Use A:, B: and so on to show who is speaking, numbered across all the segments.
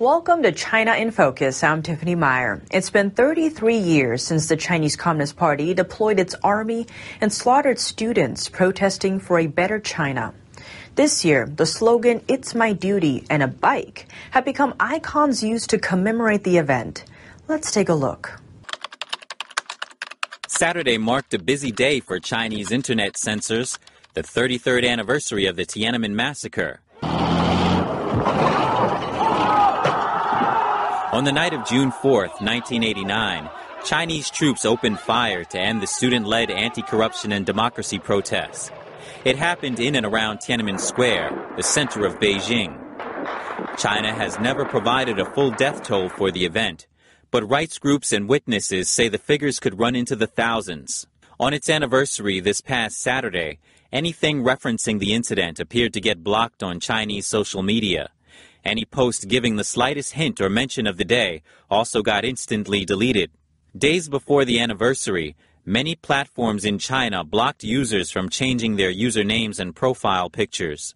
A: Welcome to China in Focus. I'm Tiffany Meyer. It's been 33 years since the Chinese Communist Party deployed its army and slaughtered students protesting for a better China. This year, the slogan, It's My Duty, and a bike have become icons used to commemorate the event. Let's take a look.
B: Saturday marked a busy day for Chinese internet censors, the 33rd anniversary of the Tiananmen massacre. On the night of June 4, 1989, Chinese troops opened fire to end the student-led anti-corruption and democracy protests. It happened in and around Tiananmen Square, the center of Beijing. China has never provided a full death toll for the event, but rights groups and witnesses say the figures could run into the thousands. On its anniversary this past Saturday, anything referencing the incident appeared to get blocked on Chinese social media. Any post giving the slightest hint or mention of the day also got instantly deleted. Days before the anniversary, many platforms in China blocked users from changing their usernames and profile pictures.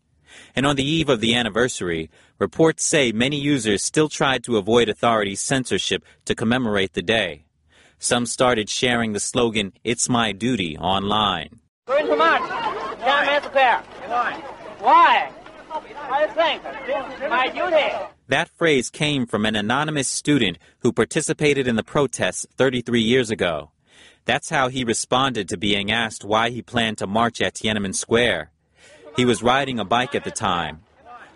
B: And on the eve of the anniversary, reports say many users still tried to avoid authorities' censorship to commemorate the day. Some started sharing the slogan, It's My Duty, online.
C: To march. Tiananmen Square. Why? Why? I think my duty.
B: That phrase came from an anonymous student who participated in the protests 33 years ago. That's how he responded to being asked why he planned to march at Tiananmen Square. He was riding a bike at the time.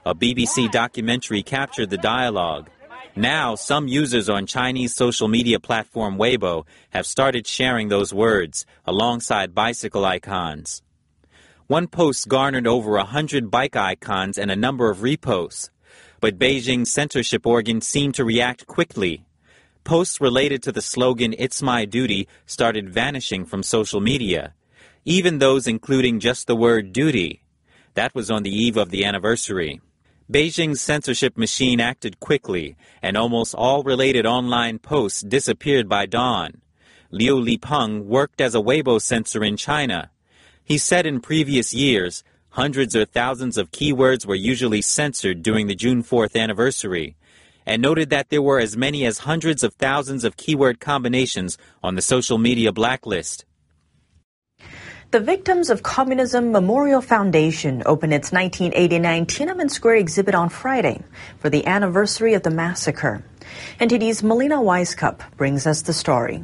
B: A BBC documentary captured the dialogue. Now, some users on Chinese social media platform Weibo have started sharing those words alongside bicycle icons. One post garnered over a hundred bike icons and a number of reposts. But Beijing's censorship organ seemed to react quickly. Posts related to the slogan, It's My Duty, started vanishing from social media. Even those including just the word duty. That was on the eve of the anniversary. Beijing's censorship machine acted quickly, and almost all related online posts disappeared by dawn. Liu Lipeng worked as a Weibo censor in China. He said in previous years, hundreds or thousands of keywords were usually censored during the June 4th anniversary, and noted that there were as many as hundreds of thousands of keyword combinations on the social media blacklist.
A: The Victims of Communism Memorial Foundation opened its 1989 Tiananmen Square exhibit on Friday for the anniversary of the massacre. NTD's Melina Wisecup brings us the story.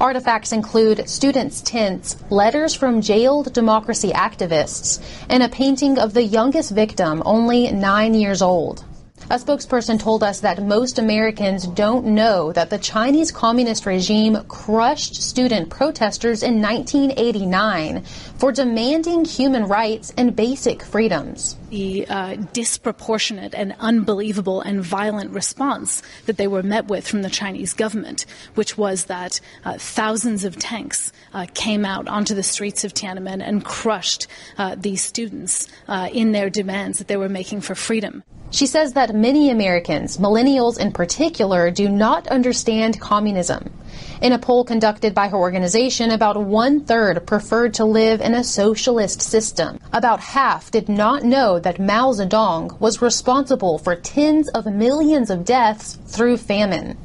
D: Artifacts include students' tents, letters from jailed democracy activists, and a painting of the youngest victim, only nine years old. A spokesperson told us that most Americans don't know that the Chinese communist regime crushed student protesters in 1989 for demanding human rights and basic freedoms.
E: The uh, disproportionate and unbelievable and violent response that they were met with from the Chinese government, which was that uh, thousands of tanks uh, came out onto the streets of Tiananmen and crushed uh, these students uh, in their demands that they were making for freedom.
D: She says that many Americans, millennials in particular, do not understand communism. In a poll conducted by her organization, about one third preferred to live in a socialist system. About half did not know that Mao Zedong was responsible for tens of millions of deaths through famine.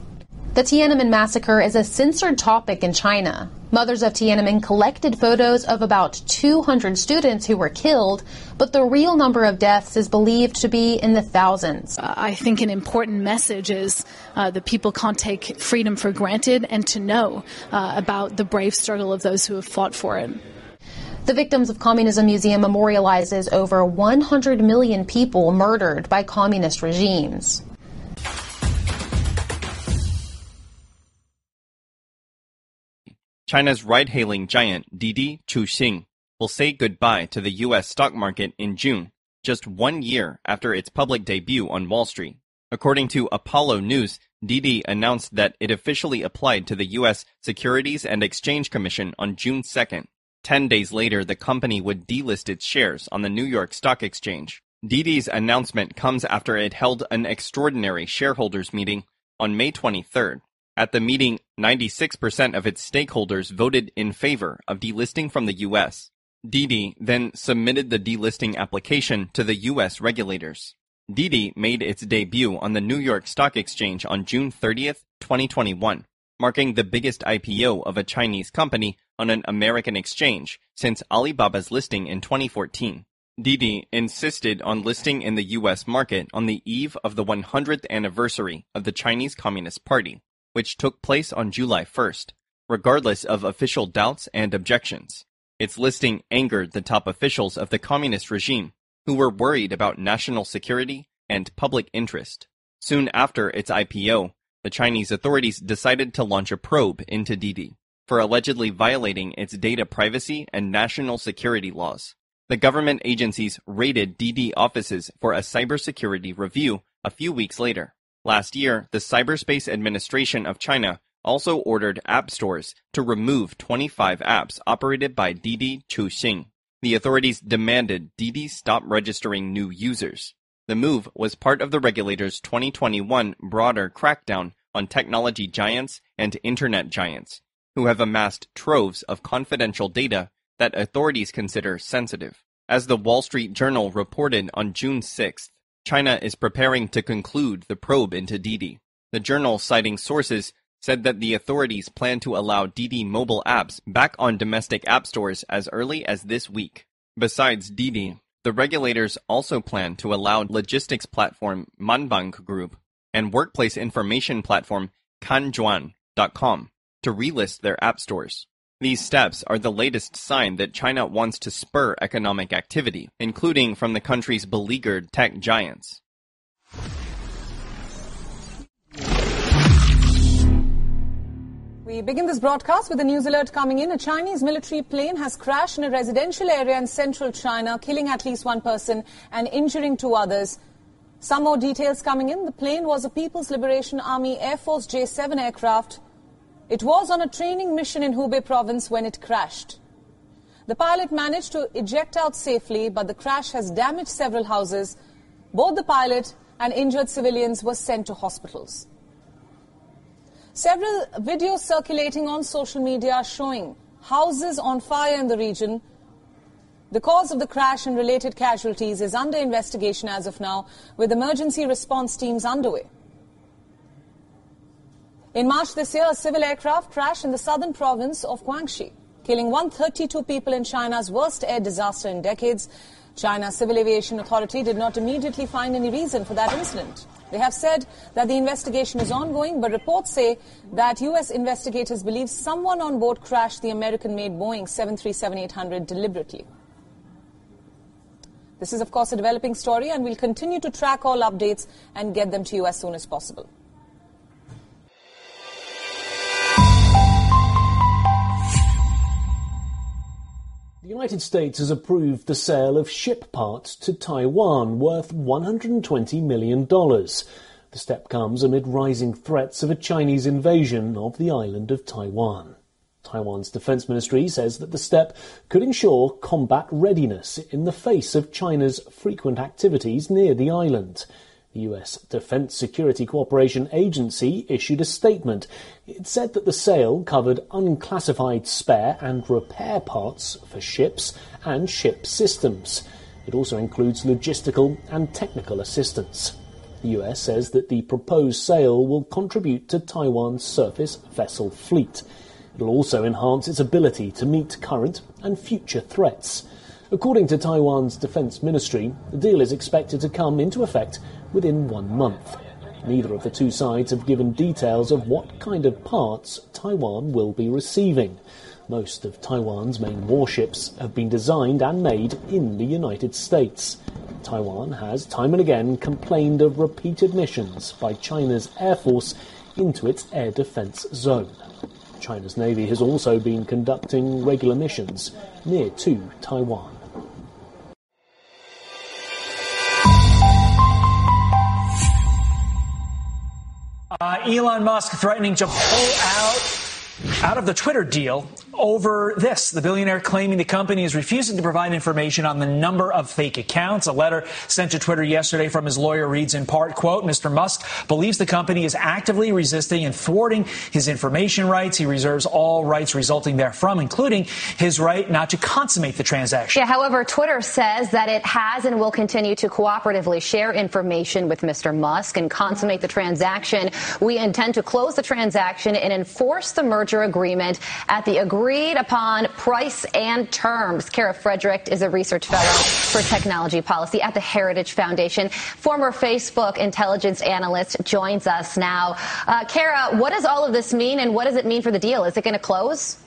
D: The Tiananmen massacre is a censored topic in China. Mothers of Tiananmen collected photos of about 200 students who were killed, but the real number of deaths is believed to be in the thousands.
E: I think an important message is uh, that people can't take freedom for granted and to know uh, about the brave struggle of those who have fought for it.
D: The Victims of Communism Museum memorializes over 100 million people murdered by communist regimes.
F: China's ride-hailing giant Didi Chuxing will say goodbye to the U.S. stock market in June, just one year after its public debut on Wall Street. According to Apollo News, Didi announced that it officially applied to the U.S. Securities and Exchange Commission on June 2nd. Ten days later, the company would delist its shares on the New York Stock Exchange. Didi's announcement comes after it held an extraordinary shareholders meeting on May 23rd. At the meeting, 96% of its stakeholders voted in favor of delisting from the U.S. Didi then submitted the delisting application to the U.S. regulators. Didi made its debut on the New York Stock Exchange on June 30th, 2021, marking the biggest IPO of a Chinese company on an American exchange since Alibaba's listing in 2014. Didi insisted on listing in the US market on the eve of the 100th anniversary of the Chinese Communist Party, which took place on July 1st, regardless of official doubts and objections. Its listing angered the top officials of the communist regime, who were worried about national security and public interest. Soon after its IPO, the Chinese authorities decided to launch a probe into Didi for allegedly violating its data privacy and national security laws. The government agencies raided DD offices for a cybersecurity review a few weeks later. Last year, the Cyberspace Administration of China also ordered app stores to remove 25 apps operated by Didi Chuxing. The authorities demanded Didi stop registering new users. The move was part of the regulator's 2021 broader crackdown on technology giants and internet giants, who have amassed troves of confidential data that authorities consider sensitive. As the Wall Street Journal reported on June 6th, China is preparing to conclude the probe into Didi. The journal, citing sources, said that the authorities plan to allow Didi mobile apps back on domestic app stores as early as this week. Besides Didi, the regulators also plan to allow logistics platform Manbank Group and workplace information platform Kanjuan.com to relist their app stores. These steps are the latest sign that China wants to spur economic activity, including from the country's beleaguered tech giants.
G: We begin this broadcast with a news alert coming in. A Chinese military plane has crashed in a residential area in central China, killing at least one person and injuring two others. Some more details coming in. The plane was a People's Liberation Army Air Force J-7 aircraft it was on a training mission in Hubei province when it crashed. The pilot managed to eject out safely, but the crash has damaged several houses. Both the pilot and injured civilians were sent to hospitals. Several videos circulating on social media are showing houses on fire in the region. The cause of the crash and related casualties is under investigation as of now, with emergency response teams underway. In March this year, a civil aircraft crashed in the southern province of Guangxi, killing 132 people in China's worst air disaster in decades. China's Civil Aviation Authority did not immediately find any reason for that incident. They have said that the investigation is ongoing, but reports say that U.S. investigators believe someone on board crashed the American-made Boeing 737-800 deliberately. This is, of course, a developing story, and we'll continue to track all updates and get them to you as soon as possible.
H: The United States has approved the sale of ship parts to Taiwan worth $120 million. The step comes amid rising threats of a Chinese invasion of the island of Taiwan. Taiwan's defense ministry says that the step could ensure combat readiness in the face of China's frequent activities near the island. The US Defense Security Cooperation Agency issued a statement. It said that the sale covered unclassified spare and repair parts for ships and ship systems. It also includes logistical and technical assistance. The US says that the proposed sale will contribute to Taiwan's surface vessel fleet. It will also enhance its ability to meet current and future threats. According to Taiwan's defense ministry, the deal is expected to come into effect within one month. Neither of the two sides have given details of what kind of parts Taiwan will be receiving. Most of Taiwan's main warships have been designed and made in the United States. Taiwan has time and again complained of repeated missions by China's Air Force into its air defense zone. China's Navy has also been conducting regular missions near to Taiwan.
I: Uh, Elon Musk threatening to pull out out of the Twitter deal over this. The billionaire claiming the company is refusing to provide information on the number of fake accounts. A letter sent to Twitter yesterday from his lawyer reads in part, quote, Mr. Musk believes the company is actively resisting and thwarting his information rights. He reserves all rights resulting therefrom, including his right not to consummate the transaction.
J: Yeah, however, Twitter says that it has and will continue to cooperatively share information with Mr. Musk and consummate the transaction. We intend to close the transaction and enforce the merger agreement at the agreement agreed upon price and terms. Kara Frederick is a research fellow for technology policy at the Heritage Foundation. Former Facebook intelligence analyst joins us now. Uh, Kara, what does all of this mean and what does it mean for the deal? Is it going to close?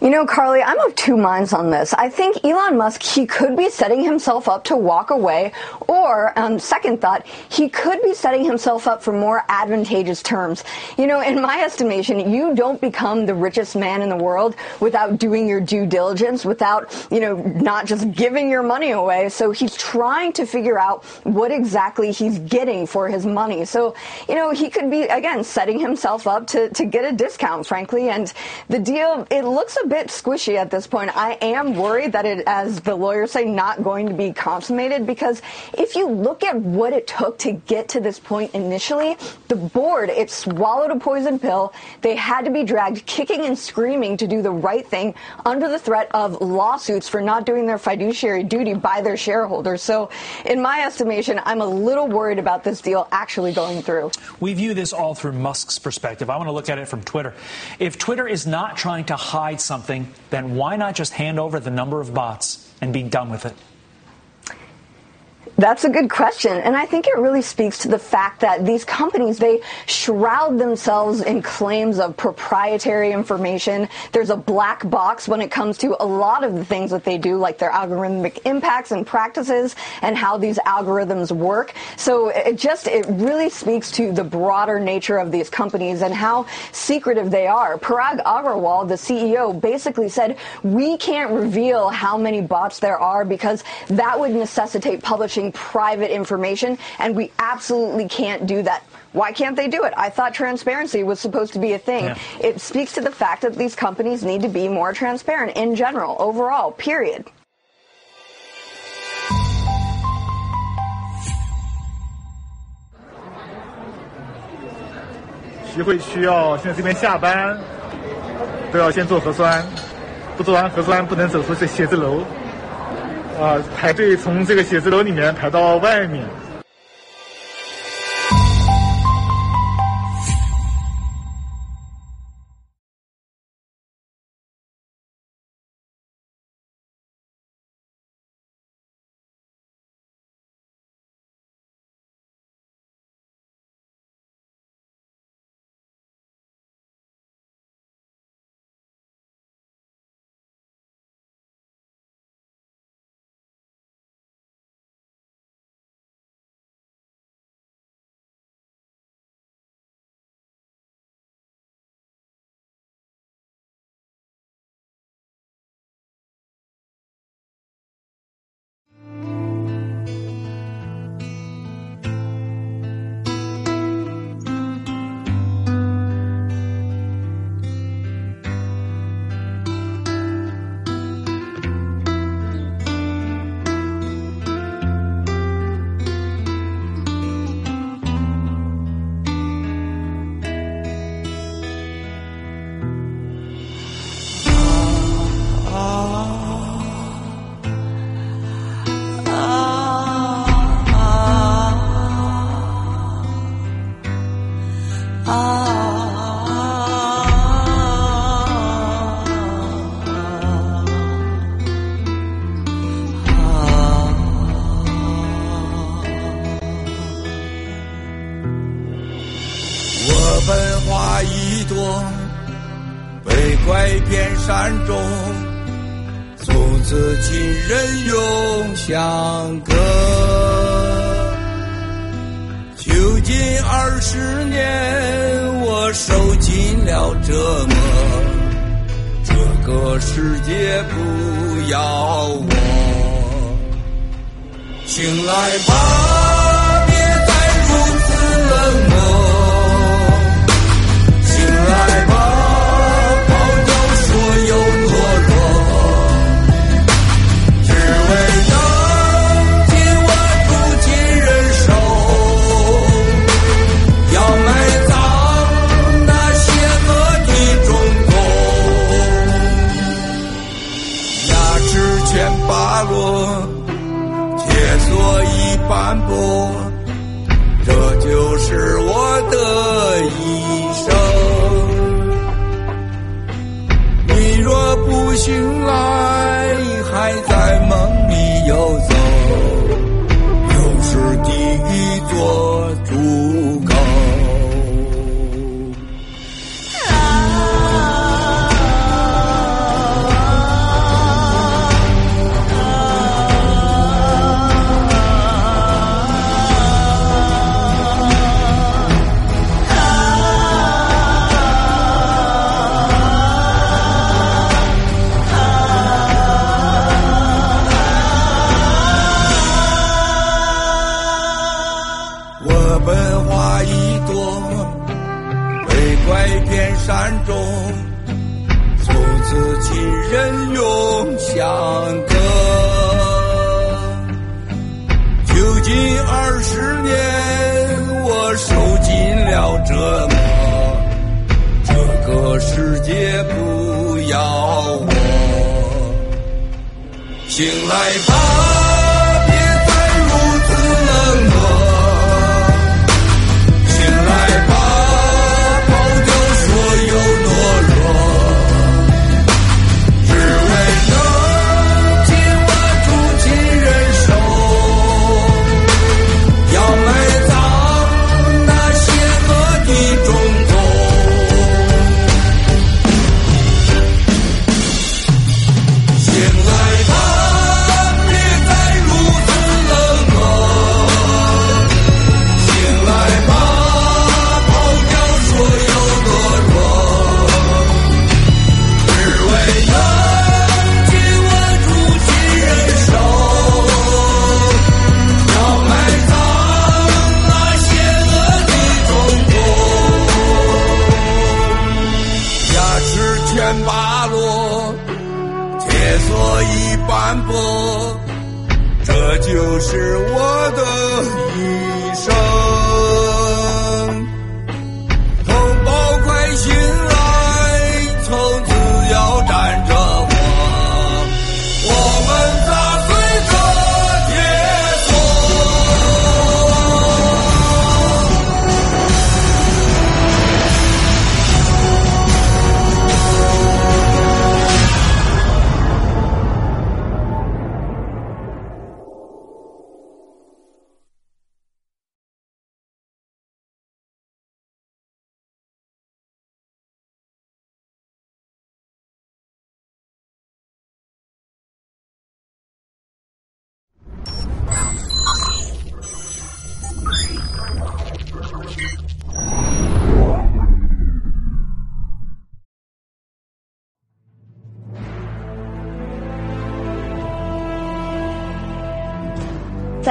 K: You know, Carly, I'm of two minds on this. I think Elon Musk, he could be setting himself up to walk away, or, um, second thought, he could be setting himself up for more advantageous terms. You know, in my estimation, you don't become the richest man in the world without doing your due diligence, without, you know, not just giving your money away. So he's trying to figure out what exactly he's getting for his money. So, you know, he could be, again, setting himself up to, to get a discount, frankly. And the deal, it looks a bit squishy at this point. I am worried that it, as the lawyers say, not going to be consummated because if you look at what it took to get to this point initially, the board, it swallowed a poison pill. They had to be dragged kicking and screaming to do the right thing under the threat of lawsuits for not doing their fiduciary duty by their shareholders. So, in my estimation, I'm a little worried about this deal actually going through.
I: We view this all through Musk's perspective. I want to look at it from Twitter. If Twitter is not trying to hide something, then why not just hand over the number of bots and be done with it?
K: That's a good question. And I think it really speaks to the fact that these companies, they shroud themselves in claims of proprietary information. There's a black box when it comes to a lot of the things that they do, like their algorithmic impacts and practices and how these algorithms work. So it just, it really speaks to the broader nature of these companies and how secretive they are. Parag Agrawal, the CEO, basically said, we can't reveal how many bots there are because that would necessitate publishing private information, and we absolutely can't do that. Why can't they do it? I thought transparency was supposed to be a thing. Yeah. It speaks to the fact that these companies need to be more transparent in general, overall, period.
L: 啊，排队从这个写字楼里面排到外面。
M: 亲人永相隔，究竟二十年，我受尽了折磨。这个世界不要我，醒来吧，醒来吧。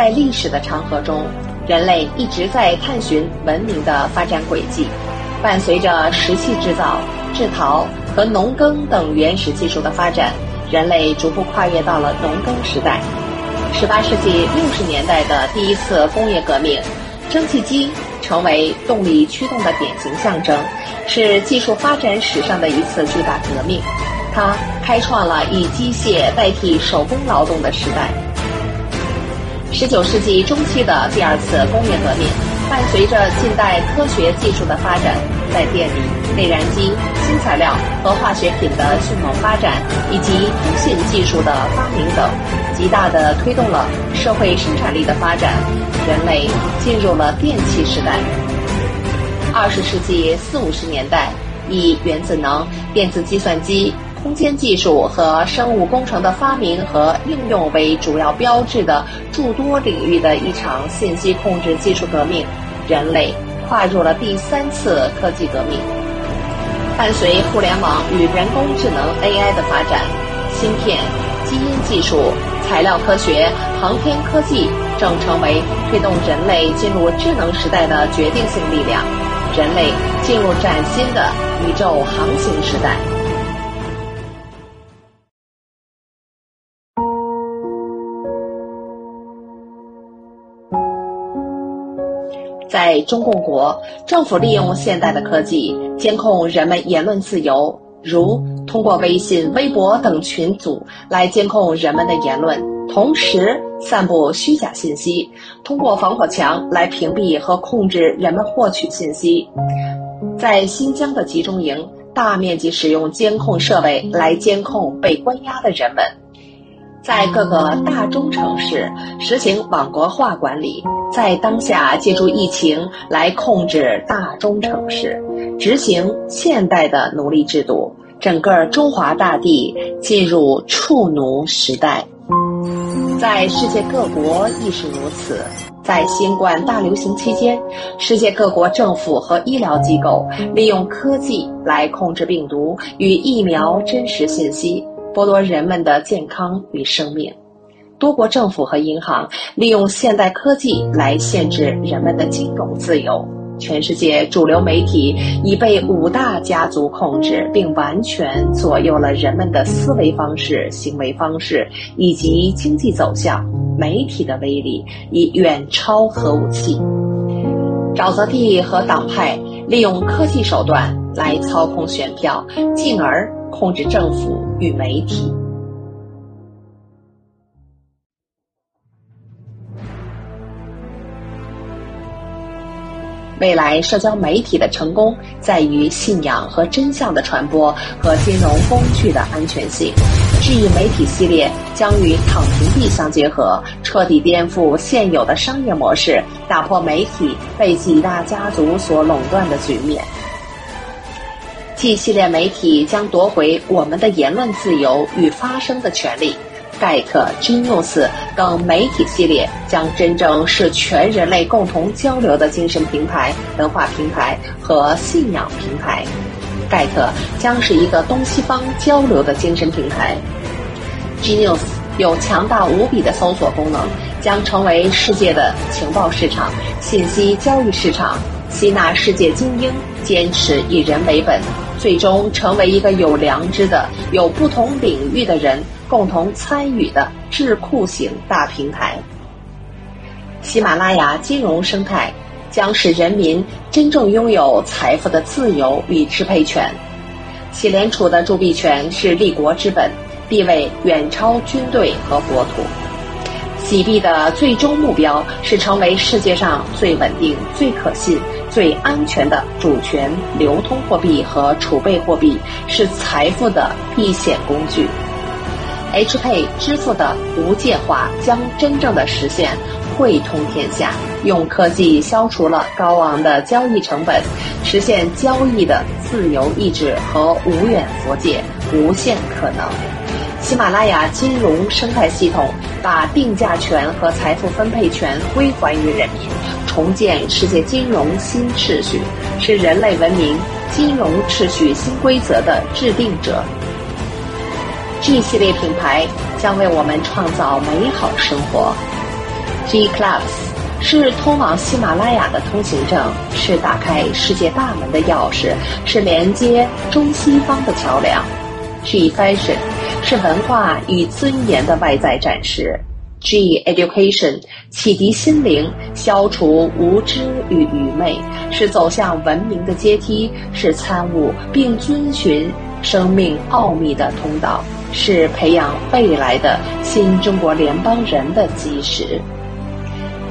N: 在历史的长河中，人类一直在探寻文明的发展轨迹。伴随着石器制造、制陶和农耕等原始技术的发展，人类逐步跨越到了农耕时代。十八世纪六十年代的第一次工业革命，蒸汽机成为动力驱动的典型象征，是技术发展史上的一次巨大革命。它开创了以机械代替手工劳动的时代。十九世纪中期的第二次工业革命，伴随着近代科学技术的发展，在电力、内燃机、新材料和化学品的迅猛发展，以及通信技术的发明等，极大地推动了社会生产力的发展，人类进入了电气时代。二十世纪四五十年代，以原子能、电子计算机。空间技术和生物工程的发明和应用为主要标志的诸多领域的一场信息控制技术革命，人类跨入了第三次科技革命。伴随互联网与人工智能 AI 的发展，芯片、基因技术、材料科学、航天科技正成为推动人类进入智能时代的决定性力量，人类进入崭新的宇宙航行时代。在中共国，政府利用现代的科技监控人们言论自由，如通过微信、微博等群组来监控人们的言论，同时散布虚假信息，通过防火墙来屏蔽和控制人们获取信息。在新疆的集中营，大面积使用监控设备来监控被关押的人们。在各个大中城市实行网格化管理，在当下借助疫情来控制大中城市，执行现代的奴隶制度，整个中华大地进入畜奴时代。在世界各国亦是如此。在新冠大流行期间，世界各国政府和医疗机构利用科技来控制病毒与疫苗真实信息。剥夺人们的健康与生命，多国政府和银行利用现代科技来限制人们的金融自由。全世界主流媒体已被五大家族控制，并完全左右了人们的思维方式、行为方式以及经济走向。媒体的威力已远超核武器。沼泽地和党派利用科技手段来操控选票，进而。控制政府与媒体。未来社交媒体的成功在于信仰和真相的传播和金融工具的安全性。智易媒体系列将与躺平币相结合，彻底颠覆现有的商业模式，打破媒体被几大家族所垄断的局面。G 系列媒体将夺回我们的言论自由与发声的权利，盖特、G News 等媒体系列将真正是全人类共同交流的精神平台、文化平台和信仰平台。盖特将是一个东西方交流的精神平台。G News 有强大无比的搜索功能，将成为世界的情报市场、信息交易市场，吸纳世界精英，坚持以人为本。最终成为一个有良知的、有不同领域的人共同参与的智库型大平台。喜马拉雅金融生态将使人民真正拥有财富的自由与支配权。喜联储的铸币权是立国之本，地位远超军队和国土。洗币的最终目标是成为世界上最稳定、最可信。最安全的主权流通货币和储备货币是财富的避险工具。H Pay 支付的无界化将真正的实现汇通天下，用科技消除了高昂的交易成本，实现交易的自由意志和无远佛界，无限可能。喜马拉雅金融生态系统把定价权和财富分配权归还于人民。重建世界金融新秩序，是人类文明金融秩序新规则的制定者。G 系列品牌将为我们创造美好生活。G Clubs 是通往喜马拉雅的通行证，是打开世界大门的钥匙，是连接中西方的桥梁。G Fashion 是文化与尊严的外在展示。G education 启迪心灵，消除无知与愚昧，是走向文明的阶梯，是参悟并遵循生命奥秘的通道，是培养未来的新中国联邦人的基石。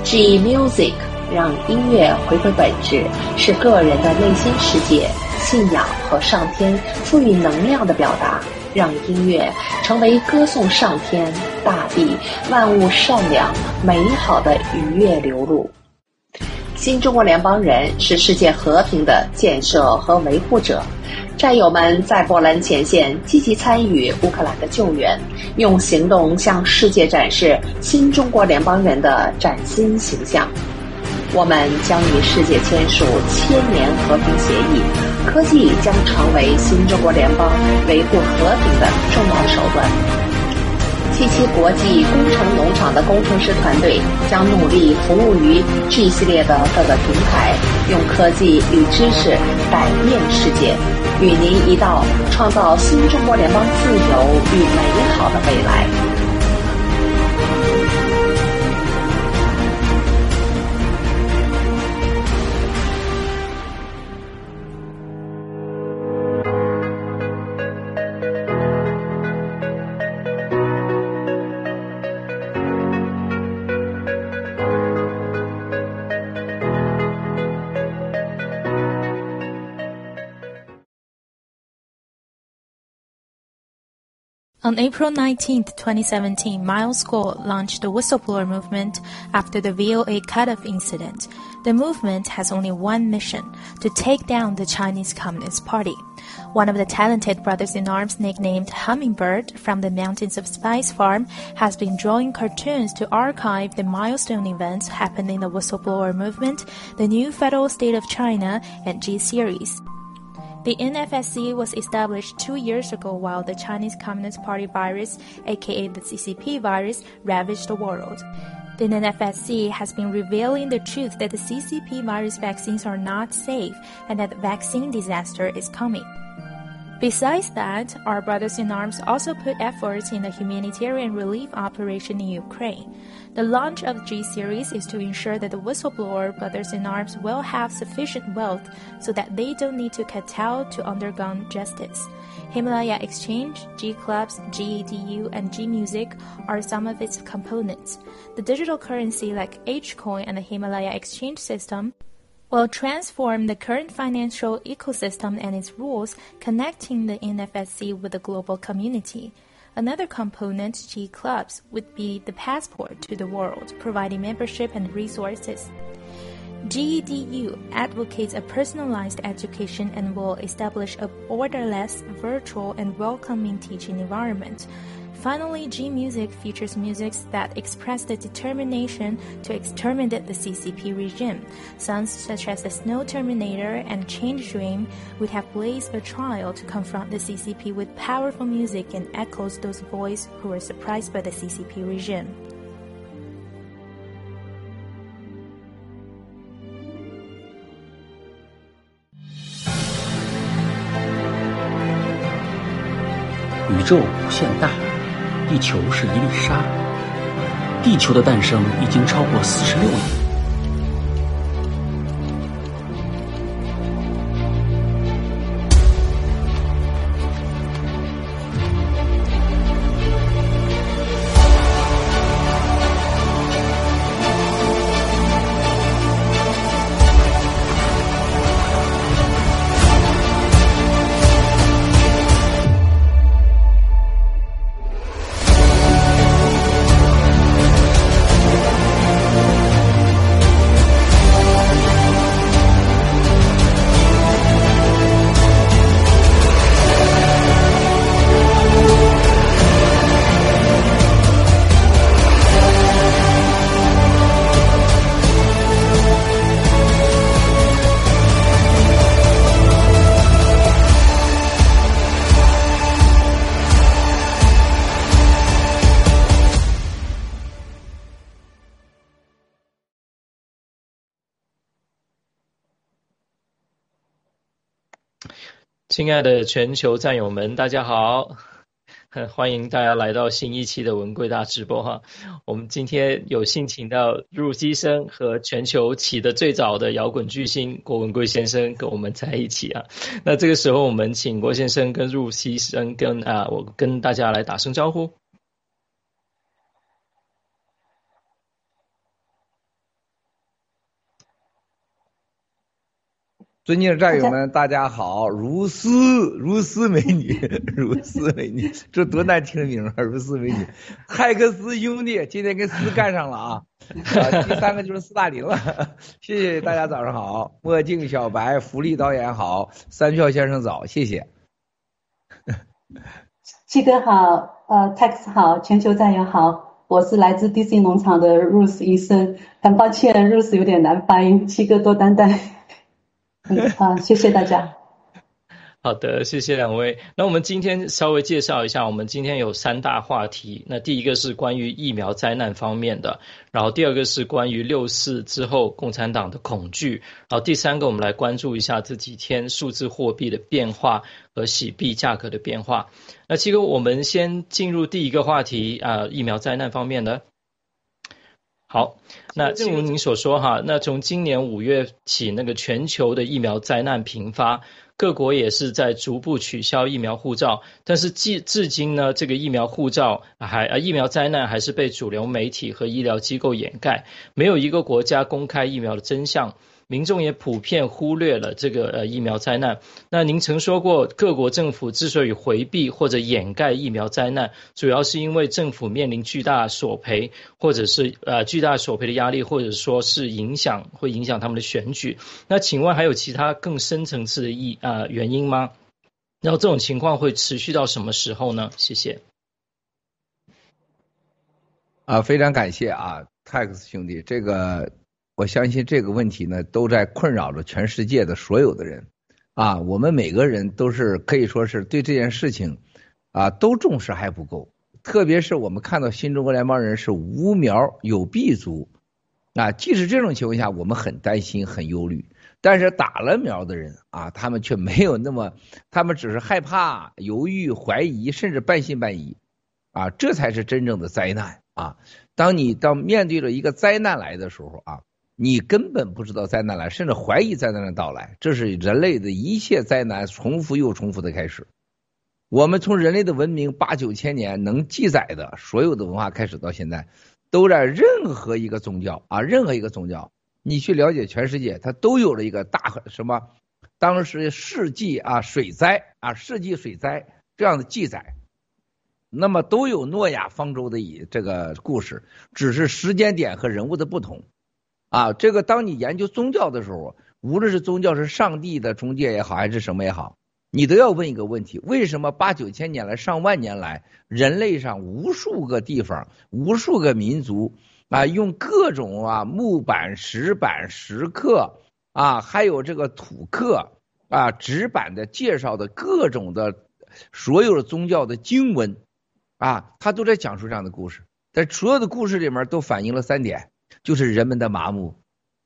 N: G music 让音乐回归本质，是个人的内心世界、信仰和上天赋予能量的表达。让音乐成为歌颂上天、大地、万物善良、美好的愉悦流露。新中国联邦人是世界和平的建设和维护者，战友们在波兰前线积极参与乌克兰的救援，用行动向世界展示新中国联邦人的崭新形象。我们将与世界签署千年和平协议，科技将成为新中国联邦维护和平的重要手段。七七国际工程农场的工程师团队将努力服务于 G 系列的各个平台，用科技与知识改变世界，与您一道创造新中国联邦自由与美好的未来。
O: On April 19, 2017, Miles Guo launched the whistleblower movement after the VOA cutoff incident. The movement has only one mission to take down the Chinese Communist Party. One of the talented brothers in arms, nicknamed Hummingbird from the mountains of Spice Farm, has been drawing cartoons to archive the milestone events happened in the whistleblower movement, the new federal state of China, and G series. The NFSC was established two years ago while the Chinese Communist Party virus, aka the CCP virus, ravaged the world. The NFSC has been revealing the truth that the CCP virus vaccines are not safe and that vaccine disaster is coming. Besides that, our brothers in arms also put efforts in the humanitarian relief operation in Ukraine. The launch of G Series is to ensure that the whistleblower brothers in arms will have sufficient wealth so that they don't need to kowtow to undergone justice. Himalaya Exchange, G Clubs, GEDU, and G Music are some of its components. The digital currency like H Coin and the Himalaya Exchange system will transform the current financial ecosystem and its rules, connecting the NFSC with the global community. Another component, G Clubs, would be the passport to the world, providing membership and resources. GEDU advocates a personalized education and will establish a borderless, virtual, and welcoming teaching environment. Finally, G Music features music that express the determination to exterminate the CCP regime. Songs such as The Snow Terminator and Change Dream would have blazed a trail to confront the CCP with powerful music and echoes those voices who were surprised by the CCP regime.
P: 宇宙无限大， 地球是一粒沙。地球的诞生已经超过四十六亿。
Q: 亲爱的全球战友们，大家好！欢迎大家来到新一期的文贵大直播哈。我们今天有幸请到入西生和全球起的最早的摇滚巨星郭文贵先生跟我们在一起啊。那这个时候，我们请郭先生跟入西生跟啊，我跟大家来打声招呼。
R: 尊敬的战友们，大家好！如斯如斯美女，如斯美女，这多难听的名啊！如斯美女，海克斯兄弟今天跟斯干上了啊！啊，第三个就是斯大林了。谢谢大家，早上好！墨镜小白，福利导演好，三票先生早，谢谢。
S: 七哥好，呃，Tex 好，全球战友好，我是来自 DC 农场的 Rose 医生，很抱歉，Rose 有点难发音，七哥多担待。好，谢谢大家。
Q: 好的，谢谢两位。那我们今天稍微介绍一下，我们今天有三大话题。那第一个是关于疫苗灾难方面的，然后第二个是关于六四之后共产党的恐惧，然后第三个我们来关注一下这几天数字货币的变化和洗币价格的变化。那其实我们先进入第一个话题啊，疫苗灾难方面的。好，那正如您所说哈，那从今年五月起，那个全球的疫苗灾难频发，各国也是在逐步取消疫苗护照，但是至至今呢，这个疫苗护照还啊疫苗灾难还是被主流媒体和医疗机构掩盖，没有一个国家公开疫苗的真相。民众也普遍忽略了这个呃疫苗灾难。那您曾说过，各国政府之所以回避或者掩盖疫苗灾难，主要是因为政府面临巨大索赔，或者是呃巨大索赔的压力，或者说是影响会影响他们的选举。那请问还有其他更深层次的意啊原因吗？然后这种情况会持续到什么时候呢？谢谢。
R: 啊，非常感谢啊，Tax 兄弟，这个我相信这个问题呢，都在困扰着全世界的所有的人啊。我们每个人都是可以说是对这件事情啊都重视还不够，特别是我们看到新中国联邦人是无苗有弊族啊，即使这种情况下，我们很担心很忧虑。但是打了苗的人啊，他们却没有那么，他们只是害怕、犹豫、怀疑，甚至半信半疑，啊，这才是真正的灾难啊！当你当面对着一个灾难来的时候啊，你根本不知道灾难来，甚至怀疑灾难的到来，这是人类的一切灾难重复又重复的开始。我们从人类的文明八九千年能记载的所有的文化开始到现在，都在任何一个宗教啊，任何一个宗教。你去了解全世界，它都有了一个大什么？当时世纪啊水灾啊世纪水灾这样的记载，那么都有诺亚方舟的以这个故事，只是时间点和人物的不同啊。这个当你研究宗教的时候，无论是宗教是上帝的中介也好，还是什么也好，你都要问一个问题：为什么八九千年来、上万年来，人类上无数个地方、无数个民族？啊，用各种啊木板、石板、石刻啊，还有这个土刻啊、纸板的介绍的各种的所有的宗教的经文啊，他都在讲述这样的故事。在所有的故事里面，都反映了三点，就是人们的麻木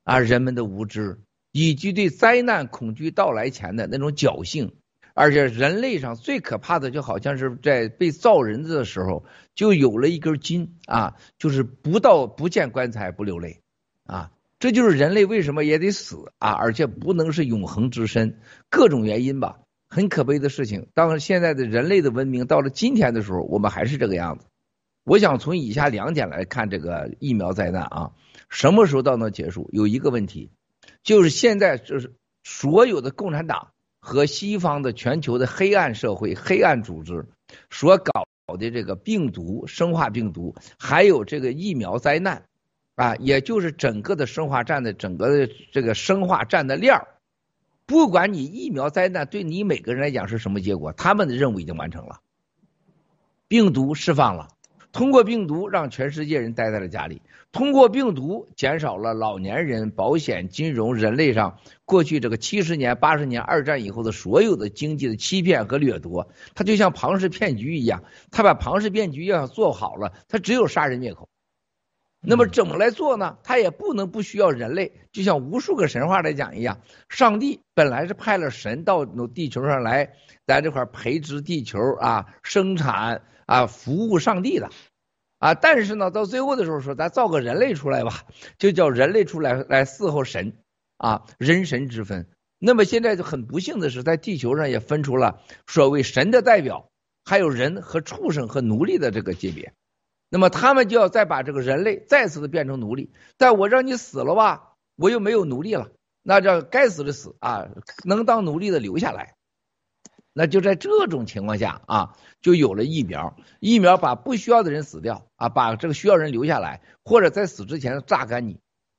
R: 啊，人们的无知，以及对灾难恐惧到来前的那种侥幸。而且人类上最可怕的，就好像是在被造人的时候，就有了一根筋啊，就是不到不见棺材不流泪啊，这就是人类为什么也得死啊，而且不能是永恒之身，各种原因吧，很可悲的事情。当现在的人类的文明到了今天的时候，我们还是这个样子。我想从以下两点来看这个疫苗灾难啊，什么时候到能结束？有一个问题，就是现在就是所有的共产党。和西方的全球的黑暗社会、黑暗组织所搞的这个病毒、生化病毒，还有这个疫苗灾难，啊，也就是整个的生化战的整个的这个生化战的链儿，不管你疫苗灾难对你每个人来讲是什么结果，他们的任务已经完成了，病毒释放了。通过病毒让全世界人待在了家里，通过病毒减少了老年人、保险、金融、人类上过去这个七十年、八十年二战以后的所有的经济的欺骗和掠夺，它就像庞氏骗局一样，他把庞氏骗局要想做好了，他只有杀人灭口。那么怎么来做呢？他也不能不需要人类，就像无数个神话来讲一样，上帝本来是派了神到地球上来，在这块培植地球啊，生产。啊，服务上帝的，啊，但是呢，到最后的时候说，咱造个人类出来吧，就叫人类出来来伺候神，啊，人神之分。那么现在就很不幸的是，在地球上也分出了所谓神的代表，还有人和畜生和奴隶的这个级别。那么他们就要再把这个人类再次的变成奴隶，但我让你死了吧，我又没有奴隶了，那叫该死的死啊，能当奴隶的留下来。那就在这种情况下啊，就有了疫苗。疫苗把不需要的人死掉啊，把这个需要人留下来，或者在死之前榨干你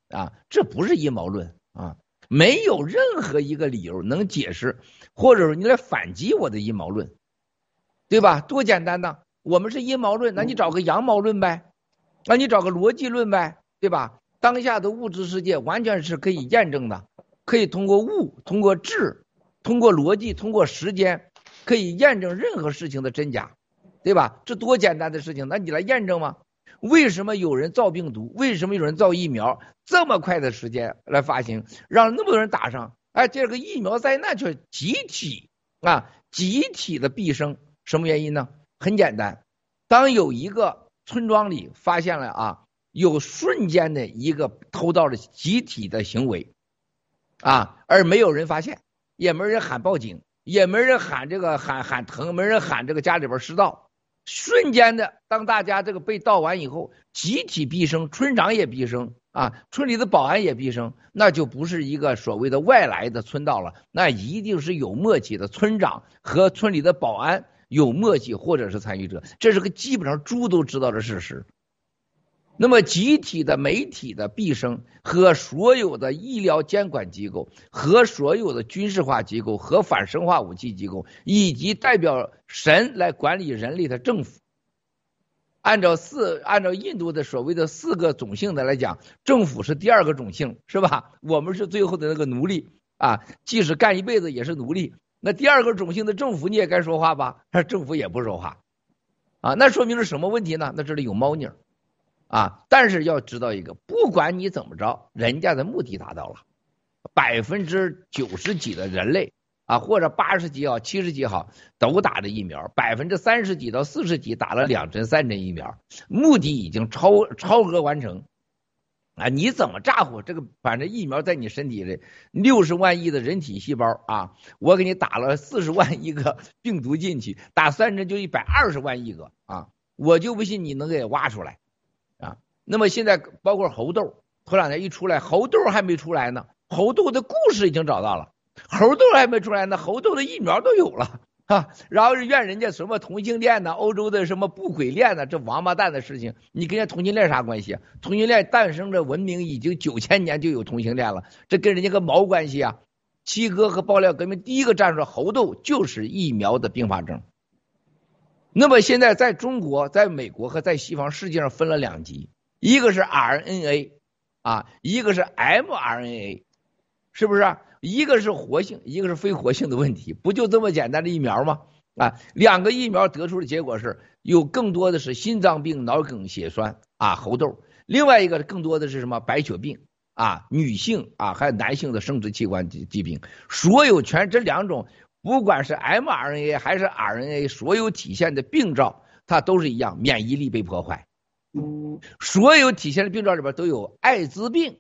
R: 啊，这不是阴谋论啊，没有任何一个理由能解释，或者说你来反击我的阴谋论，对吧？多简单呐！我们是阴谋论，那你找个阳谋论呗，那你找个逻辑论呗，对吧？当下的物质世界完全是可以验证的，可以通过物，通过质。通过逻辑，通过时间，可以验证任何事情的真假，对吧？这多简单的事情，那你来验证吗？为什么有人造病毒？为什么有人造疫苗？这么快的时间来发行，让那么多人打上，哎，这个疫苗灾难却集体啊，集体的毕生，什么原因呢？很简单，当有一个村庄里发现了啊，有瞬间的一个偷盗的集体的行为啊，而没有人发现。也没人喊报警，也没人喊这个喊喊疼，没人喊这个家里边失盗，瞬间的，当大家这个被盗完以后，集体毕生，村长也毕生啊，村里的保安也毕生，那就不是一个所谓的外来的村盗了，那一定是有默契的村长和村里的保安有默契，或者是参与者，这是个基本上猪都知道的事实。那么，集体的媒体的毕生和所有的医疗监管机构和所有的军事化机构和反生化武器机构，以及代表神来管理人类的政府，按照四按照印度的所谓的四个种姓的来讲，政府是第二个种姓，是吧？我们是最后的那个奴隶啊，即使干一辈子也是奴隶。那第二个种姓的政府你也该说话吧？政府也不说话啊，那说明是什么问题呢？那这里有猫腻儿。啊！但是要知道一个，不管你怎么着，人家的目的达到了，百分之九十几的人类啊，或者八十几好、七十几好，都打了疫苗，百分之三十几到四十几打了两针、三针疫苗，目的已经超超额完成。啊，你怎么咋呼？这个反正疫苗在你身体里六十万亿的人体细胞啊，我给你打了四十万亿个病毒进去，打三针就一百二十万亿个啊，我就不信你能给挖出来。那么现在包括猴痘，头两天一出来，猴痘还没出来呢，猴痘的故事已经找到了，猴痘还没出来呢，猴痘的疫苗都有了啊。然后是怨人家什么同性恋呢，欧洲的什么不轨恋呢，这王八蛋的事情，你跟人家同性恋啥关系？同性恋诞生的文明已经九千年就有同性恋了，这跟人家个毛关系啊？七哥和爆料革命第一个站出来，猴痘就是疫苗的并发症。那么现在在中国、在美国和在西方世界上分了两级。一个是 RNA，啊，一个是 mRNA，是不是？一个是活性，一个是非活性的问题，不就这么简单的疫苗吗？啊，两个疫苗得出的结果是有更多的是心脏病、脑梗、血栓啊、猴痘，另外一个更多的是什么白血病啊、女性啊还有男性的生殖器官疾疾病，所有全这两种，不管是 mRNA 还是 RNA，所有体现的病灶，它都是一样，免疫力被破坏。所有体现的病状里边都有艾滋病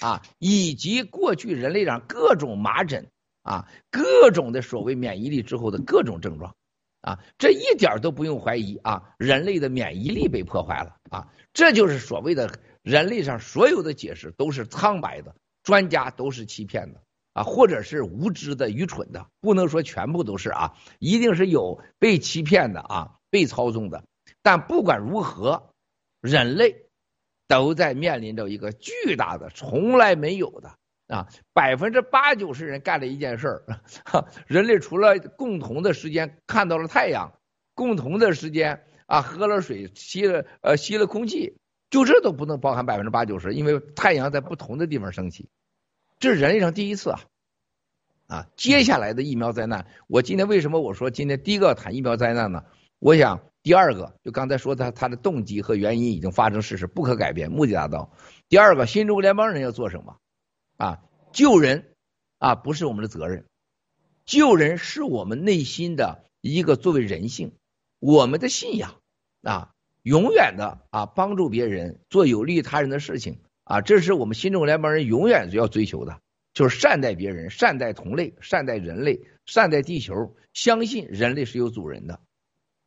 R: 啊，以及过去人类上各种麻疹啊，各种的所谓免疫力之后的各种症状啊，这一点都不用怀疑啊，人类的免疫力被破坏了啊，这就是所谓的人类上所有的解释都是苍白的，专家都是欺骗的啊，或者是无知的、愚蠢的，不能说全部都是啊，一定是有被欺骗的啊，被操纵的，但不管如何。人类都在面临着一个巨大的、从来没有的啊，百分之八九十人干了一件事儿。人类除了共同的时间看到了太阳，共同的时间啊喝了水、吸了呃吸了空气，就这都不能包含百分之八九十，因为太阳在不同的地方升起，这是人类上第一次啊啊！接下来的疫苗灾难，我今天为什么我说今天第一个谈疫苗灾难呢？我想。第二个，就刚才说他他的动机和原因已经发生事实，不可改变，目的达到。第二个，新中国联邦人要做什么？啊，救人啊，不是我们的责任，救人是我们内心的一个作为人性，我们的信仰啊，永远的啊，帮助别人，做有利于他人的事情啊，这是我们新中国联邦人永远要追求的，就是善待别人，善待同类，善待人类，善待地球，相信人类是有主人的。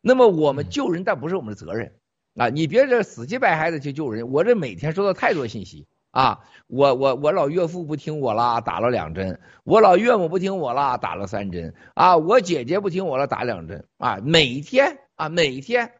R: 那么我们救人，但不是我们的责任啊！你别这死乞白赖的去救人，我这每天收到太多信息啊！我我我老岳父不听我啦，打了两针；我老岳母不听我啦，打了三针啊！我姐姐不听我了，打两针啊！每天啊，每天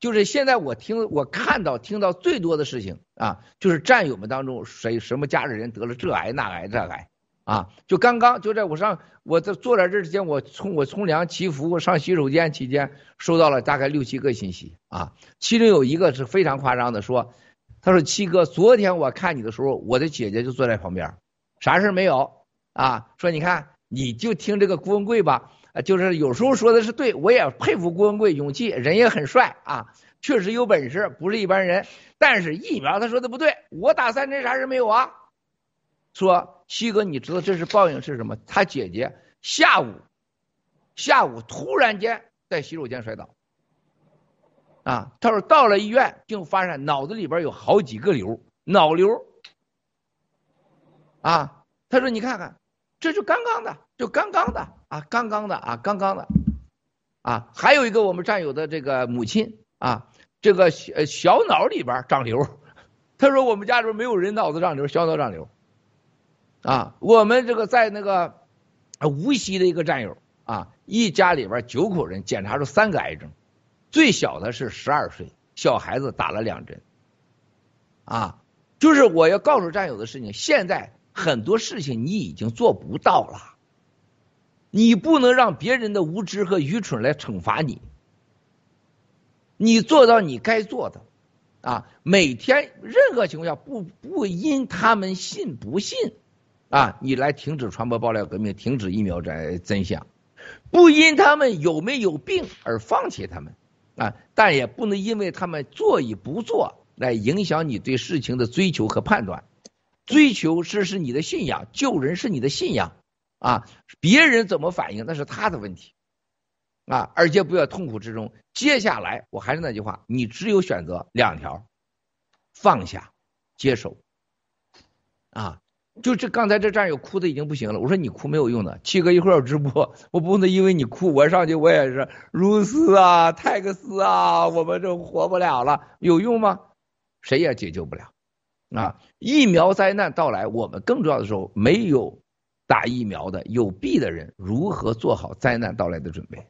R: 就是现在我听我看到听到最多的事情啊，就是战友们当中谁什么家里人得了这癌那癌这癌。啊，就刚刚就在我上我在坐在这之前，我冲我冲凉祈福我上洗手间期间，收到了大概六七个信息啊，其中有一个是非常夸张的，说他说七哥，昨天我看你的时候，我的姐姐就坐在旁边，啥事没有啊？说你看你就听这个郭文贵吧，就是有时候说的是对，我也佩服郭文贵勇气，人也很帅啊，确实有本事，不是一般人。但是疫苗他说的不对，我打三针啥事没有啊？说七哥，你知道这是报应是什么？他姐姐下午下午突然间在洗手间摔倒，啊，他说到了医院，竟发现脑子里边有好几个瘤，脑瘤，啊，他说你看看，这就刚刚的，就刚刚的啊，刚刚的啊，刚刚的，啊，还有一个我们战友的这个母亲啊，这个小小脑里边长瘤，他说我们家里边没有人脑子长瘤，小脑长瘤。啊，我们这个在那个无锡的一个战友啊，一家里边九口人检查出三个癌症，最小的是十二岁，小孩子打了两针。啊，就是我要告诉战友的事情，现在很多事情你已经做不到了，你不能让别人的无知和愚蠢来惩罚你，你做到你该做的，啊，每天任何情况下不不因他们信不信。啊，你来停止传播爆料革命，停止疫苗真真相，不因他们有没有病而放弃他们啊，但也不能因为他们做与不做来影响你对事情的追求和判断。追求是是你的信仰，救人是你的信仰啊，别人怎么反应那是他的问题啊，而且不要痛苦之中。接下来我还是那句话，你只有选择两条：放下，接受啊。就这刚才这战友哭的已经不行了，我说你哭没有用的，七哥一会儿要直播，我不能因为你哭我上去我也是如斯啊泰克斯啊，我们这活不了了，有用吗？谁也解救不了啊！疫苗灾难到来，我们更重要的时候没有打疫苗的有弊的人如何做好灾难到来的准备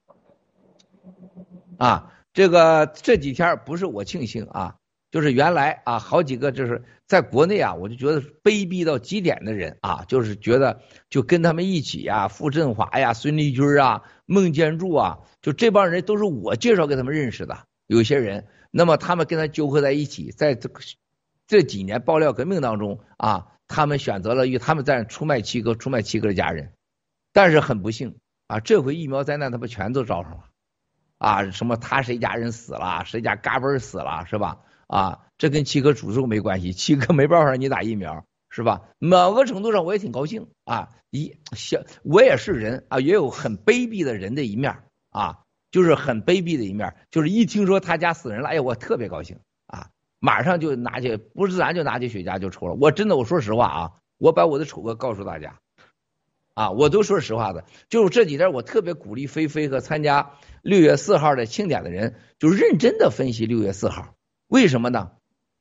R: 啊？这个这几天不是我庆幸啊。就是原来啊，好几个就是在国内啊，我就觉得卑鄙到极点的人啊，就是觉得就跟他们一起呀，傅振华呀、孙立军啊、孟建柱啊，就这帮人都是我介绍给他们认识的。有些人，那么他们跟他纠合在一起，在这这几年爆料革命当中啊，他们选择了与他们在出卖七哥、出卖七哥的家人。但是很不幸啊，这回疫苗灾难他们全都招上了啊，什么他谁家人死了，谁家嘎嘣死了，是吧？啊，这跟七哥诅咒没关系，七哥没办法让你打疫苗，是吧？某个程度上我也挺高兴啊，一小我也是人啊，也有很卑鄙的人的一面啊，就是很卑鄙的一面，就是一听说他家死人了，哎，我特别高兴啊，马上就拿起不自然就拿起雪茄就抽了。我真的我说实话啊，我把我的丑恶告诉大家啊，我都说实话的，就是这几天我特别鼓励菲菲和参加六月四号的庆典的人，就认真的分析六月四号。为什么呢？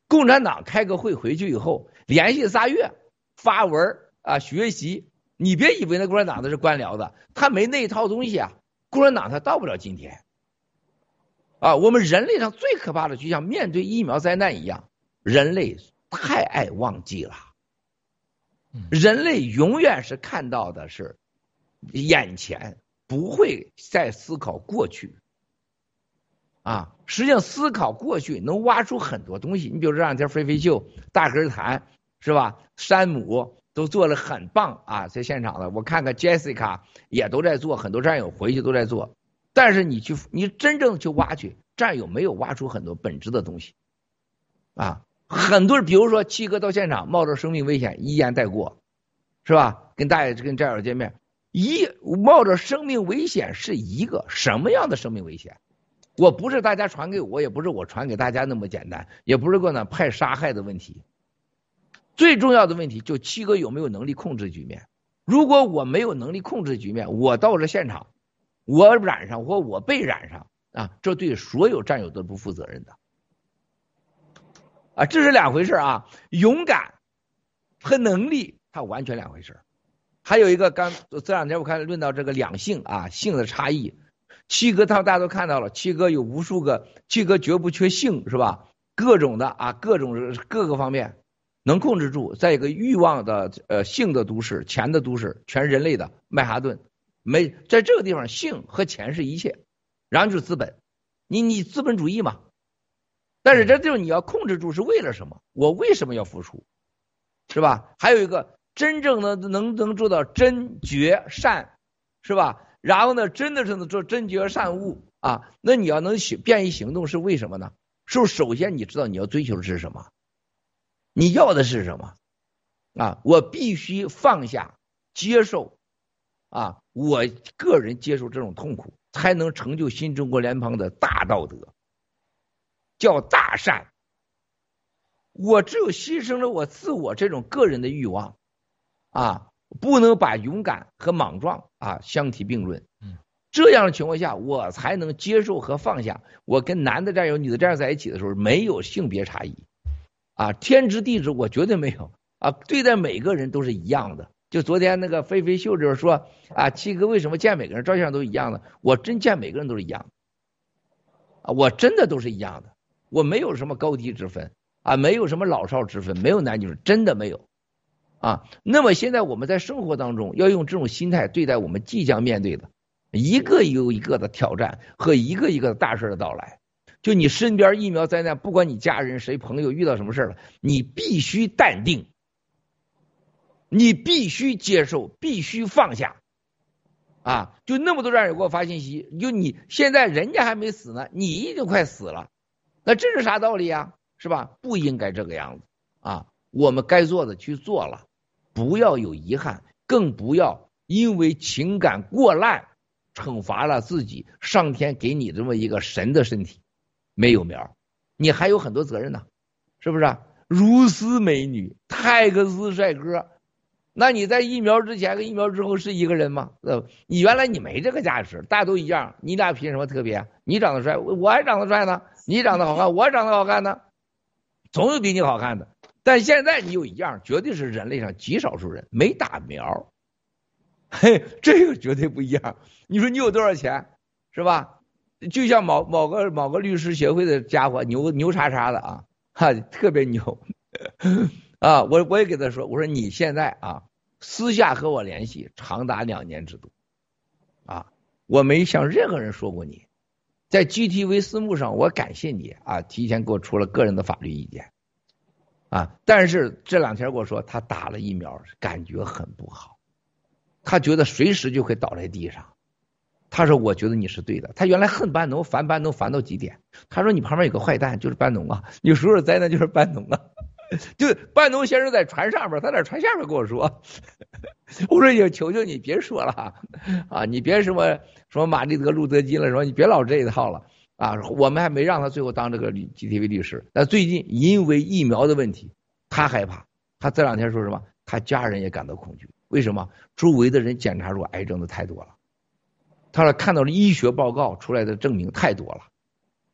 R: 共产党开个会回去以后，连续仨月发文啊学习，你别以为那共产党的是官僚的，他没那一套东西啊，共产党他到不了今天。啊，我们人类上最可怕的，就像面对疫苗灾难一样，人类太爱忘记了。人类永远是看到的是眼前，不会再思考过去。啊，实际上思考过去能挖出很多东西。你比如这两天飞飞秀、大根谈是吧？山姆都做了很棒啊，在现场的我看看，Jessica 也都在做，很多战友回去都在做。但是你去，你真正去挖去，战友没有挖出很多本质的东西啊。很多人，比如说七哥到现场，冒着生命危险一言带过，是吧？跟大爷跟战友见面，一冒着生命危险是一个什么样的生命危险？我不是大家传给我，也不是我传给大家那么简单，也不是个呢派杀害的问题。最重要的问题就七哥有没有能力控制局面？如果我没有能力控制局面，我到了现场，我染上或我被染上啊，这对所有战友都不负责任的啊，这是两回事啊。勇敢和能力，它完全两回事。还有一个，刚这两天我看论到这个两性啊，性的差异。七哥，他大家都看到了，七哥有无数个，七哥绝不缺性，是吧？各种的啊，各种各个方面能控制住，在一个欲望的呃性的都市，钱的都市，全人类的曼哈顿，没在这个地方，性和钱是一切，然后就是资本，你你资本主义嘛。但是这地方你要控制住是为了什么？我为什么要付出？是吧？还有一个真正的能能做到真觉善，是吧？然后呢，真的是能做真觉善悟啊？那你要能行便于行动是为什么呢？是不是首先你知道你要追求的是什么？你要的是什么？啊，我必须放下接受啊，我个人接受这种痛苦，才能成就新中国联邦的大道德，叫大善。我只有牺牲了我自我这种个人的欲望啊。不能把勇敢和莽撞啊相提并论。这样的情况下，我才能接受和放下。我跟男的战友、女的战友在一起的时候，没有性别差异，啊，天知地知，我绝对没有啊，对待每个人都是一样的。就昨天那个飞飞秀就是说啊，七哥为什么见每个人照相都一样的？我真见每个人都是一样，啊，我真的都是一样的，我没有什么高低之分啊，没有什么老少之分，没有男女，真的没有啊。那么现在我们在生活当中要用这种心态对待我们即将面对的一个又一个的挑战和一个一个的大事的到来。就你身边疫苗灾难，不管你家人谁朋友遇到什么事了，你必须淡定。你必须接受，必须放下，啊！就那么多战友给我发信息，就你现在人家还没死呢，你已经快死了，那这是啥道理呀？是吧？不应该这个样子啊！我们该做的去做了，不要有遗憾，更不要因为情感过滥惩罚了自己。上天给你这么一个神的身体，没有苗，你还有很多责任呢，是不是？如斯美女，泰克斯帅哥。那你在疫苗之前跟疫苗之后是一个人吗？呃，你原来你没这个价值，大家都一样，你俩凭什么特别？你长得帅，我还长得帅呢；你长得好看，我长得好看呢。总有比你好看的，但现在你有一样，绝对是人类上极少数人没打苗，嘿，这个绝对不一样。你说你有多少钱，是吧？就像某某个某个律师协会的家伙，牛牛叉叉的啊，哈，特别牛。啊，我我也给他说，我说你现在啊，私下和我联系长达两年之多，啊，我没向任何人说过你，在 GTV 私募上，我感谢你啊，提前给我出了个人的法律意见，啊，但是这两天跟我说他打了疫苗，感觉很不好，他觉得随时就会倒在地上，他说我觉得你是对的，他原来恨班农，烦班农烦到极点，他说你旁边有个坏蛋就是班农啊，有时候灾难就是班农啊。就班农先生在船上边，他在船下边跟我说：“ 我说，也求求你别说了啊，你别什么什么马利德路德金了，说你别老这一套了啊。我们还没让他最后当这个 GTV 律师。那最近因为疫苗的问题，他害怕。他这两天说什么？他家人也感到恐惧。为什么？周围的人检查出癌症的太多了。他说看到了医学报告出来的证明太多了，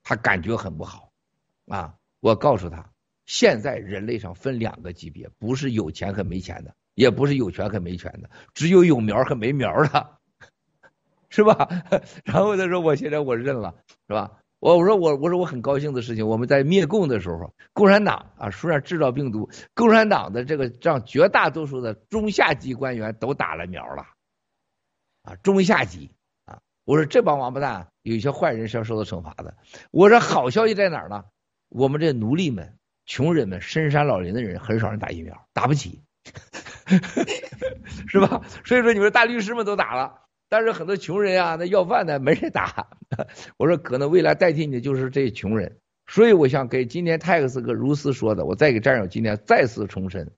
R: 他感觉很不好啊。我告诉他。”现在人类上分两个级别，不是有钱和没钱的，也不是有权和没权的，只有有苗和没苗的，是吧？然后他说：“我现在我认了，是吧？”我我说我我说我很高兴的事情，我们在灭共的时候，共产党啊，虽然制造病毒，共产党的这个让绝大多数的中下级官员都打了苗了，啊，中下级啊，我说这帮王八蛋，有一些坏人是要受到惩罚的。我说好消息在哪儿呢？我们这奴隶们。穷人们、深山老林的人很少人打疫苗，打不起，是吧？所以说你们大律师们都打了，但是很多穷人啊，那要饭的 没人打。我说可能未来代替你的就是这些穷人，所以我想给今天泰克斯哥如斯说的，我再给战友今天再次重申：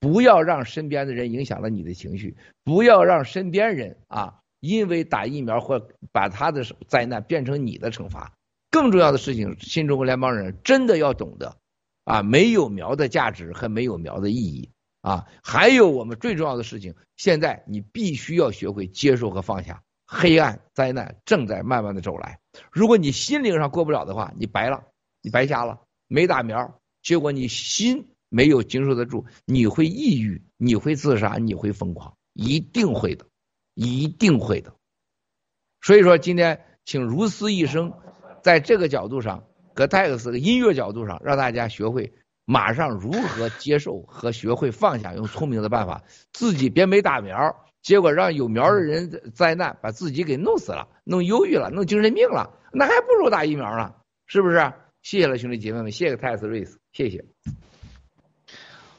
R: 不要让身边的人影响了你的情绪，不要让身边人啊因为打疫苗或把他的灾难变成你的惩罚。更重要的事情，新中国联邦人真的要懂得。啊，没有苗的价值和没有苗的意义啊！还有我们最重要的事情，现在你必须要学会接受和放下。黑暗灾难正在慢慢的走来，如果你心灵上过不了的话，你白了，你白瞎了。没打苗，结果你心没有经受得住，你会抑郁，你会自杀，你会疯狂，一定会的，一定会的。所以说，今天请如斯一生，在这个角度上。和泰克斯的音乐角度上，让大家学会马上如何接受和学会放下，用聪明的办法，自己别没打苗，结果让有苗的人灾难把自己给弄死了，弄忧郁了，弄精神病了，那还不如打疫苗呢，是不是？谢谢了，兄弟姐妹们，谢谢泰斯瑞斯，谢谢。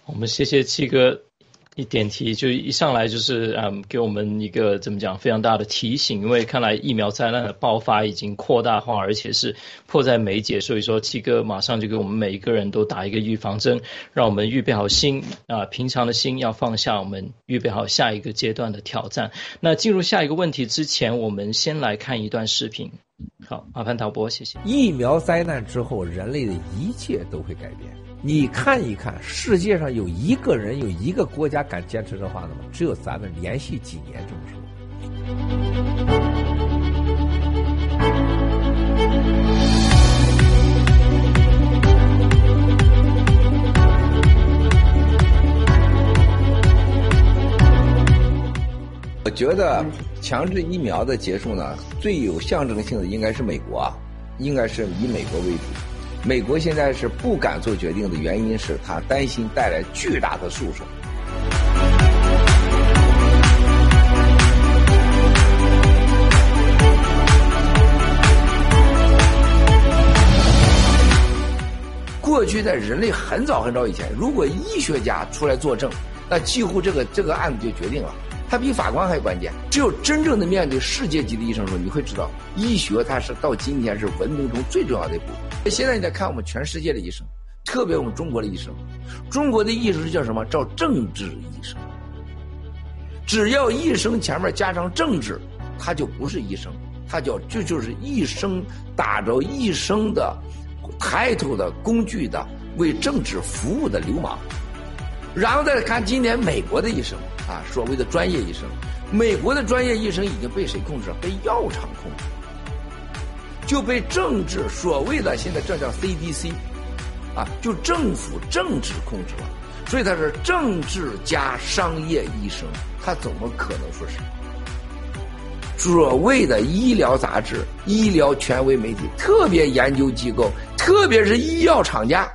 Q: 我们谢谢七哥。一点题就一上来就是嗯，给我们一个怎么讲非常大的提醒，因为看来疫苗灾难的爆发已经扩大化，而且是迫在眉睫。所以说七哥马上就给我们每一个人都打一个预防针，让我们预备好心啊，平常的心要放下，我们预备好下一个阶段的挑战。那进入下一个问题之前，我们先来看一段视频。好，阿凡达波，谢谢。
R: 疫苗灾难之后，人类的一切都会改变。你看一看，世界上有一个人、有一个国家敢坚持这话的吗？只有咱们连续几年这么说。我觉得强制疫苗的结束呢，最有象征性的应该是美国啊，应该是以美国为主。美国现在是不敢做决定的原因是他担心带来巨大的诉讼。过去在人类很早很早以前，如果医学家出来作证，那几乎这个这个案子就决定了。他比法官还关键。只有真正的面对世界级的医生时候，你会知道，医学它是到今天是文明中最重要的一步。现在你再看我们全世界的医生，特别我们中国的医生，中国的医生是叫什么？叫政治医生。只要医生前面加上政治，他就不是医生，他叫就就是一生打着一生的抬头的工具的为政治服务的流氓。然后再看今年美国的医生。啊，所谓的专业医生，美国的专业医生已经被谁控制了？被药厂控制，就被政治所谓的现在这叫 CDC，啊，就政府政治控制了。所以他是政治加商业医生，他怎么可能说是所谓的医疗杂志、医疗权威媒体、特别研究机构，特别是医药厂家，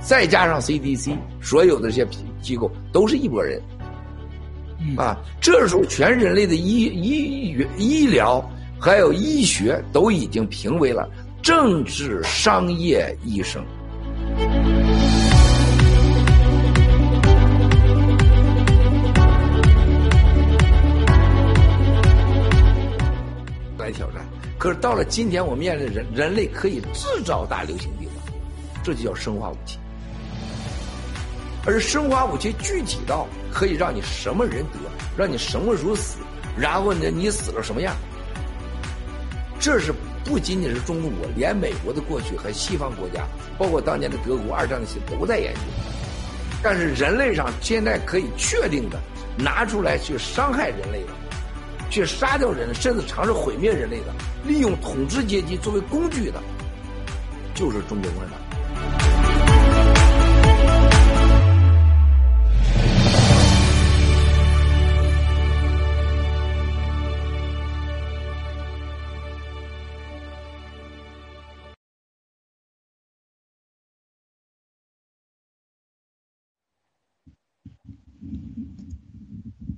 R: 再加上 CDC，所有的这些机构都是一拨人。啊，这时候全人类的医医医疗还有医学都已经评为了政治商业医生。来挑战，可是到了今天，我面临人人类可以制造大流行病了，这就叫生化武器。而生化武器具体到可以让你什么人得，让你什么时候死，然后呢，你死了什么样？这是不仅仅是中国，连美国的过去和西方国家，包括当年的德国二战那些都在研究。但是人类上现在可以确定的，拿出来去伤害人类的，去杀掉人，甚至尝试毁灭人类的，利用统治阶级作为工具的，就是中国共产党。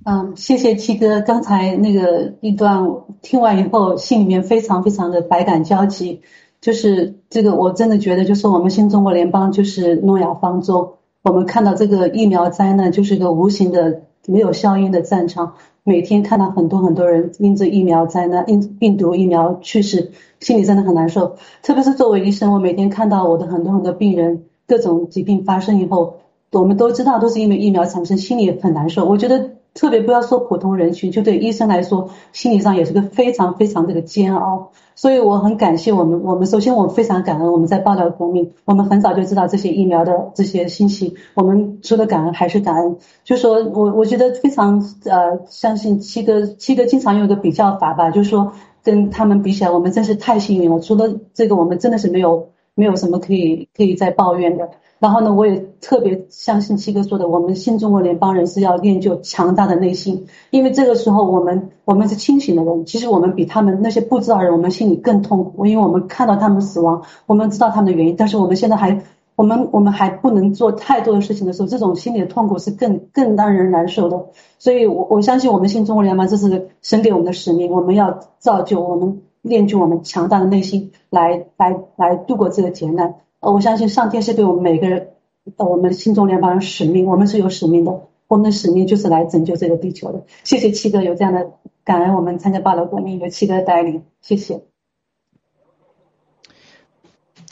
S: 嗯，谢谢七哥，刚才那个一段听完以后，心里面非常非常的百感交集。就是这个，我真的觉得，就是我们新中国联邦就是诺亚方舟，我们看到这个疫苗灾难，就是一个无形的、没有硝烟的战场。每天看到很多很多人因着疫苗灾难、因病毒疫苗去世，心里真的很难受。特别是作为医生，我每天看到我的很多很多病人各种疾病发生以后，我们都知道都是因为疫苗产生，心里很难受。我觉得。特别不要说普通人群，就对医生来说，心理上也是个非常非常这个煎熬。所以我很感谢我们，我们首先我非常感恩我们在报道国民，我们很早就知道这些疫苗的这些信息。我们除了感恩还是感恩，就说我我觉得非常呃相信七哥，七哥经常用一个比较法吧，就是说跟他们比起来，我们真是太幸运了。除了这个，我们真的是没有没有什么可以可以再抱怨的。然后呢，我也特别相信七哥说的，我们新中国联邦人是要练就强大的内心，因为这个时候我们我们是清醒的人，其实我们比他们那些不知道人，我们心里更痛苦，因为我们看到他们死亡，我们知道他们的原因，但是我们现在还我们我们还不能做太多的事情的时候，这种心理的痛苦是更更让人难受的。所以，我我相信我们新中国联邦这是神给我们的使命，我们要造就我们练就我们强大的内心，来来来度过这个劫难。我相信上天是对我们每个人，我们心中联邦的使命，我们是有使命的，我们的使命就是来拯救这个地球的。谢谢七哥有这样的感恩，我们参加报道革命有七哥带领，谢谢。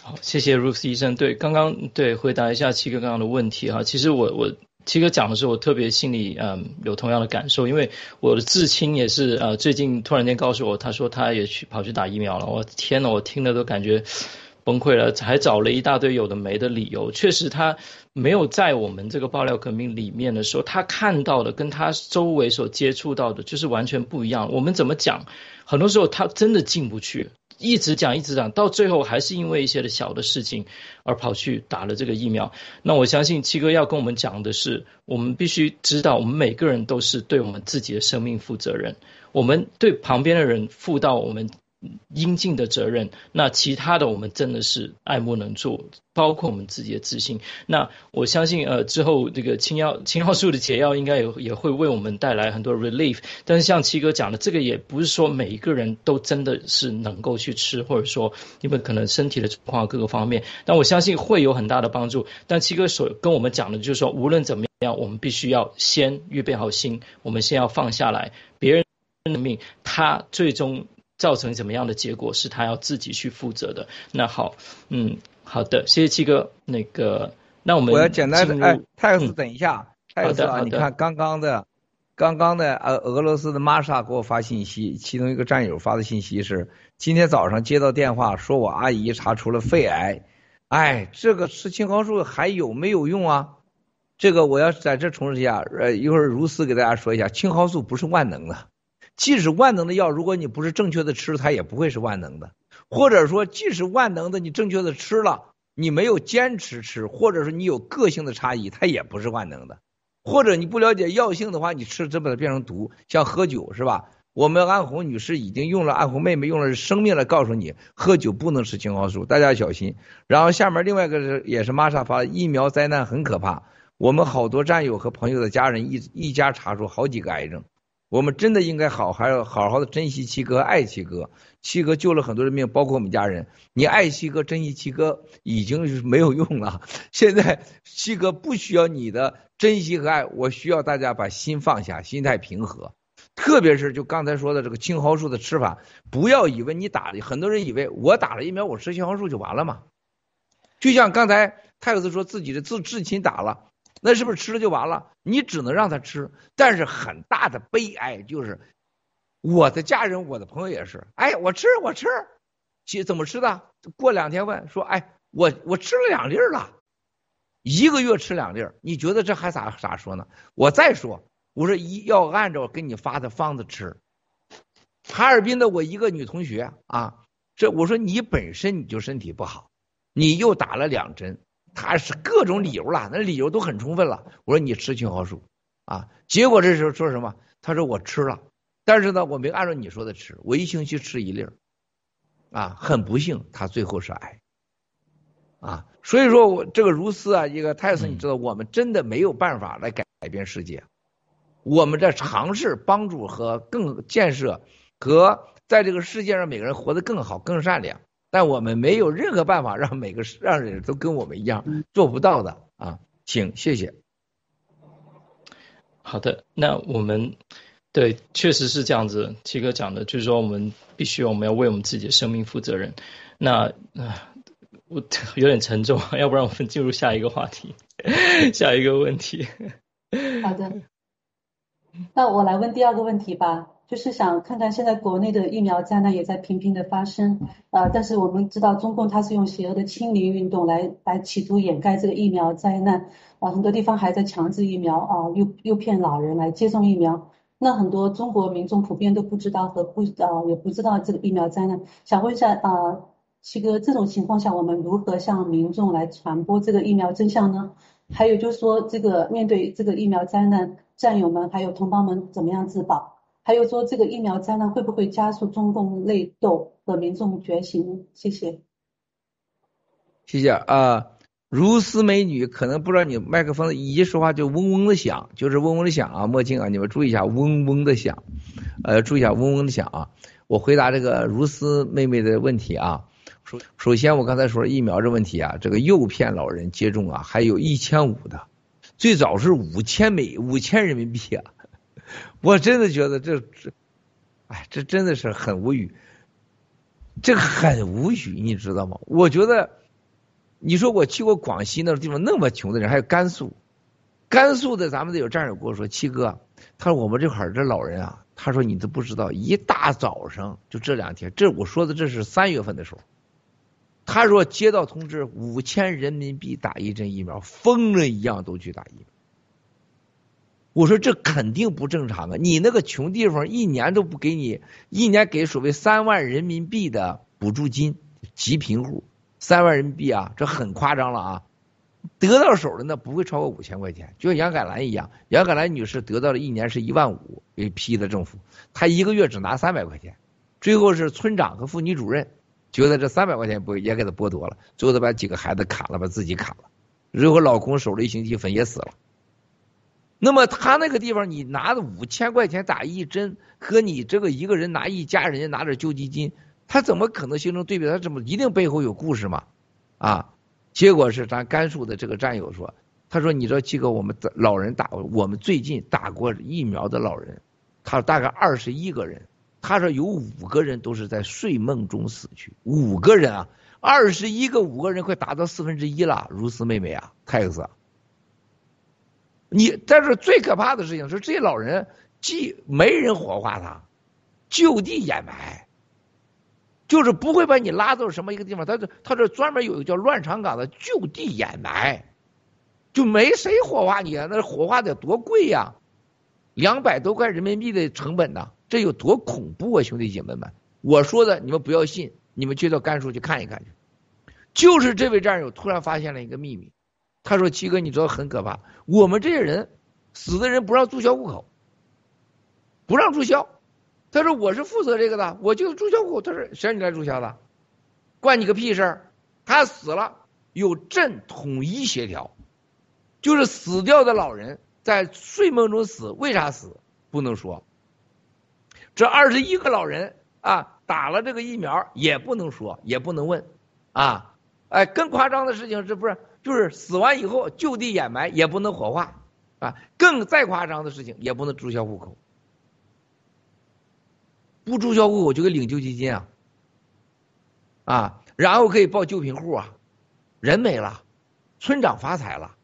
Q: 好，谢谢 Ruth 医生。对，刚刚对回答一下七哥刚刚的问题哈。其实我我七哥讲的时候，我特别心里嗯有同样的感受，因为我的至亲也是呃最近突然间告诉我，他说他也去跑去打疫苗了。我天呐，我听了都感觉。崩溃了，还找了一大堆有的没的理由。确实，他没有在我们这个爆料革命里面的时候，他看到的跟他周围所接触到的，就是完全不一样。我们怎么讲？很多时候他真的进不去。一直讲一直讲，到最后还是因为一些的小的事情而跑去打了这个疫苗。那我相信七哥要跟我们讲的是，我们必须知道，我们每个人都是对我们自己的生命负责任，我们对旁边的人负到我们。应尽的责任，那其他的我们真的是爱莫能助，包括我们自己的自信。那我相信，呃，之后这个青药青蒿素的解药应该也也会为我们带来很多 relief。但是像七哥讲的，这个也不是说每一个人都真的是能够去吃，或者说因为可能身体的状况各个方面。但我相信会有很大的帮助。但七哥所跟我们讲的就是说，无论怎么样，我们必须要先预备好心，我们先要放下来，别人的命，他最终。造成怎么样的结果是他要自己去负责的。那好，嗯，好的，谢谢七哥。那个，那我们
R: 我要简单的哎，泰斯，等一下，泰斯啊，你看刚刚的，刚刚的呃，俄罗斯的玛莎给我发信息，其中一个战友发的信息是，今天早上接到电话，说我阿姨查出了肺癌。哎，这个吃青蒿素还有没有用啊？这个我要在这重申一下，呃，一会儿如斯给大家说一下，青蒿素不是万能的。即使万能的药，如果你不是正确的吃，它也不会是万能的。或者说，即使万能的，你正确的吃了，你没有坚持吃，或者说你有个性的差异，它也不是万能的。或者你不了解药性的话，你吃真把它变成毒，像喝酒是吧？我们安红女士已经用了，安红妹妹用了生命来告诉你，喝酒不能吃青蒿素，大家小心。然后下面另外一个是也是玛莎发的，疫苗灾难很可怕，我们好多战友和朋友的家人一一家查出好几个癌症。我们真的应该好，还要好好的珍惜七哥，爱七哥。七哥救了很多人命，包括我们家人。你爱七哥，珍惜七哥，已经是没有用了。现在七哥不需要你的珍惜和爱，我需要大家把心放下，心态平和。特别是就刚才说的这个青蒿素的吃法，不要以为你打，很多人以为我打了疫苗，我吃青蒿素就完了嘛。就像刚才泰克斯说自己的自至亲打了。那是不是吃了就完了？你只能让他吃，但是很大的悲哀就是，我的家人、我的朋友也是，哎，我吃我吃，其怎么吃的？过两天问说，哎，我我吃了两粒了，一个月吃两粒，你觉得这还咋咋说呢？我再说，我说一要按照给你发的方子吃。哈尔滨的我一个女同学啊，这我说你本身你就身体不好，你又打了两针。他是各种理由了，那理由都很充分了。我说你吃青蒿素啊，结果这时候说什么？他说我吃了，但是呢，我没按照你说的吃，我一星期吃一粒儿啊，很不幸，他最后是癌啊。所以说我这个如斯啊，一个泰森，你知道，我们真的没有办法来改改变世界，我们在尝试帮助和更建设和在这个世界上每个人活得更好、更善良。但我们没有任何办法让每个让人都跟我们一样做不到的啊，请谢谢。
Q: 好的，那我们对确实是这样子，七哥讲的，就是说我们必须我们要为我们自己的生命负责任。那啊，我有点沉重，要不然我们进入下一个话题，下一个问题。
S: 好的，那我来问第二个问题吧。就是想看看现在国内的疫苗灾难也在频频的发生，呃，但是我们知道中共它是用邪恶的清零运动来来企图掩盖这个疫苗灾难，啊，很多地方还在强制疫苗啊，诱诱骗老人来接种疫苗，那很多中国民众普遍都不知道和不啊也不知道这个疫苗灾难，想问一下啊，七哥，这种情况下我们如何向民众来传播这个疫苗真相呢？还有就是说这个面对这个疫苗灾难，战友们还有同胞们怎么样自保？还有说这个疫苗灾难会不会加速中共内斗和民众觉醒？谢谢。
R: 谢谢啊，如斯美女，可能不知道你麦克风一说话就嗡嗡的响，就是嗡嗡的响啊，墨镜啊，你们注意一下，嗡嗡的响，呃，注意一下嗡嗡的响啊。我回答这个如斯妹妹的问题啊，首首先我刚才说疫苗这问题啊，这个诱骗老人接种啊，还有一千五的，最早是五千美五千人民币啊。我真的觉得这这，哎，这真的是很无语，这个很无语，你知道吗？我觉得，你说我去过广西那个地方，那么穷的人，还有甘肃，甘肃的咱们的有战友跟我说，七哥，他说我们这块儿这老人啊，他说你都不知道，一大早上就这两天，这我说的这是三月份的时候，他说接到通知，五千人民币打一针疫苗，疯了一样都去打疫苗。我说这肯定不正常啊！你那个穷地方一年都不给你，一年给所谓三万人民币的补助金，极贫户三万人民币啊，这很夸张了啊。得到手的呢不会超过五千块钱，就像杨改兰一样，杨改兰女士得到了一年是一万五给批的政府，她一个月只拿三百块钱，最后是村长和妇女主任觉得这三百块钱不也给她剥夺了，最后她把几个孩子砍了，把自己砍了，最后老公守了一星期坟也死了。那么他那个地方，你拿的五千块钱打一针，和你这个一个人拿一家人家拿点救济金，他怎么可能形成对比？他怎么一定背后有故事嘛？啊？结果是咱甘肃的这个战友说，他说：“你知道七哥，我们老人打，我们最近打过疫苗的老人，他大概二十一个人，他说有五个人都是在睡梦中死去，五个人啊，二十一个五个人快达到四分之一了，如斯妹妹啊，泰克斯。”你但是最可怕的事情是，这些老人既没人火化他，就地掩埋，就是不会把你拉到什么一个地方，他这他这专门有一个叫乱葬岗的就地掩埋，就没谁火化你啊，那火化得多贵呀，两百多块人民币的成本呢，这有多恐怖啊，兄弟姐妹们！我说的你们不要信，你们去到甘肃去看一看去，就是这位战友突然发现了一个秘密。他说：“七哥，你知道很可怕。我们这些人死的人不让注销户口，不让注销。他说我是负责这个的，我就是注销户口。他说谁让你来注销的？关你个屁事儿！他死了，由镇统一协调。就是死掉的老人在睡梦中死，为啥死不能说。这二十一个老人啊，打了这个疫苗也不能说，也不能问啊。哎，更夸张的事情是不是？”就是死完以后就地掩埋，也不能火化，啊，更再夸张的事情也不能注销户口，不注销户口就给领救济金啊，啊，然后可以报救贫户啊，人没了，村长发财了，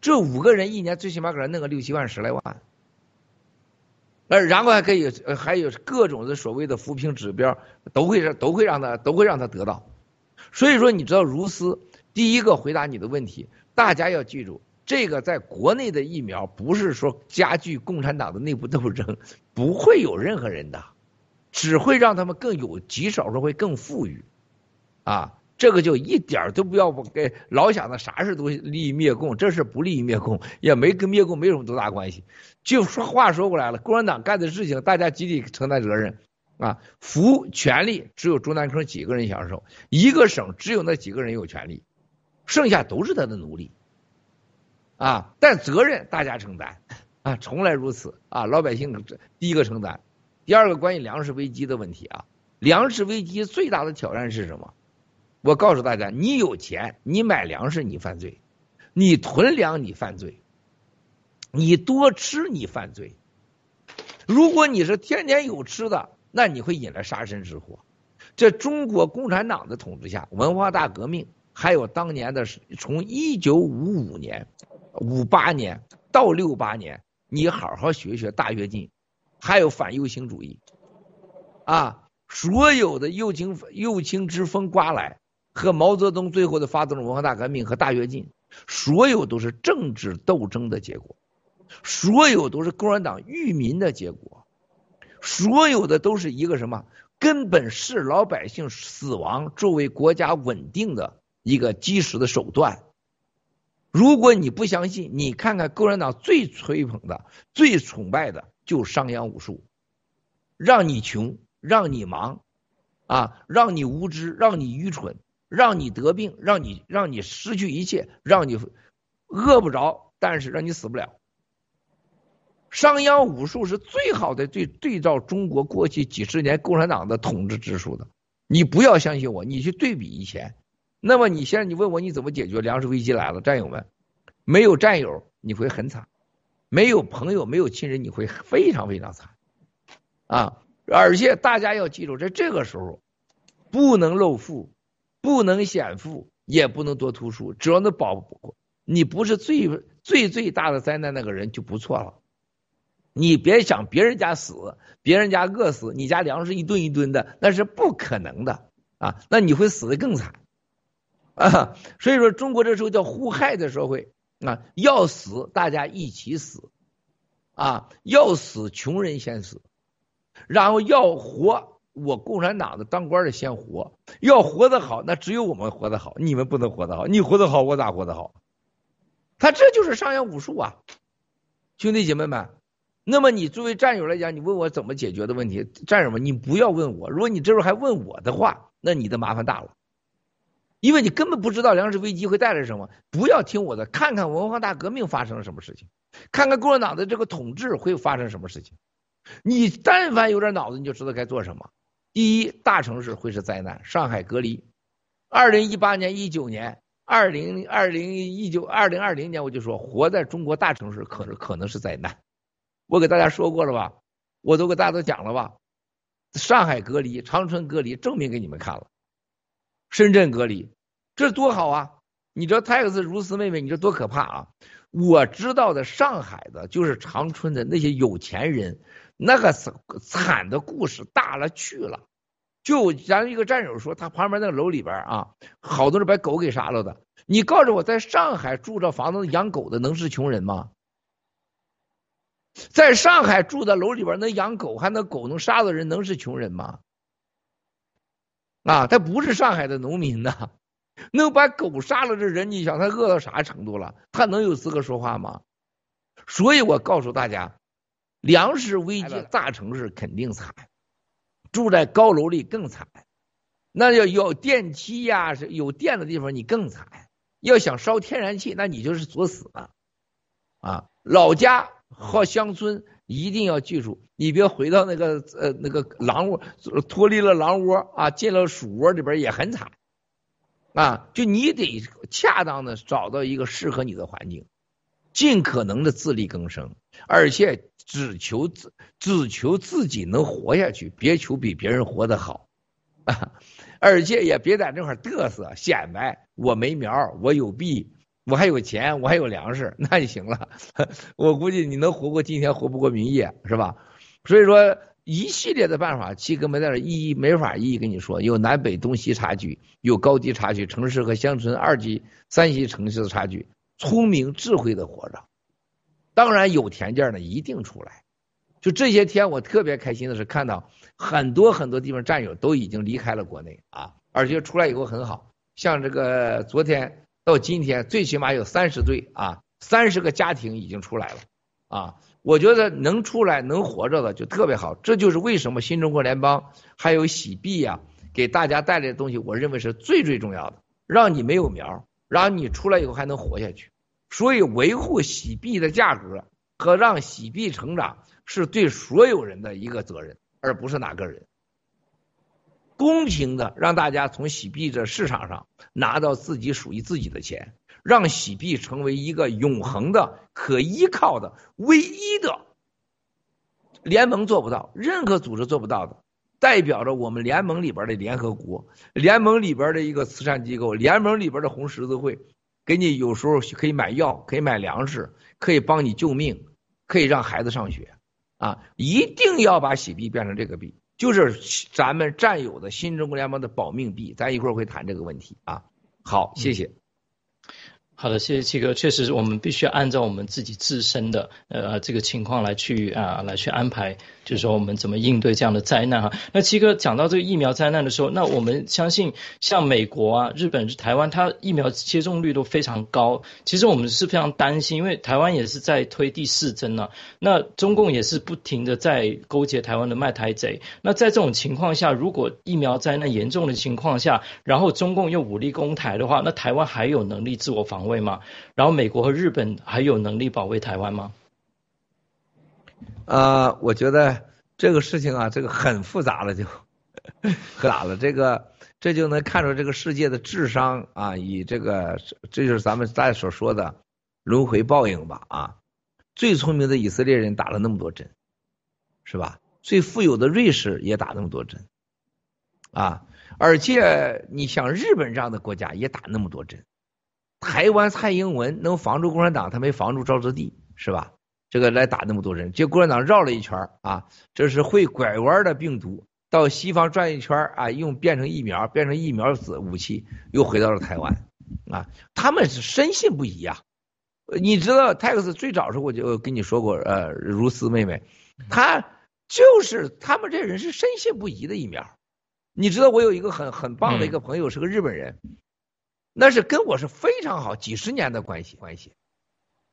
R: 这五个人一年最起码给他弄个六七万十来万，呃，然后还可以还有各种的所谓的扶贫指标都会让都会让他都会让他得到，所以说你知道如斯。第一个回答你的问题，大家要记住，这个在国内的疫苗不是说加剧共产党的内部斗争，不会有任何人的，只会让他们更有极少数会更富裕，啊，这个就一点都不要不给老想着啥事都利益灭共，这是不利于灭共，也没跟灭共没什么多大关系。就说话说过来了，共产党干的事情，大家集体承担责任。啊，福权力只有中南坑几个人享受，一个省只有那几个人有权利。剩下都是他的奴隶，啊！但责任大家承担，啊，从来如此啊！老百姓第一个承担，第二个关于粮食危机的问题啊，粮食危机最大的挑战是什么？我告诉大家，你有钱，你买粮食你犯罪，你囤粮你犯罪，你多吃你犯罪。如果你是天天有吃的，那你会引来杀身之祸。在中国共产党的统治下，文化大革命。还有当年的是从一九五五年、五八年到六八年，你好好学学大跃进，还有反右倾主义，啊，所有的右倾右倾之风刮来，和毛泽东最后的发动文化大革命和大跃进，所有都是政治斗争的结果，所有都是共产党愚民的结果，所有的都是一个什么？根本是老百姓死亡作为国家稳定的。一个基石的手段。如果你不相信，你看看共产党最吹捧的、最崇拜的，就商鞅武术，让你穷，让你忙，啊，让你无知，让你愚蠢，让你得病，让你让你失去一切，让你饿不着，但是让你死不了。商鞅武术是最好的对对照中国过去几十年共产党的统治之术的。你不要相信我，你去对比以前。那么你现在你问我你怎么解决粮食危机来了，战友们，没有战友你会很惨，没有朋友没有亲人你会非常非常惨，啊！而且大家要记住，在这个时候不能露富，不能显富，也不能多图书，只要能保你不是最最最大的灾难那个人就不错了。你别想别人家死，别人家饿死，你家粮食一吨一吨的那是不可能的啊！那你会死的更惨。啊，所以说中国这时候叫互害的社会啊，要死大家一起死，啊，要死穷人先死，然后要活我共产党的当官的先活，要活得好，那只有我们活得好，你们不能活得好。你活得好，我咋活得好？他这就是商鞅武术啊，兄弟姐妹们。那么你作为战友来讲，你问我怎么解决的问题，战友们，你不要问我。如果你这时候还问我的话，那你的麻烦大了，因为你根本不知道粮食危机会带来什么。不要听我的，看看文化大革命发生了什么事情，看看共产党的这个统治会发生什么事情。你但凡有点脑子，你就知道该做什么。第一，大城市会是灾难，上海隔离。二零一八年、一九年、二零二零一九、二零二零年，我就说，活在中国大城市可能可能是灾难。我给大家说过了吧，我都给大家都讲了吧。上海隔离，长春隔离，证明给你们看了。深圳隔离，这多好啊！你知道泰克斯如斯妹妹，你这多可怕啊！我知道的上海的，就是长春的那些有钱人，那个惨的故事大了去了。就咱一个战友说，他旁边那个楼里边啊，好多人把狗给杀了的。你告诉我，在上海住着房子养狗的，能是穷人吗？在上海住的楼里边能养狗，还能狗能杀的人，能是穷人吗？啊，他不是上海的农民呐，能把狗杀了这人，你想他饿到啥程度了？他能有资格说话吗？所以我告诉大家，粮食危机大城市肯定惨，住在高楼里更惨。那要有电梯呀，是有电的地方你更惨。要想烧天然气，那你就是作死了啊！老家。和乡村一定要记住，你别回到那个呃那个狼窝，脱离了狼窝啊，进了鼠窝里边也很惨啊！就你得恰当的找到一个适合你的环境，尽可能的自力更生，而且只求自只求自己能活下去，别求比别人活得好啊！而且也别在这块嘚瑟显摆，我没苗，我有币。我还有钱，我还有粮食，那就行了。我估计你能活过今天，活不过明夜，是吧？所以说，一系列的办法，七哥没在这一一没法一一跟你说。有南北东西差距，有高低差距，城市和乡村二级、三级城市的差距。聪明智慧的活着，当然有条件的一定出来。就这些天，我特别开心的是看到很多很多地方战友都已经离开了国内啊，而且出来以后很好，像这个昨天。到今天，最起码有三十对啊，三十个家庭已经出来了啊！我觉得能出来能活着的就特别好，这就是为什么新中国联邦还有喜币呀，给大家带来的东西，我认为是最最重要的，让你没有苗，让你出来以后还能活下去。所以维护喜币的价格和让喜币成长，是对所有人的一个责任，而不是哪个人。公平的让大家从喜币这市场上拿到自己属于自己的钱，让喜币成为一个永恒的、可依靠的、唯一的联盟做不到，任何组织做不到的，代表着我们联盟里边的联合国、联盟里边的一个慈善机构、联盟里边的红十字会，给你有时候可以买药、可以买粮食、可以帮你救命、可以让孩子上学啊！一定要把喜币变成这个币。就是咱们占有的新中国联盟的保命币，咱一会儿会谈这个问题啊。好，谢谢。
Q: 好的，谢谢七哥。确实是，我们必须要按照我们自己自身的呃这个情况来去啊来去安排。就是说，我们怎么应对这样的灾难哈？那七哥讲到这个疫苗灾难的时候，那我们相信，像美国啊、日本、台湾，它疫苗接种率都非常高。其实我们是非常担心，因为台湾也是在推第四针呢。那中共也是不停的在勾结台湾的卖台贼。那在这种情况下，如果疫苗灾难严重的情况下，然后中共又武力攻台的话，那台湾还有能力自我防卫吗？然后美国和日本还有能力保卫台湾吗？
R: 啊，我觉得这个事情啊，这个很复杂了，就可咋了？这个这就能看出这个世界的智商啊，以这个这就是咱们大家所说的轮回报应吧啊。最聪明的以色列人打了那么多针，是吧？最富有的瑞士也打那么多针啊，而且你像日本这样的国家也打那么多针。台湾蔡英文能防住共产党，他没防住赵志地，是吧？这个来打那么多人，结果共产党绕了一圈啊，这是会拐弯的病毒，到西方转一圈啊，用变成疫苗，变成疫苗子武器，又回到了台湾啊。他们是深信不疑啊。你知道泰克斯最早时候我就跟你说过，呃，如斯妹妹，他就是他们这人是深信不疑的疫苗，你知道我有一个很很棒的一个朋友是个日本人，那是跟我是非常好几十年的关系关系，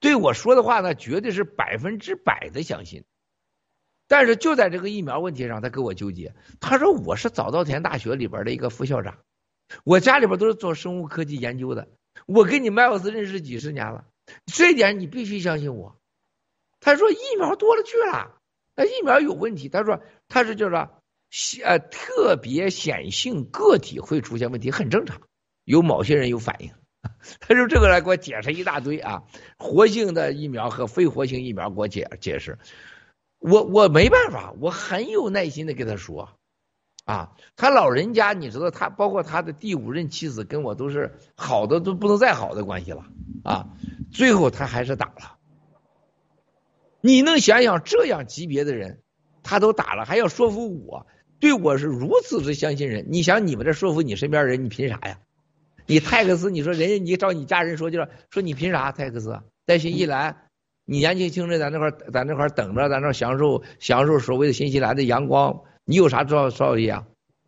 R: 对我说的话呢绝对是百分之百的相信。但是就在这个疫苗问题上，他跟我纠结。他说我是早稻田大学里边的一个副校长，我家里边都是做生物科技研究的，我跟你麦尔斯认识几十年了，这一点你必须相信我。他说疫苗多了去了，那疫苗有问题。他说他是叫做呃特别显性个体会出现问题，很正常，有某些人有反应。他就这个来给我解释一大堆啊，活性的疫苗和非活性疫苗给我解解释。我我没办法，我很有耐心的跟他说，啊，他老人家你知道，他包括他的第五任妻子跟我都是好的都不能再好的关系了啊，最后他还是打了。你能想想这样级别的人，他都打了，还要说服我，对我是如此之相信人。你想你们这说服你身边人，你凭啥呀？你泰克斯，你说人家你找你家人说就是说你凭啥？泰克斯在新西兰。你年轻轻的在那块在那块等着，在那享受享受所谓的新西兰的阳光，你有啥造造诣啊？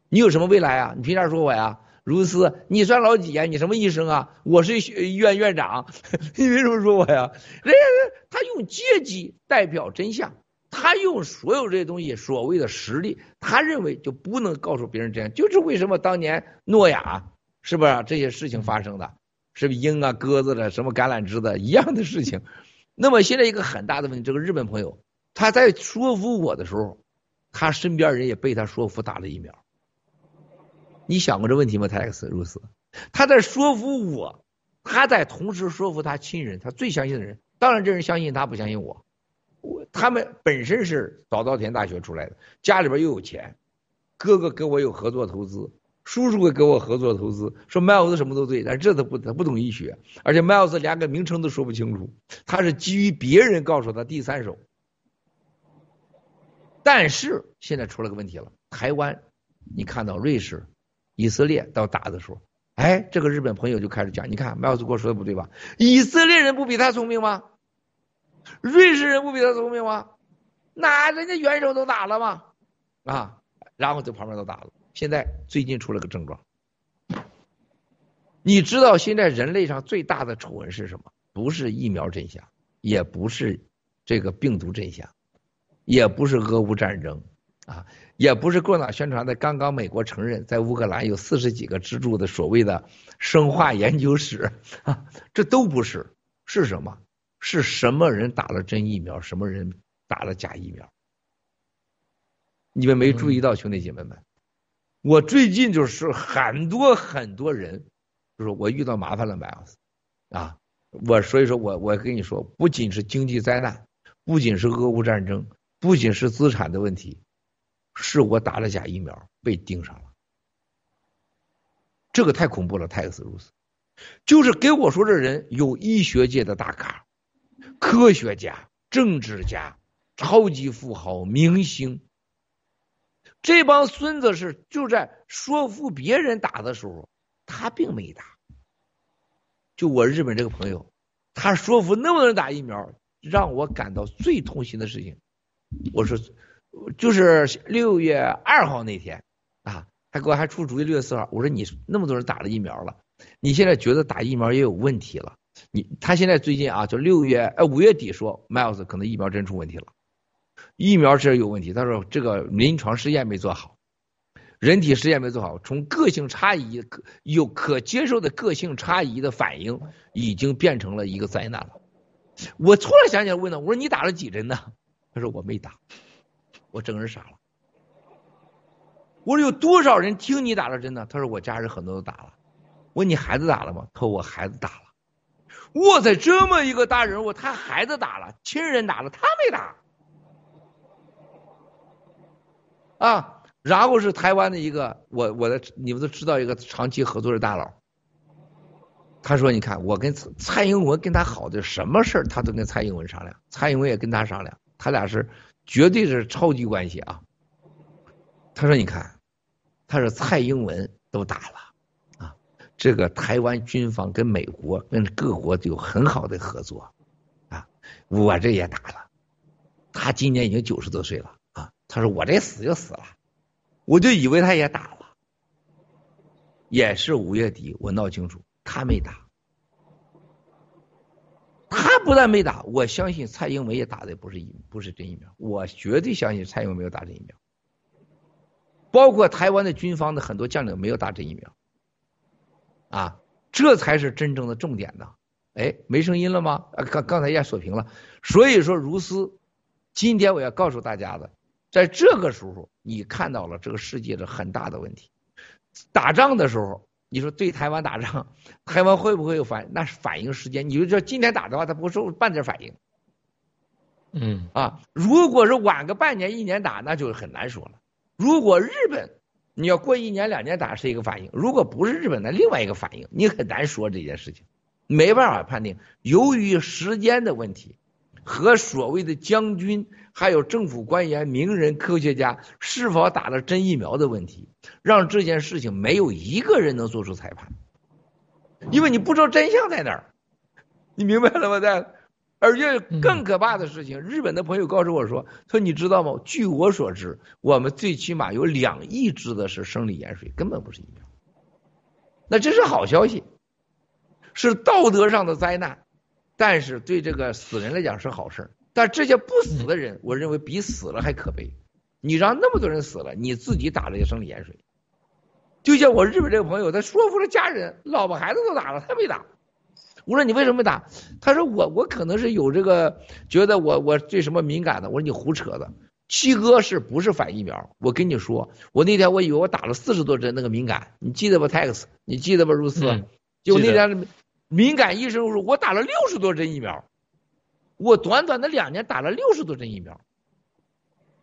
R: 你有什么未来啊？你凭啥说我呀？如斯，你算老几呀？你什么医生啊？我是医院院长，你为什么说我呀？人家他用阶级代表真相，他用所有这些东西所谓的实力，他认为就不能告诉别人真相，就是为什么当年诺亚是不是这些事情发生的？是不是鹰啊鸽子的什么橄榄枝的一样的事情？那么现在一个很大的问题，这个日本朋友他在说服我的时候，他身边人也被他说服打了疫苗。你想过这问题吗？泰克斯如斯，他在说服我，他在同时说服他亲人，他最相信的人。当然，这人相信他，不相信我。我他们本身是早稻田大学出来的，家里边又有钱，哥哥跟我有合作投资。叔叔会跟我合作投资，说 Miles 什么都对，但这他不他不懂医学，而且 Miles 连个名称都说不清楚，他是基于别人告诉他第三手。但是现在出了个问题了，台湾，你看到瑞士、以色列到打的时候，哎，这个日本朋友就开始讲，你看 Miles 跟我说的不对吧？以色列人不比他聪明吗？瑞士人不比他聪明吗？那人家元首都打了吗？啊，然后在旁边都打了。现在最近出了个症状，你知道现在人类上最大的丑闻是什么？不是疫苗真相，也不是这个病毒真相，也不是俄乌战争啊，也不是共产党宣传的。刚刚美国承认在乌克兰有四十几个支柱的所谓的生化研究室啊，这都不是，是什么？是什么人打了真疫苗，什么人打了假疫苗？你们没注意到，兄弟姐妹们。我最近就是很多很多人，就是我遇到麻烦了，麦老师啊，我所以说我我跟你说，不仅是经济灾难，不仅是俄乌战争，不仅是资产的问题，是我打了假疫苗被盯上了，这个太恐怖了，泰克斯如斯，就是给我说这人有医学界的大咖、科学家、政治家、超级富豪、明星。这帮孙子是就在说服别人打的时候，他并没打。就我日本这个朋友，他说服那么多人打疫苗，让我感到最痛心的事情。我说，就是六月二号那天啊，他给我还出主意。六月四号，我说你那么多人打了疫苗了，你现在觉得打疫苗也有问题了？你他现在最近啊，就六月呃五月底说，Miles 可能疫苗真出问题了。疫苗是有问题，他说这个临床试验没做好，人体试验没做好，从个性差异有可接受的个性差异的反应，已经变成了一个灾难了。我突然想起来问他，我说你打了几针呢？他说我没打，我整个人傻了。我说有多少人听你打了针呢？他说我家人很多都打了。我说你孩子打了吗？他说我孩子打了。哇塞，这么一个大人物，他孩子打了，亲人打了，他没打。啊，然后是台湾的一个，我我的你们都知道一个长期合作的大佬，他说：“你看，我跟蔡英文跟他好的什么事儿，他都跟蔡英文商量，蔡英文也跟他商量，他俩是绝对是超级关系啊。”他说：“你看，他说蔡英文都打了啊，这个台湾军方跟美国跟各国有很好的合作啊，我这也打了，他今年已经九十多岁了。”他说：“我这死就死了，我就以为他也打了。也是五月底，我闹清楚，他没打。他不但没打，我相信蔡英文也打的不是疫不是真疫苗，我绝对相信蔡英文没有打真疫苗。包括台湾的军方的很多将领没有打真疫苗，啊，这才是真正的重点呢。哎，没声音了吗？啊，刚刚才一下锁屏了。所以说，如斯，今天我要告诉大家的，在这个时候，你看到了这个世界的很大的问题。打仗的时候，你说对台湾打仗，台湾会不会有反？那是反应时间。你就说今天打的话，他不会受半点反应。
Q: 嗯
R: 啊，如果是晚个半年、一年打，那就很难说了。如果日本你要过一年、两年打是一个反应，如果不是日本，那另外一个反应，你很难说这件事情，没办法判定。由于时间的问题和所谓的将军、还有政府官员、名人、科学家是否打了真疫苗的问题，让这件事情没有一个人能做出裁判，因为你不知道真相在哪儿，你明白了吗？在。而且更可怕的事情，日本的朋友告诉我说：“说你知道吗？据我所知，我们最起码有两亿支的是生理盐水，根本不是疫苗。那这是好消息，是道德上的灾难，但是对这个死人来讲是好事。但这些不死的人，我认为比死了还可悲。你让那么多人死了，你自己打了一生理盐水，就像我日本这个朋友，他说服了家人，老婆孩子都打了，他没打。”我说你为什么没打？他说我我可能是有这个觉得我我对什么敏感的。我说你胡扯的，七哥是不是反疫苗？我跟你说，我那天我以为我打了四十多针那个敏感，你记得不？Tex，你记得不？如斯，就那天敏感医生说，我打了六十多针疫苗，我短短的两年打了六十多针疫苗，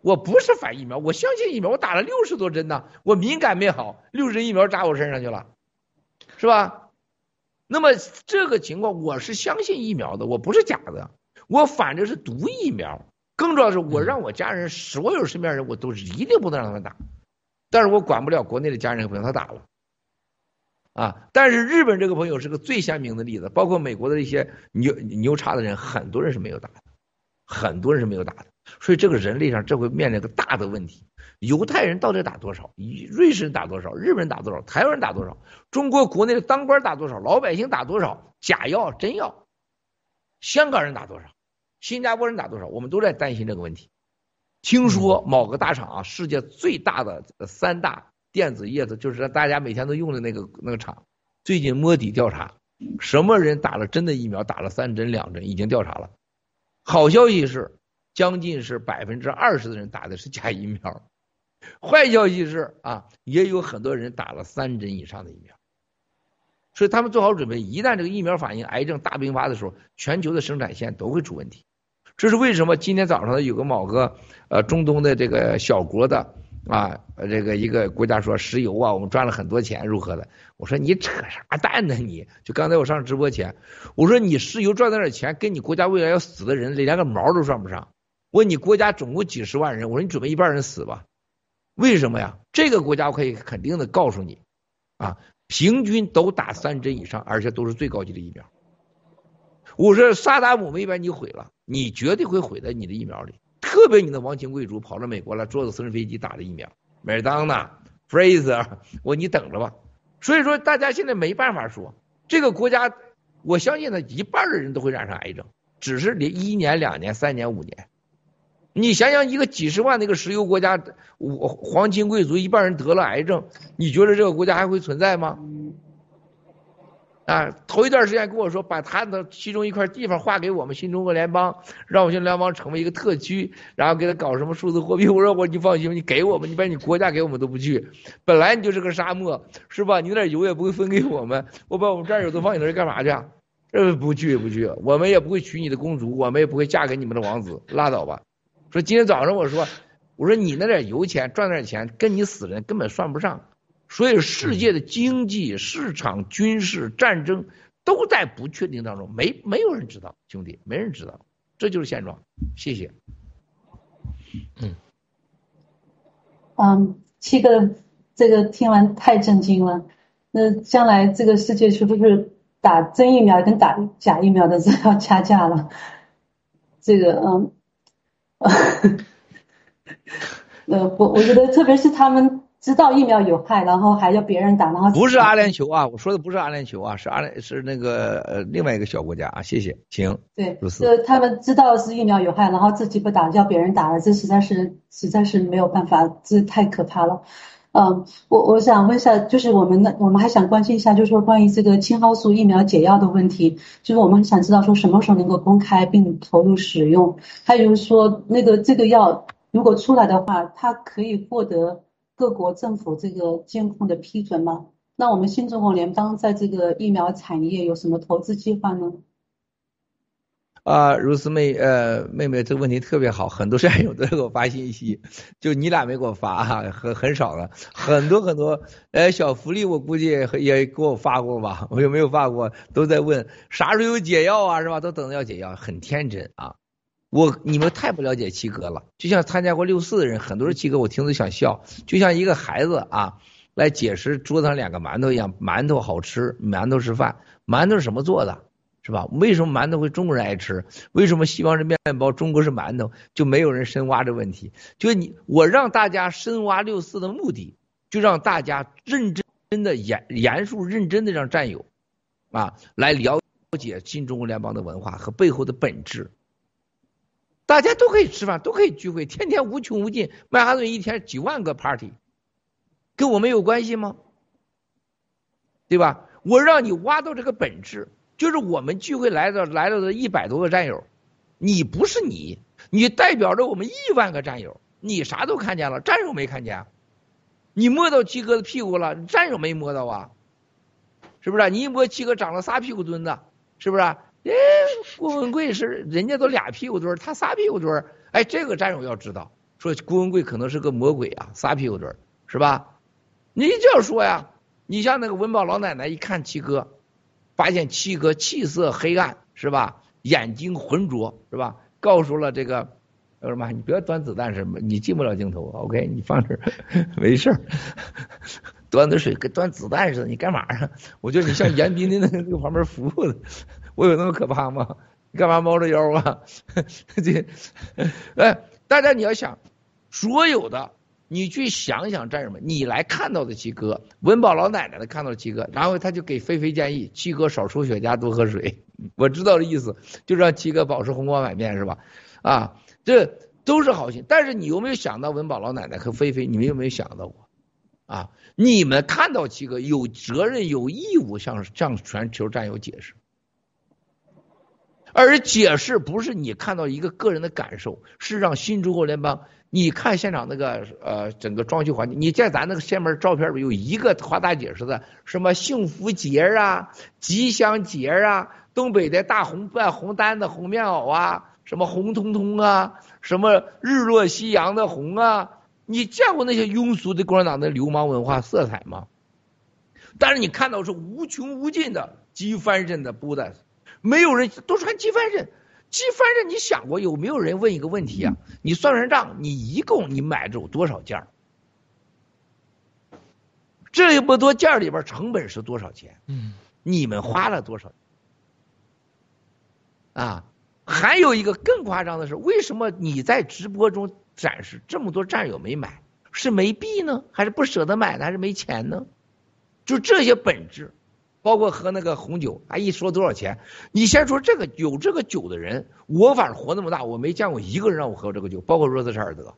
R: 我不是反疫苗，我相信疫苗，我打了六十多针呢，我敏感没好，六十针疫苗扎我身上去了，是吧？那么这个情况，我是相信疫苗的，我不是假的，我反正是毒疫苗。更重要的是，我让我家人所有身边人，我都是一定不能让他们打。但是我管不了国内的家人朋友，他打了啊。但是日本这个朋友是个最鲜明的例子，包括美国的一些牛牛叉的人，很多人是没有打的，很多人是没有打的。所以这个人类上这会面临个大的问题。犹太人到底打多少？瑞士人打多少？日本人打多少？台湾人打多少？中国国内的当官打多少？老百姓打多少？假药真药？香港人打多少？新加坡人打多少？我们都在担心这个问题。听说某个大厂啊，世界最大的三大电子业的，就是大家每天都用的那个那个厂，最近摸底调查，什么人打了真的疫苗？打了三针两针，已经调查了。好消息是，将近是百分之二十的人打的是假疫苗。坏消息是啊，也有很多人打了三针以上的疫苗，所以他们做好准备，一旦这个疫苗反应癌症大并发的时候，全球的生产线都会出问题。这是为什么？今天早上有个某个呃中东的这个小国的啊，这个一个国家说石油啊，我们赚了很多钱，如何的？我说你扯啥蛋呢？你就刚才我上直播前，我说你石油赚那点钱，跟你国家未来要死的人连个毛都算不上。我问你国家总共几十万人，我说你准备一半人死吧。为什么呀？这个国家我可以肯定的告诉你，啊，平均都打三针以上，而且都是最高级的疫苗。我说萨达姆没把你毁了，你绝对会毁在你的疫苗里。特别你的王亲贵族跑到美国来，坐着私人飞机打的疫苗，麦当娜、Fraser，我你等着吧。所以说，大家现在没办法说这个国家，我相信呢，一半的人都会染上癌症，只是连一年、两年、三年、五年。你想想，一个几十万的一个石油国家，我皇亲贵族一半人得了癌症，你觉得这个国家还会存在吗？啊，头一段时间跟我说，把他的其中一块地方划给我们新中国联邦，让我们新联邦成为一个特区，然后给他搞什么数字货币。我说我你放心，你给我们，你把你国家给我们都不去，本来你就是个沙漠，是吧？你那点油也不会分给我们，我把我们战友都放你那儿干嘛去？呃，不去不去，我们也不会娶你的公主，我们也不会嫁给你们的王子，拉倒吧。说今天早上我说，我说你那点油钱赚点钱，跟你死人根本算不上。所以世界的经济、市场、军事、战争都在不确定当中，没没有人知道，兄弟，没人知道，这就是现状。谢谢。
S: 嗯，嗯，七个这个听完太震惊了。那将来这个世界是不是打真疫苗跟打假疫苗的 是要掐架了？这个嗯。呃，我我觉得，特别是他们知道疫苗有害，然后还要别人打，然后
R: 不是阿联酋啊，我说的不是阿联酋啊，是阿联是那个呃另外一个小国家啊。谢谢，请
S: 对，
R: 如斯。
S: 就他们知道是疫苗有害，然后自己不打，叫别人打了，这实在是实在是没有办法，这太可怕了。嗯，我我想问一下，就是我们的我们还想关心一下，就是说关于这个青蒿素疫苗解药的问题，就是我们想知道说什么时候能够公开并投入使用，还有就是说那个这个药如果出来的话，它可以获得。各国政府这个监控的批准吗？那我们新中国联邦在这个疫苗产业有什么投资计划呢？
R: 啊，如斯妹，呃，妹妹，这个问题特别好，很多战友都在给我发信息，就你俩没给我发哈，很很少了，很多很多，呃，小福利我估计也给我发过吧，我有没有发过？都在问啥时候有解药啊，是吧？都等着要解药，很天真啊。我你们太不了解七哥了，就像参加过六四的人，很多人七哥我听着想笑，就像一个孩子啊来解释桌子上两个馒头一样，馒头好吃，馒头是饭，馒头是什么做的，是吧？为什么馒头会中国人爱吃？为什么西方是面包，中国是馒头？就没有人深挖这问题。就你我让大家深挖六四的目的，就让大家认真的严严肃认真的让战友啊来了解新中国联邦的文化和背后的本质。大家都可以吃饭，都可以聚会，天天无穷无尽。曼哈顿一天几万个 party，跟我们有关系吗？对吧？我让你挖到这个本质，就是我们聚会来的来了的一百多个战友，你不是你，你代表着我们亿万个战友。你啥都看见了，战友没看见。你摸到七哥的屁股了，战友没摸到啊？是不是？你一摸七哥长了仨屁股墩子，是不是？哎，郭文贵是人家都俩屁股墩儿，他仨屁股墩儿。哎，这个战友要知道，说郭文贵可能是个魔鬼啊，仨屁股墩儿是吧？你这样说呀，你像那个文保老奶奶一看七哥，发现七哥气色黑暗是吧？眼睛浑浊是吧？告诉了这个叫什么？你不要端子弹什么？你进不了镜头，OK？你放这儿 没事儿，端的水跟端子弹似的，你干嘛呀？我觉得你像严彬的那个旁边服务的。我有那么可怕吗？你干嘛猫着腰啊？这，哎，大家你要想，所有的你去想想战友们，你来看到的七哥，文宝老奶奶的看到七哥，然后他就给菲菲建议，七哥少抽雪茄，多喝水。我知道的意思，就让七哥保持红光满面，是吧？啊，这都是好心。但是你有没有想到文宝老奶奶和菲菲？你们有没有想到过？啊，你们看到七哥有责任有义务向向全球战友解释。而解释不是你看到一个个人的感受，是让新中国联邦，你看现场那个呃整个装修环境，你在咱那个前面照片里有一个夸大解释的，什么幸福节啊、吉祥节啊、东北的大红扮红单的红棉袄啊、什么红彤彤啊、什么日落夕阳的红啊，你见过那些庸俗的共产党的流氓文化色彩吗？但是你看到是无穷无尽的机翻身的布袋。没有人都穿机翻身，机翻身，你想过有没有人问一个问题啊？你算算账，你一共你买着有多少件这么多件里边成本是多少钱？嗯，你们花了多少？啊，还有一个更夸张的是，为什么你在直播中展示这么多战友没买？是没币呢，还是不舍得买呢，还是没钱呢？就这些本质。包括喝那个红酒，啊，一说多少钱？你先说这个有这个酒的人，我反正活那么大，我没见过一个人让我喝这个酒，包括罗斯柴尔德。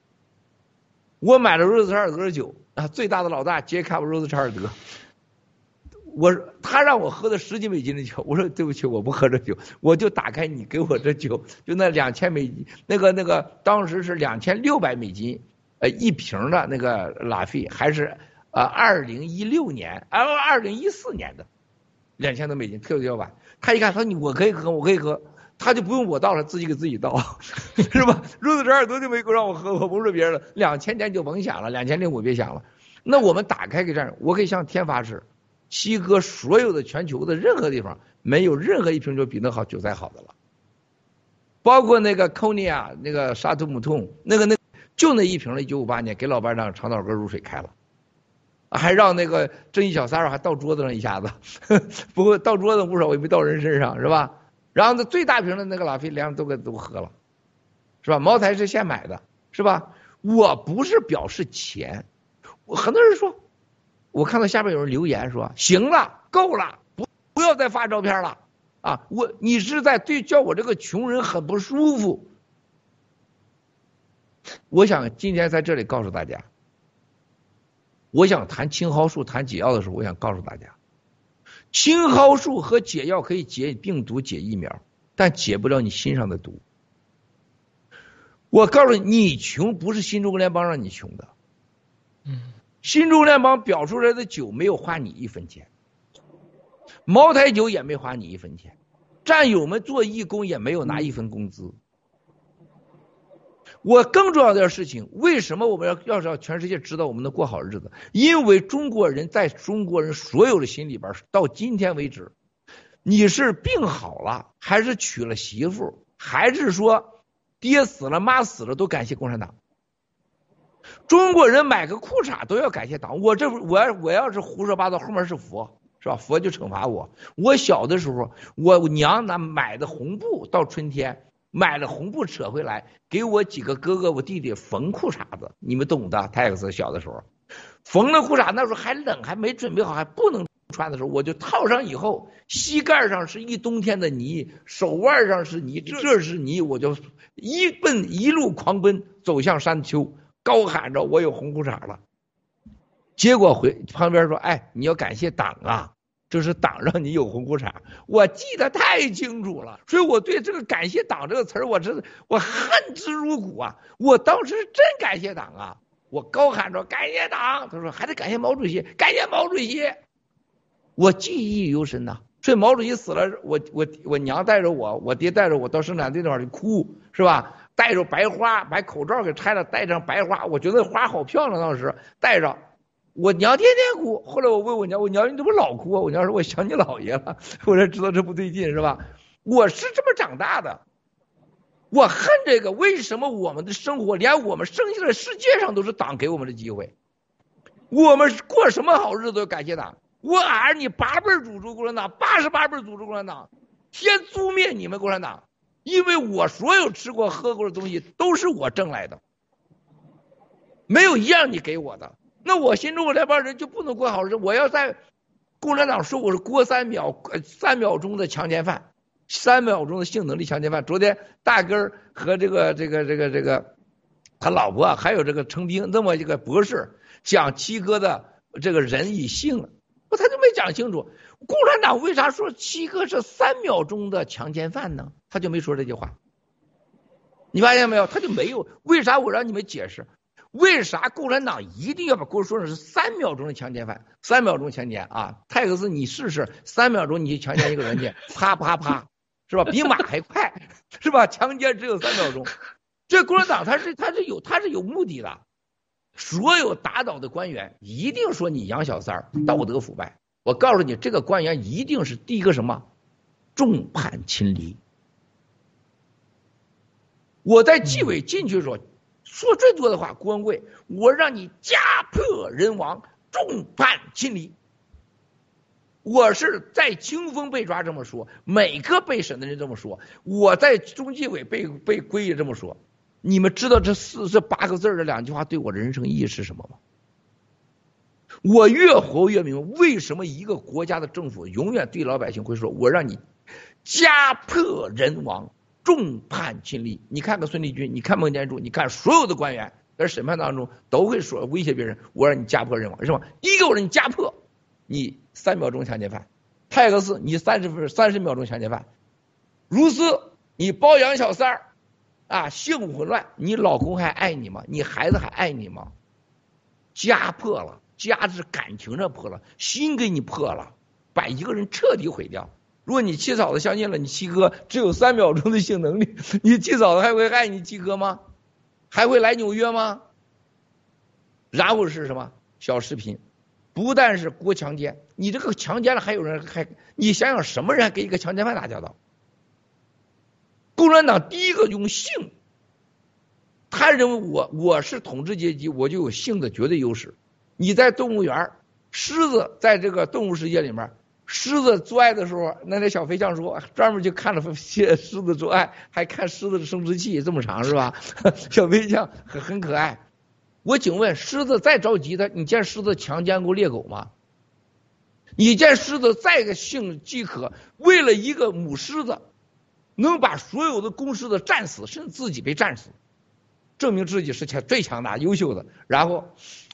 R: 我买了罗斯柴尔德的酒啊，最大的老大杰卡罗斯柴尔德，我他让我喝的十几美金的酒，我说对不起，我不喝这酒，我就打开你给我这酒，就那两千美金，那个那个当时是两千六百美金，呃一瓶的那个拉菲，还是呃二零一六年啊二零一四年的。两千多美金特别晚，他一看，他说你我可以喝，我可以喝，他就不用我倒了，自己给自己倒，是吧？如此这二多就没够让我喝，我不是别人的，两千年就甭想了，两千零五别想了。那我们打开个样，我可以向天发誓，七哥所有的全球的任何地方，没有任何一瓶酒比那好酒再好的了，包括那个科尼亚那个沙图姆通，那个那就那一瓶了，一九五八年给老班长长岛哥入水开了。还让那个正义小三儿还倒桌子上一下子，不过倒桌子无所谓，没倒人身上是吧？然后那最大瓶的那个拉菲，两都给都喝了，是吧？茅台是现买的，是吧？我不是表示钱，很多人说，我看到下边有人留言说，行了，够了，不不要再发照片了啊！我你是在对叫我这个穷人很不舒服。我想今天在这里告诉大家，我想谈青蒿素、谈解药的时候，我想告诉大家，青蒿素和解药可以解病毒、解疫苗，但解不了你心上的毒。我告诉你，你穷不是新中国联邦让你穷的，嗯，新中国联邦表出来的酒没有花你一分钱，茅台酒也没花你一分钱，战友们做义工也没有拿一分工资。我更重要的事情，为什么我们要要让全世界知道我们能过好日子？因为中国人在中国人所有的心里边，到今天为止，你是病好了，还是娶了媳妇，还是说爹死了妈死了都感谢共产党？中国人买个裤衩都要感谢党。我这我要我要是胡说八道，后面是佛是吧？佛就惩罚我。我小的时候，我娘那买的红布到春天。买了红布扯回来，给我几个哥哥我弟弟缝裤衩子，你们懂的。泰克斯小的时候，缝了裤衩，那时候还冷，还没准备好，还不能穿的时候，我就套上以后，膝盖上是一冬天的泥，手腕上是泥，这是泥，我就一奔一路狂奔走向山丘，高喊着我有红裤衩了。结果回旁边说：“哎，你要感谢党啊。”就是党让你有红裤衩，我记得太清楚了，所以我对这个感谢党这个词儿，我真的我恨之入骨啊！我当时真感谢党啊，我高喊着感谢党，他说还得感谢毛主席，感谢毛主席，我记忆犹深呐。所以毛主席死了，我我我娘带着我，我爹带着我到生产队那块去哭，是吧？带着白花，把口罩给拆了，戴上白花，我觉得花好漂亮，当时戴着。我娘天天哭，后来我问我娘，我娘你怎么老哭啊？我娘说我想你姥爷了，我才知道这不对劲是吧？我是这么长大的，我恨这个，为什么我们的生活连我们生下来世界上都是党给我们的机会？我们过什么好日子都感谢党。我儿你八辈祖宗共产党，八十八辈祖宗共产党，先诛灭你们共产党，因为我所有吃过喝过的东西都是我挣来的，没有一样你给我的。那我新中国联邦人就不能过好日子？我要在共产党说我是过三秒呃三秒钟的强奸犯，三秒钟的性能力强奸犯。昨天大根儿和这个这个这个这个他老婆还有这个程兵那么一个博士讲七哥的这个人与性，不他就没讲清楚。共产党为啥说七哥是三秒钟的强奸犯呢？他就没说这句话。你发现没有？他就没有。为啥我让你们解释？为啥共产党一定要把郭说成是三秒钟的强奸犯？三秒钟强奸啊！泰克斯，你试试，三秒钟你去强奸一个人去，啪啪啪，是吧？比马还快，是吧？强奸只有三秒钟。这共产党他是他是有他是有目的的，所有打倒的官员一定说你杨小三儿道德腐败。我告诉你，这个官员一定是第一个什么众叛亲离。我在纪委进去的时候。说最多的话，郭文贵，我让你家破人亡，众叛亲离。我是在清风被抓这么说，每个被审的人这么说，我在中纪委被被归也这么说。你们知道这四这八个字这两句话对我的人生意义是什么吗？我越活越明白，为什么一个国家的政府永远对老百姓会说：“我让你家破人亡。”众叛亲离，你看看孙立军，你看孟建柱，你看所有的官员在审判当中都会说威胁别人，我让你家破人亡，是吧？一个我让你家破，你三秒钟强奸犯，泰克斯你三十分三十秒钟强奸犯，如斯你包养小三儿啊，性混乱，你老公还爱你吗？你孩子还爱你吗？家破了，家是感情上破了，心给你破了，把一个人彻底毁掉。如果你七嫂子相信了你七哥只有三秒钟的性能力，你七嫂子还会爱你七哥吗？还会来纽约吗？然后是什么小视频？不但是郭强奸，你这个强奸了还有人还你想想什么人跟一个强奸犯打交道？共产党第一个用性，他认为我我是统治阶级，我就有性的绝对优势。你在动物园，狮子在这个动物世界里面。狮子做爱的时候，那那小飞象说，专门就看了狮子做爱，还看狮子的生殖器这么长是吧？小飞象很很可爱。我请问，狮子再着急，它你见狮子强奸过猎狗吗？你见狮子再个性饥渴，为了一个母狮子，能把所有的公狮子战死，甚至自己被战死，证明自己是强最强大、优秀的。然后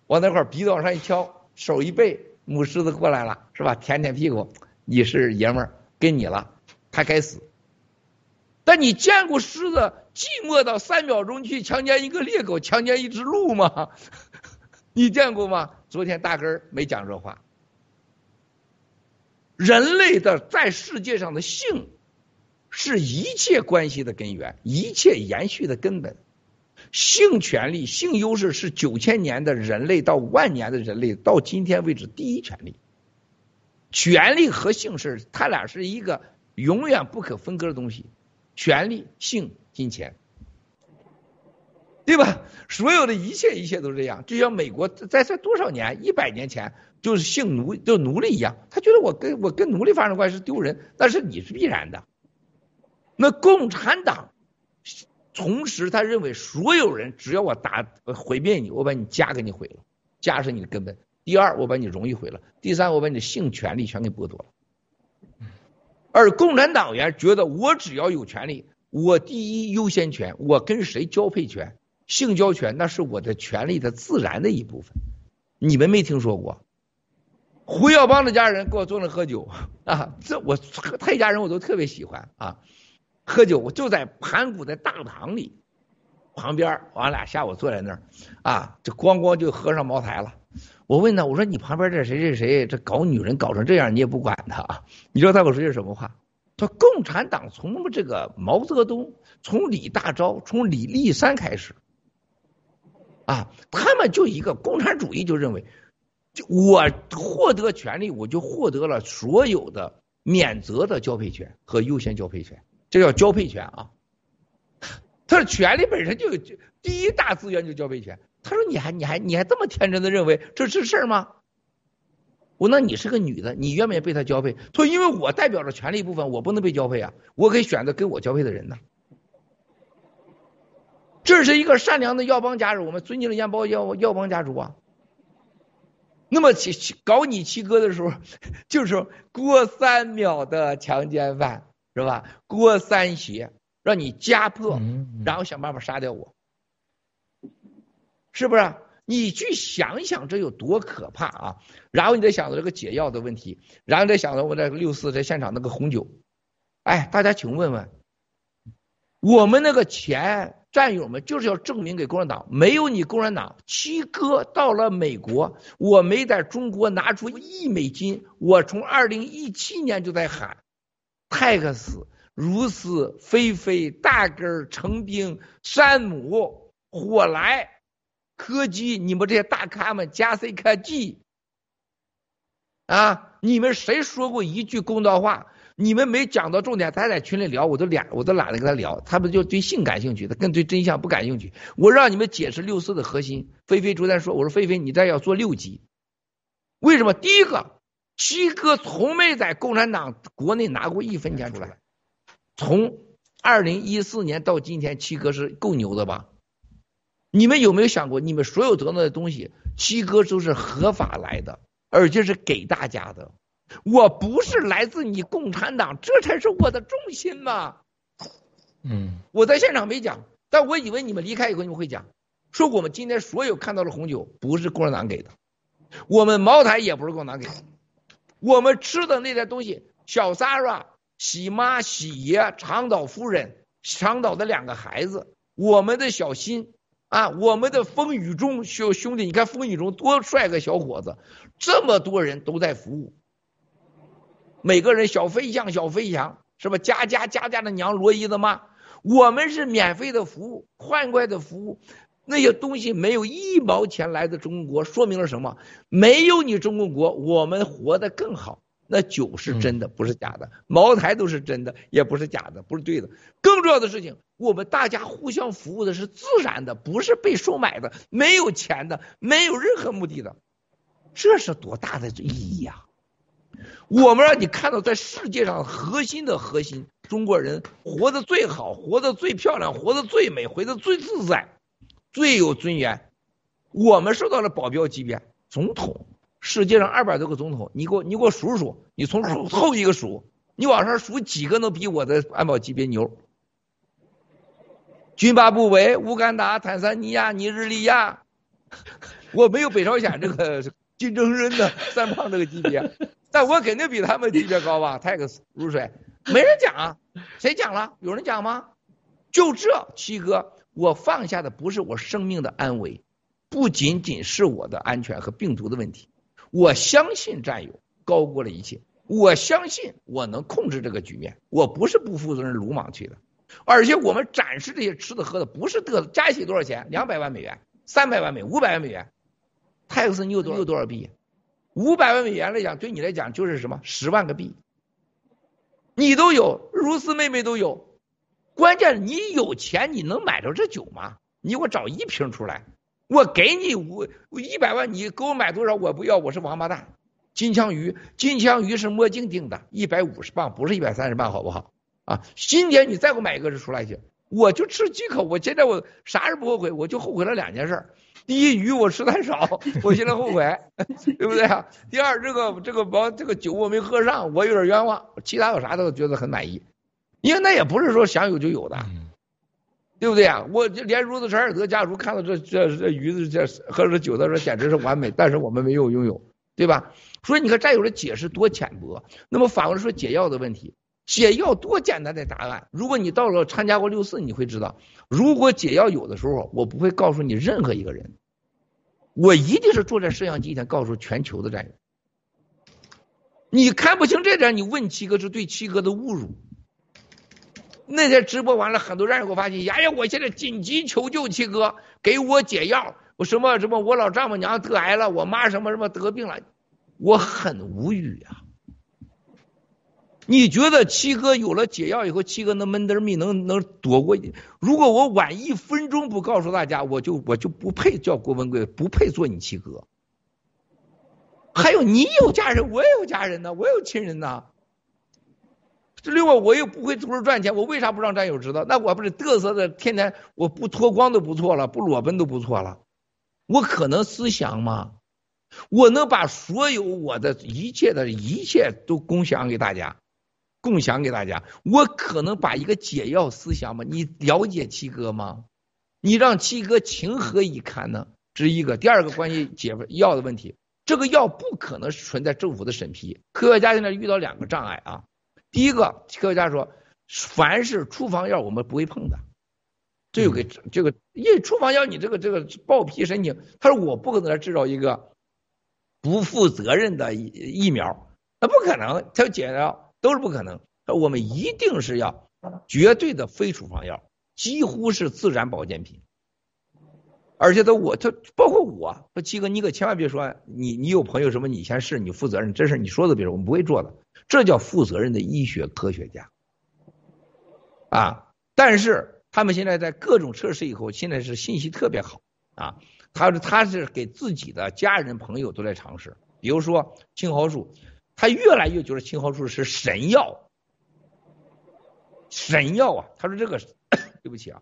R: 往那块鼻子往上一敲，手一背，母狮子过来了，是吧？舔舔屁股，你是爷们儿，跟你了，他该死。但你见过狮子寂寞到三秒钟去强奸一个猎狗、强奸一只鹿吗？你见过吗？昨天大根儿没讲这话。人类的在世界上的性，是一切关系的根源，一切延续的根本。性权利、性优势是九千年的人类到万年的人类到今天为止第一权利。权利和性是，它俩是一个永远不可分割的东西。权利、性、金钱，对吧？所有的一切一切都这样。就像美国在在多少年，一百年前。就是性奴，就是奴隶一样，他觉得我跟我跟奴隶发生关系是丢人，但是你是必然的。那共产党同时他认为所有人只要我打毁灭你，我把你家给你毁了，家是你的根本。第二，我把你荣誉毁了。第三，我把你的性权利全给剥夺了。而共产党员觉得我只要有权利，我第一优先权，我跟谁交配权、性交权，那是我的权利的自然的一部分。你们没听说过？胡耀邦的家人给我做了喝酒啊，这我他一家人我都特别喜欢啊。喝酒我就在盘古的大堂里旁边，俺俩下午坐在那儿啊，就咣咣就喝上茅台了。我问他，我说你旁边这谁谁谁这搞女人搞成这样，你也不管他啊？你知道他给我说句什么话？他说共产党从这个毛泽东，从李大钊，从李立三开始啊，他们就一个共产主义就认为。就我获得权利，我就获得了所有的免责的交配权和优先交配权，这叫交配权啊。他的权利本身就有第一大资源就交配权。他说你还你还你还这么天真的认为这是事儿吗？我那你是个女的，你愿不愿意被他交配？他说因为我代表着权利部分，我不能被交配啊，我可以选择跟我交配的人呢。这是一个善良的耀邦家族，我们尊敬的燕包耀耀邦家族啊。那么七搞你七哥的时候，就是过三秒的强奸犯是吧？郭三邪，让你家破，然后想办法杀掉我，是不是？你去想一想，这有多可怕啊！然后你再想到这个解药的问题，然后再想到我在六四在现场那个红酒，哎，大家请问问，我们那个钱。战友们就是要证明给共产党，没有你共产党，七哥到了美国，我没在中国拿出一美金。我从二零一七年就在喊，泰克斯、如斯、菲菲、大根儿、成兵、山姆、火来、柯基，你们这些大咖们加 C 科技啊，你们谁说过一句公道话？你们没讲到重点，他在群里聊，我都懒，我都懒得跟他聊。他们就对性感兴趣，他更对真相不感兴趣。我让你们解释六四的核心。菲菲昨天说，我说菲菲，你这要做六级，为什么？第一个，七哥从没在共产党国内拿过一分钱出来，从二零一四年到今天，七哥是够牛的吧？你们有没有想过，你们所有得到的东西，七哥都是合法来的，而且是给大家的。我不是来自你共产党，这才是我的重心嘛。
Q: 嗯，
R: 我在现场没讲，但我以为你们离开以后你们会讲，说我们今天所有看到的红酒不是共产党给的，我们茅台也不是共产党给的，我们吃的那些东西，小 Sara、喜妈、喜爷、长岛夫人、长岛的两个孩子，我们的小新啊，我们的风雨中兄兄弟，你看风雨中多帅个小伙子，这么多人都在服务。每个人小飞象，小飞翔，是吧？家家家家的娘，罗伊的妈，我们是免费的服务，欢快的服务，那些东西没有一毛钱来自中国，说明了什么？没有你中国国，我们活得更好。那酒是真的，不是假的；茅台都是真的，也不是假的，不是对的。更重要的事情，我们大家互相服务的是自然的，不是被收买的，没有钱的，没有任何目的的，这是多大的意义呀！我们让你看到，在世界上核心的核心，中国人活得最好，活得最漂亮，活得最美，活得最自在，最有尊严。我们受到了保镖级别，总统，世界上二百多个总统，你给我你给我数数，你从后一个数，你往上数几个能比我的安保级别牛？津巴布韦、乌干达、坦桑尼亚、尼日利亚，我没有北朝鲜这个金正恩的三胖这个级别，但我肯定比他们级别高吧？泰克斯如水，没人讲啊，谁讲了？有人讲吗？就这，七哥，我放下的不是我生命的安危，不仅仅是我的安全和病毒的问题，我相信战友高过了一切，我相信我能控制这个局面，我不是不负责任鲁莽去的。而且我们展示这些吃的喝的，不是得加一起多少钱？两百万美元、三百万美、五百万美元。泰克斯你有多有多少币？五百万美元来讲，对你来讲就是什么？十万个币。你都有，如斯妹妹都有。关键你有钱，你能买着这酒吗？你给我找一瓶出来，我给你五一百万，你给我买多少？我不要，我是王八蛋。金枪鱼，金枪鱼是墨镜定的，一百五十磅，不是一百三十磅，好不好？啊，今天你再给我买一个出来去，我就吃几口。我现在我啥事不后悔，我就后悔了两件事。第一，鱼我吃太少，我现在后悔，对不对啊？第二，这个这个包这个酒我没喝上，我有点冤枉。其他有啥都觉得很满意，因为那也不是说想有就有的，对不对啊？我连如斯柴尔德家属看到这这这鱼子这喝着酒，他说简直是完美，但是我们没有拥有，对吧？所以你看战友的解释多浅薄。那么反过来说解药的问题。解药多简单的答案！如果你到了参加过六四，你会知道，如果解药有的时候，我不会告诉你任何一个人，我一定是坐在摄像机前告诉全球的战友。你看不清这点，你问七哥是对七哥的侮辱。那天直播完了，很多战友给我发信息，哎呀，我现在紧急求救七哥，给我解药，我什么什么，我老丈母娘得癌了，我妈什么什么得病了，我很无语啊。你觉得七哥有了解药以后，七哥能闷得儿命能能躲过？如果我晚一分钟不告诉大家，我就我就不配叫郭文贵，不配做你七哥。还有你有家人，我也有家人呢，我有亲人呢。这另外我又不会出来赚钱，我为啥不让战友知道？那我不是嘚瑟的，天天我不脱光都不错了，不裸奔都不错了。我可能思想吗？我能把所有我的一切的一切都共享给大家。共享给大家，我可能把一个解药思想吗？你了解七哥吗？你让七哥情何以堪呢？这是一个。第二个关于解药的问题，这个药不可能存在政府的审批。科学家现在遇到两个障碍啊。第一个，科学家说，凡是处方药我们不会碰的。这有个这个，因为处方药你这个这个报批申请，他说我不可能来制造一个不负责任的疫疫苗，那不可能，他要解药。都是不可能，我们一定是要绝对的非处方药，几乎是自然保健品。而且他我他包括我说七哥，你可千万别说你你有朋友什么你先试你负责任，这事你说的别说，我们不会做的，这叫负责任的医学科学家啊。但是他们现在在各种测试以后，现在是信息特别好啊。他是他是给自己的家人朋友都在尝试，比如说青蒿素。他越来越觉得青蒿素是神药，神药啊！他说这个 对不起啊，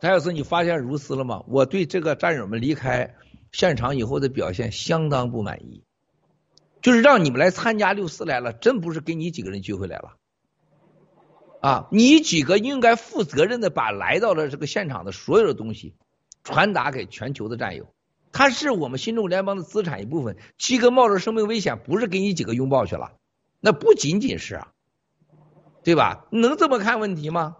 R: 戴尔斯，你发现如斯了吗？我对这个战友们离开现场以后的表现相当不满意，就是让你们来参加六四来了，真不是给你几个人聚会来了啊！你几个应该负责任的把来到了这个现场的所有的东西传达给全球的战友。他是我们新中联邦的资产一部分。七哥冒着生命危险，不是给你几个拥抱去了，那不仅仅是啊，对吧？能这么看问题吗？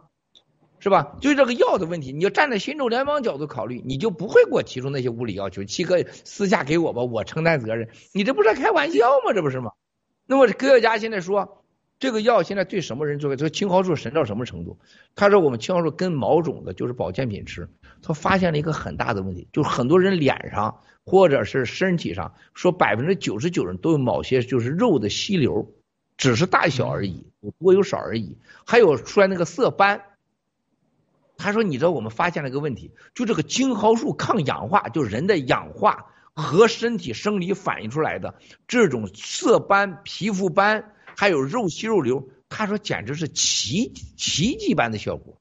R: 是吧？就这个药的问题，你要站在新中国联邦角度考虑，你就不会给我提出那些无理要求。七哥私下给我吧，我承担责任。你这不是开玩笑吗？这不是吗？那么科学家现在说，这个药现在对什么人作用？这个青蒿素神到什么程度？他说我们青蒿素跟毛种的，就是保健品吃。他发现了一个很大的问题，就是很多人脸上或者是身体上，说百分之九十九人都有某些就是肉的息瘤，只是大小而已，有多有少而已。还有出来那个色斑。他说：“你知道我们发现了一个问题，就这个青蒿素抗氧化，就人的氧化和身体生理反映出来的这种色斑、皮肤斑，还有肉息肉瘤。他说简直是奇奇迹般的效果。”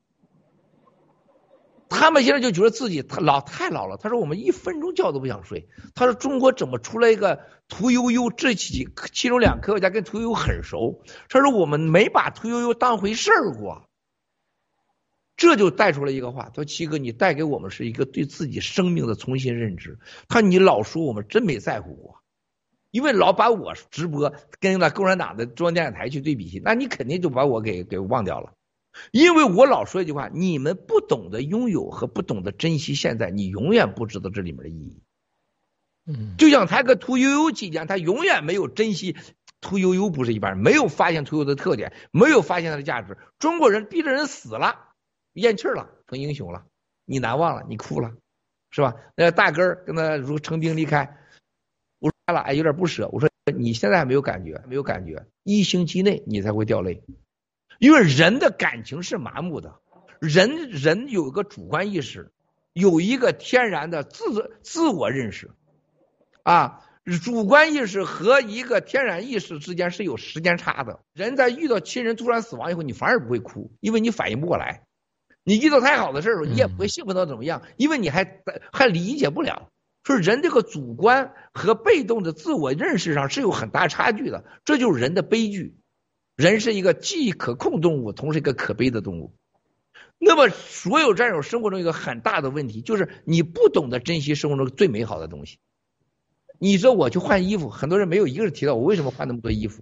R: 他们现在就觉得自己他老太老了。他说我们一分钟觉都不想睡。他说中国怎么出来一个屠呦呦？这几其中两科学家跟屠呦呦很熟。他说我们没把屠呦呦当回事儿过。这就带出来一个话，他说七哥，你带给我们是一个对自己生命的重新认知。他说你老说我们真没在乎过，因为老把我直播跟那共产党的中央电视台去对比去，那你肯定就把我给给忘掉了。因为我老说一句话，你们不懂得拥有和不懂得珍惜现在，你永远不知道这里面的意义。
Q: 嗯，
R: 就像他跟屠呦呦期间，他永远没有珍惜屠呦呦，不是一般人，没有发现屠呦呦的特点，没有发现它的价值。中国人逼着人死了。咽气了，成英雄了，你难忘了，你哭了，是吧？那大根儿跟他如成兵离开，我说了，哎，有点不舍。我说你现在还没有感觉，没有感觉，一星期内你才会掉泪，因为人的感情是麻木的，人人有个主观意识，有一个天然的自自我认识，啊，主观意识和一个天然意识之间是有时间差的。人在遇到亲人突然死亡以后，你反而不会哭，因为你反应不过来。你遇到太好的事儿，你也不会幸福到怎么样，因为你还还理解不了，说人这个主观和被动的自我认识上是有很大差距的，这就是人的悲剧。人是一个既可控动物，同时一个可悲的动物。那么，所有战友生活中一个很大的问题，就是你不懂得珍惜生活中最美好的东西。你说我去换衣服，很多人没有一个人提到我为什么换那么多衣服。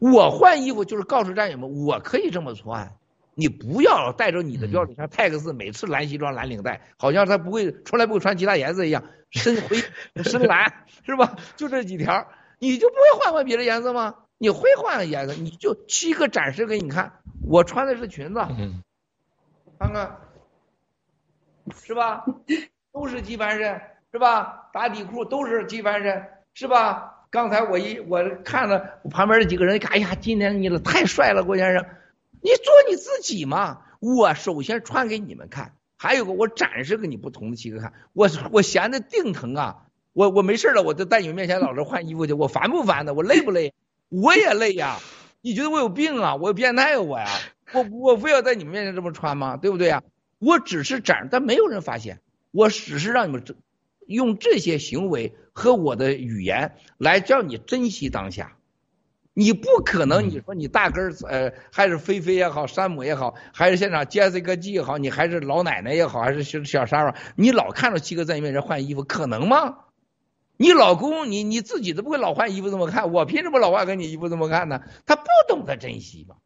R: 我换衣服就是告诉战友们，我可以这么穿。你不要带着你的标准，像泰克斯每次蓝西装蓝领带，好像他不会从来不会穿其他颜色一样，深灰、深蓝是吧？就这几条，你就不会换换别的颜色吗？你会换颜色，你就七个展示给你看。我穿的是裙子，看看是吧？都是机翻身是吧？打底裤都是机翻身是吧？刚才我一我看了我旁边这几个人，哎呀，今天你太帅了，郭先生。你做你自己嘛！我首先穿给你们看，还有个我展示给你不同的七个看。我我闲的腚疼啊！我我没事了，我就在你们面前老是换衣服去，我烦不烦的？我累不累？我也累呀！你觉得我有病啊？我有变态啊我呀！我我非要在你们面前这么穿吗？对不对呀？我只是展，但没有人发现。我只是让你们这用这些行为和我的语言来叫你珍惜当下。你不可能，你说你大根儿呃，还是菲菲也好，山姆也好，还是现场杰西克 G 也好，你还是老奶奶也好，还是小小沙发，你老看着七哥在你面前换衣服，可能吗？你老公，你你自己都不会老换衣服这么看，我凭什么老换跟你衣服这么看呢？他不懂得珍惜嘛。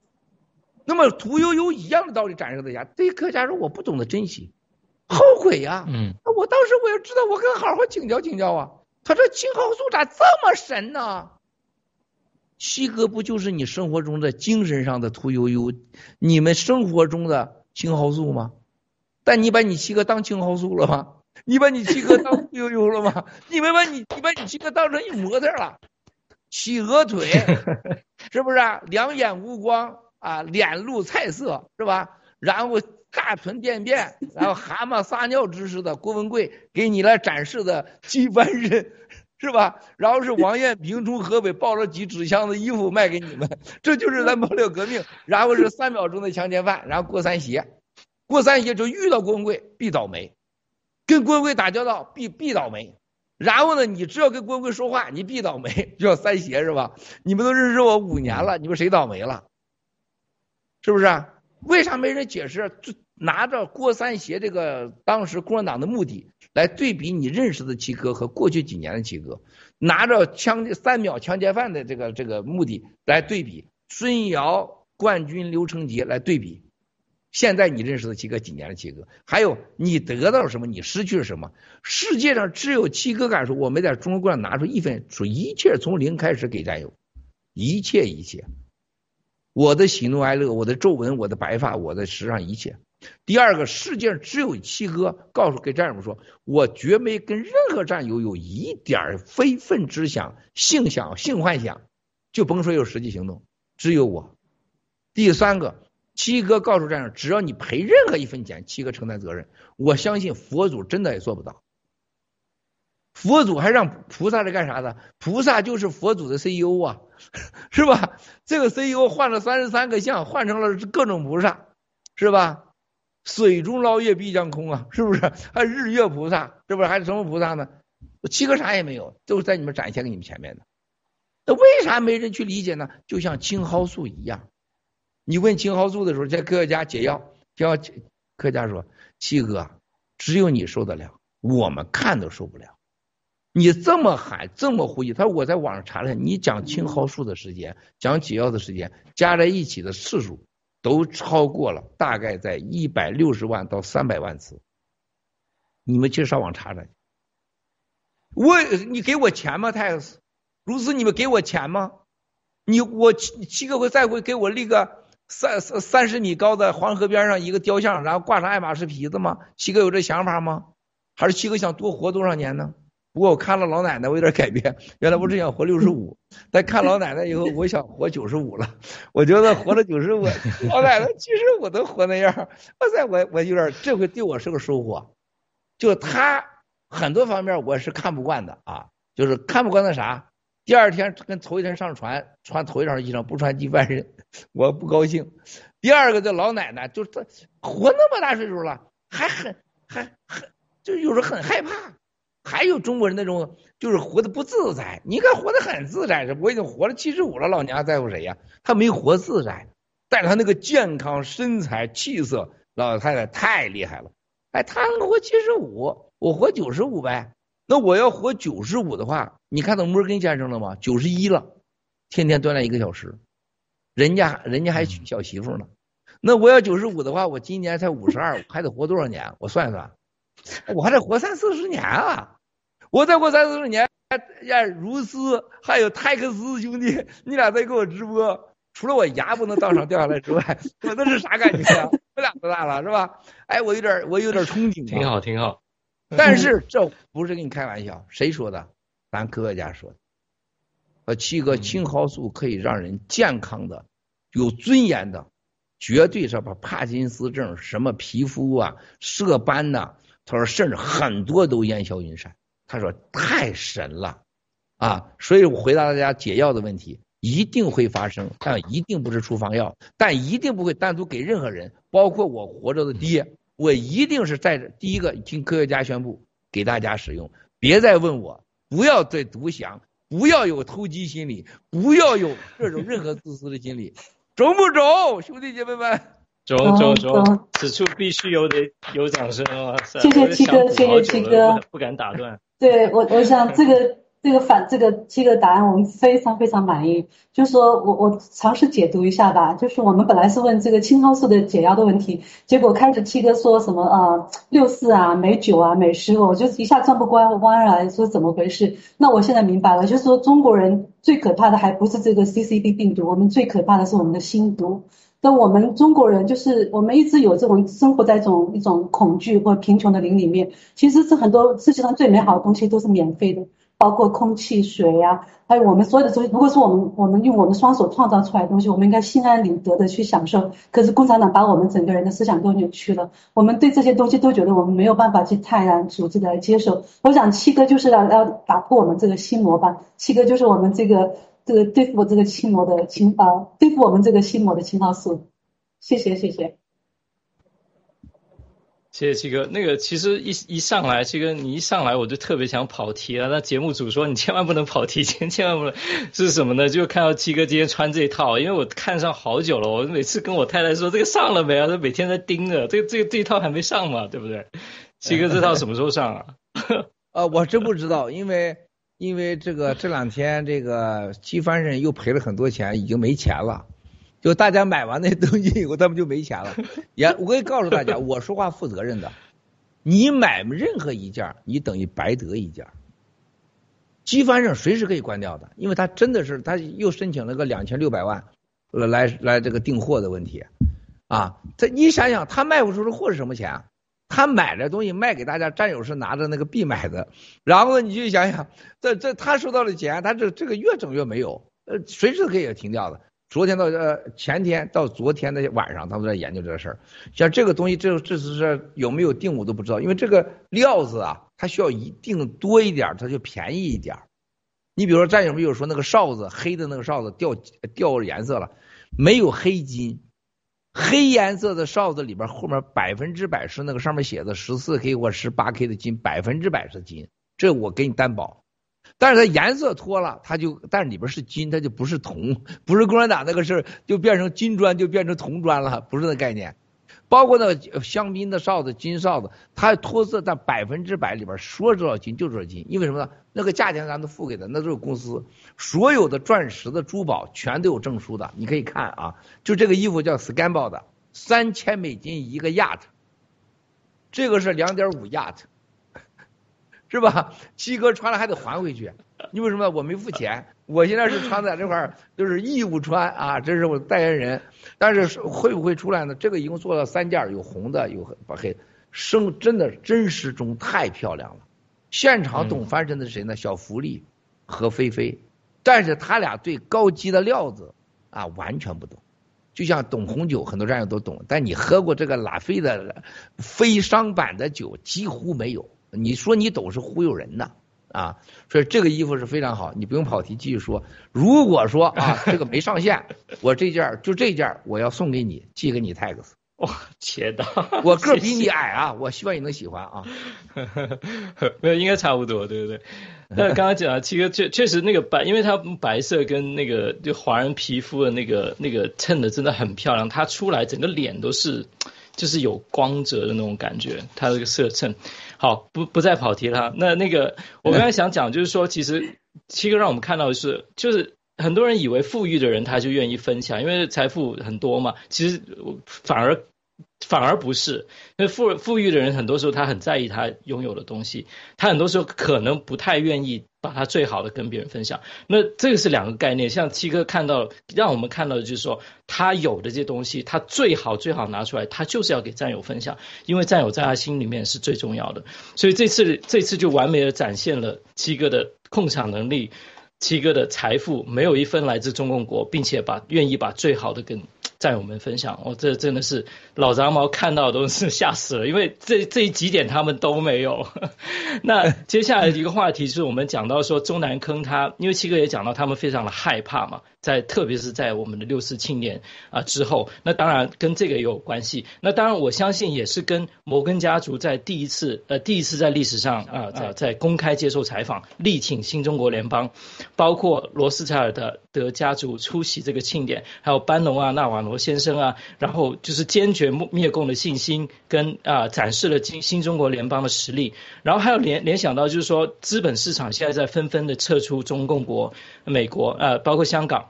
R: 那么屠呦呦一样的道理展示在家，对客家说我不懂得珍惜，后悔呀。
Q: 嗯。
R: 我当时我要知道，我跟好好请教请教啊。他说青蒿素咋这么神呢？七哥不就是你生活中的精神上的屠呦呦，你们生活中的青蒿素吗？但你把你七哥当青蒿素了吗？你把你七哥当屠呦呦了吗？你们把你你把你七哥当成一模特了，企鹅腿，是不是？两眼无光啊，脸露菜色，是吧？然后大臀便便，然后蛤蟆撒尿姿势的郭文贵给你来展示的几万人。是吧？然后是王艳平从河北抱了几纸箱子衣服卖给你们，这就是咱毛六革命。然后是三秒钟的强奸犯，然后过三邪，过三邪就遇到郭文贵必倒霉，跟郭文贵打交道必必倒霉。然后呢，你只要跟郭文贵说话，你必倒霉，叫三邪是吧？你们都认识我五年了，你们谁倒霉了？是不是？为啥没人解释？就拿着郭三邪这个当时共产党的目的。来对比你认识的七哥和过去几年的七哥，拿着枪三秒强奸犯的这个这个目的来对比孙瑶冠军刘成杰来对比，现在你认识的七哥几年的七哥，还有你得到了什么，你失去了什么？世界上只有七哥敢说，我们在中国共产党拿出一分，说一切从零开始给战友，一切一切，我的喜怒哀乐，我的皱纹，我的白发，我的时尚一切。第二个，世界上只有七哥告诉给战友们说，我绝没跟任何战友有一点非分之想、性想、性幻想，就甭说有实际行动，只有我。第三个，七哥告诉战友，只要你赔任何一分钱，七哥承担责任。我相信佛祖真的也做不到。佛祖还让菩萨来干啥的？菩萨就是佛祖的 CEO 啊，是吧？这个 CEO 换了三十三个像，换成了各种菩萨，是吧？水中捞月必将空啊，是不是？还日月菩萨，是不是？还是什么菩萨呢？七个啥也没有，都是在你们展现给你们前面的。那为啥没人去理解呢？就像青蒿素一样，你问青蒿素的时候，在科学家解药，叫科学家说：“七哥，只有你受得了，我们看都受不了。你这么喊，这么呼吸。”他说：“我在网上查了，你讲青蒿素的时间，讲解药的时间，加在一起的次数。”都超过了，大概在一百六十万到三百万次。你们去上网查查去。我，你给我钱吗？泰克斯，如此你们给我钱吗？你我七七个会再会给我立个三三三十米高的黄河边上一个雕像，然后挂上爱马仕皮子吗？七哥有这想法吗？还是七哥想多活多少年呢？不过我看了老奶奶，我有点改变。原来我只想活六十五，但看老奶奶以后，我想活九十五了。我觉得活了九十五，老奶奶其实我都活那样。哇塞，我我有点这回对我是个收获。就他很多方面我是看不惯的啊，就是看不惯那啥。第二天跟头一天上船，穿头一身衣裳不穿第半身，我不高兴。第二个这老奶奶就是活那么大岁数了，还很还很就有时候很害怕。还有中国人那种就是活的不自在，你看活得很自在，是我已经活了七十五了，老娘在乎谁呀？他没活自在，但是他那个健康身材气色，老太太太厉害了。哎，他能活七十五，我活九十五呗。那我要活九十五的话，你看到摩根先生了吗？九十一了，天天锻炼一个小时，人家人家还娶小媳妇呢。那我要九十五的话，我今年才五十二，还得活多少年？我算算。我还得活三四十年啊！我再过三四十年，呀，如斯还有泰克斯兄弟，你俩再给我直播，除了我牙不能当场掉下来之外，我那是啥感觉啊？我俩多大了是吧？哎，我有点，我有点憧憬。
Q: 挺好，挺好。
R: 但是这不是跟你开玩笑，谁说的？咱科学家说的。呃，七哥，青蒿素可以让人健康的、有尊严的，绝对是把帕金斯症、什么皮肤啊、色斑呐。他说，甚至很多都烟消云散。他说太神了啊！所以我回答大家解药的问题，一定会发生，但一定不是处方药，但一定不会单独给任何人，包括我活着的爹，我一定是在第一个听科学家宣布给大家使用。别再问我，不要再独享，不要有投机心理，不要有这种任何自私的心理，中不中，兄弟姐妹们？
Q: 走走走，此处必须有得有掌声啊！
S: 谢谢七哥，谢谢七哥，
Q: 不敢打断。
S: 对我，我想这个这个反这个七个答案我们非常非常满意。就是说我我尝试解读一下吧，就是我们本来是问这个青蒿素的解药的问题，结果开始七哥说什么啊六四啊美酒啊美食，我就一下转不过弯来，说怎么回事？那我现在明白了，就是说中国人最可怕的还不是这个 CCD 病毒，我们最可怕的是我们的心毒。那我们中国人就是我们一直有这种生活在一种一种恐惧或贫穷的林里面。其实是很多世界上最美好的东西都是免费的，包括空气、水呀，还有我们所有的东西。如果是我们我们用我们双手创造出来的东西，我们应该心安理得的去享受。可是共产党把我们整个人的思想都扭曲了，我们对这些东西都觉得我们没有办法去泰然处之的来接受。我想七哥就是要要打破我们这个心魔吧，七哥就是我们这个。这个对付我这个心魔的情啊，对付我们这个心魔的青蒿素，谢谢谢谢，
Q: 谢谢七哥。那个其实一一上来，七哥你一上来我就特别想跑题了。那节目组说你千万不能跑题，千千万不能是什么呢？就看到七哥今天穿这一套，因为我看上好久了。我每次跟我太太说这个上了没啊？她每天在盯着这个这个这一套还没上嘛，对不对？七哥这套什么时候上啊？
R: 呃，我真不知道，因为。因为这个这两天这个机翻身又赔了很多钱，已经没钱了。就大家买完那东西以后，他们就没钱了。也我可以告诉大家，我说话负责任的。你买任何一件，你等于白得一件。机翻身随时可以关掉的，因为他真的是他又申请了个两千六百万来来这个订货的问题啊。他你想想，他卖不出的货是什么钱啊？他买的东西卖给大家，战友是拿着那个币买的，然后呢，你就想想，这这他收到的钱，他这这个越整越没有，呃，随时可以停掉的。昨天到呃前天到昨天的晚上，他们在研究这事儿。像这个东西，这这是是有没有定我都不知道，因为这个料子啊，它需要一定多一点，它就便宜一点。你比如说战友们有说那个哨子黑的那个哨子掉掉颜色了，没有黑金。黑颜色的哨子里边后面百分之百是那个上面写的十四 K 或十八 K 的金，百分之百是金，这我给你担保。但是它颜色脱了，它就但是里边是金，它就不是铜，不是共产党那个事就变成金砖，就变成铜砖了，不是那概念。包括那个香槟的哨子，金哨子，它脱色，在百分之百里边说多少金就多少金，因为什么呢？那个价钱咱都付给的，那都是公司所有的钻石的珠宝全都有证书的，你可以看啊。就这个衣服叫 Scambau 的，三千美金一个 yat，这个是两点五 yat 是吧？七哥穿了还得还回去，因为什么？我没付钱。我现在是穿在这块儿，就是义务穿啊，这是我的代言人。但是会不会出来呢？这个一共做了三件，有红的，有黑，生真的真实中太漂亮了。现场懂翻身的是谁呢？小福利和菲菲，但是他俩对高级的料子啊完全不懂。就像懂红酒，很多战友都懂，但你喝过这个拉菲的非商版的酒几乎没有。你说你懂是忽悠人的。啊，所以这个衣服是非常好，你不用跑题，继续说。如果说啊，这个没上线，我这件就这件我要送给你，寄给你 tax。
Q: 哇，切的，
R: 我个比你矮啊，我希望你能喜欢啊。
Q: 没有，应该差不多，对不对？那刚刚讲七哥确确实那个白，因为它白色跟那个就华人皮肤的那个那个衬的真的很漂亮，它出来整个脸都是就是有光泽的那种感觉，它这个色衬。好，不不再跑题了。那那个，我刚才想讲，就是说，其实七哥让我们看到的是，就是很多人以为富裕的人他就愿意分享，因为财富很多嘛。其实反而。反而不是，因为富富裕的人很多时候他很在意他拥有的东西，他很多时候可能不太愿意把他最好的跟别人分享。那这个是两个概念。像七哥看到，让我们看到的就是说，他有的这些东西，他最好最好拿出来，他就是要给战友分享，因为战友在他心里面是最重要的。所以这次这次就完美的展现了七哥的控场能力，七哥的财富没有一分来自中共国，并且把愿意把最好的跟。战友们分享，哦，这真的是老杂毛看到都是吓死了，因为这这几点他们都没有。那接下来一个话题是我们讲到说中南坑，他因为七哥也讲到他们非常的害怕嘛。在特别是在我们的六四庆典啊之后，那当然跟这个也有关系。那当然我相信也是跟摩根家族在第一次呃第一次在历史上啊在在公开接受采访，力挺新中国联邦，包括罗斯柴尔德德家族出席这个庆典，还有班农啊纳瓦罗先生啊，然后就是坚决灭共的信心，跟啊展示了新新中国联邦的实力。然后还有联联想到就是说资本市场现在在纷纷的撤出中共国美国呃包括香港。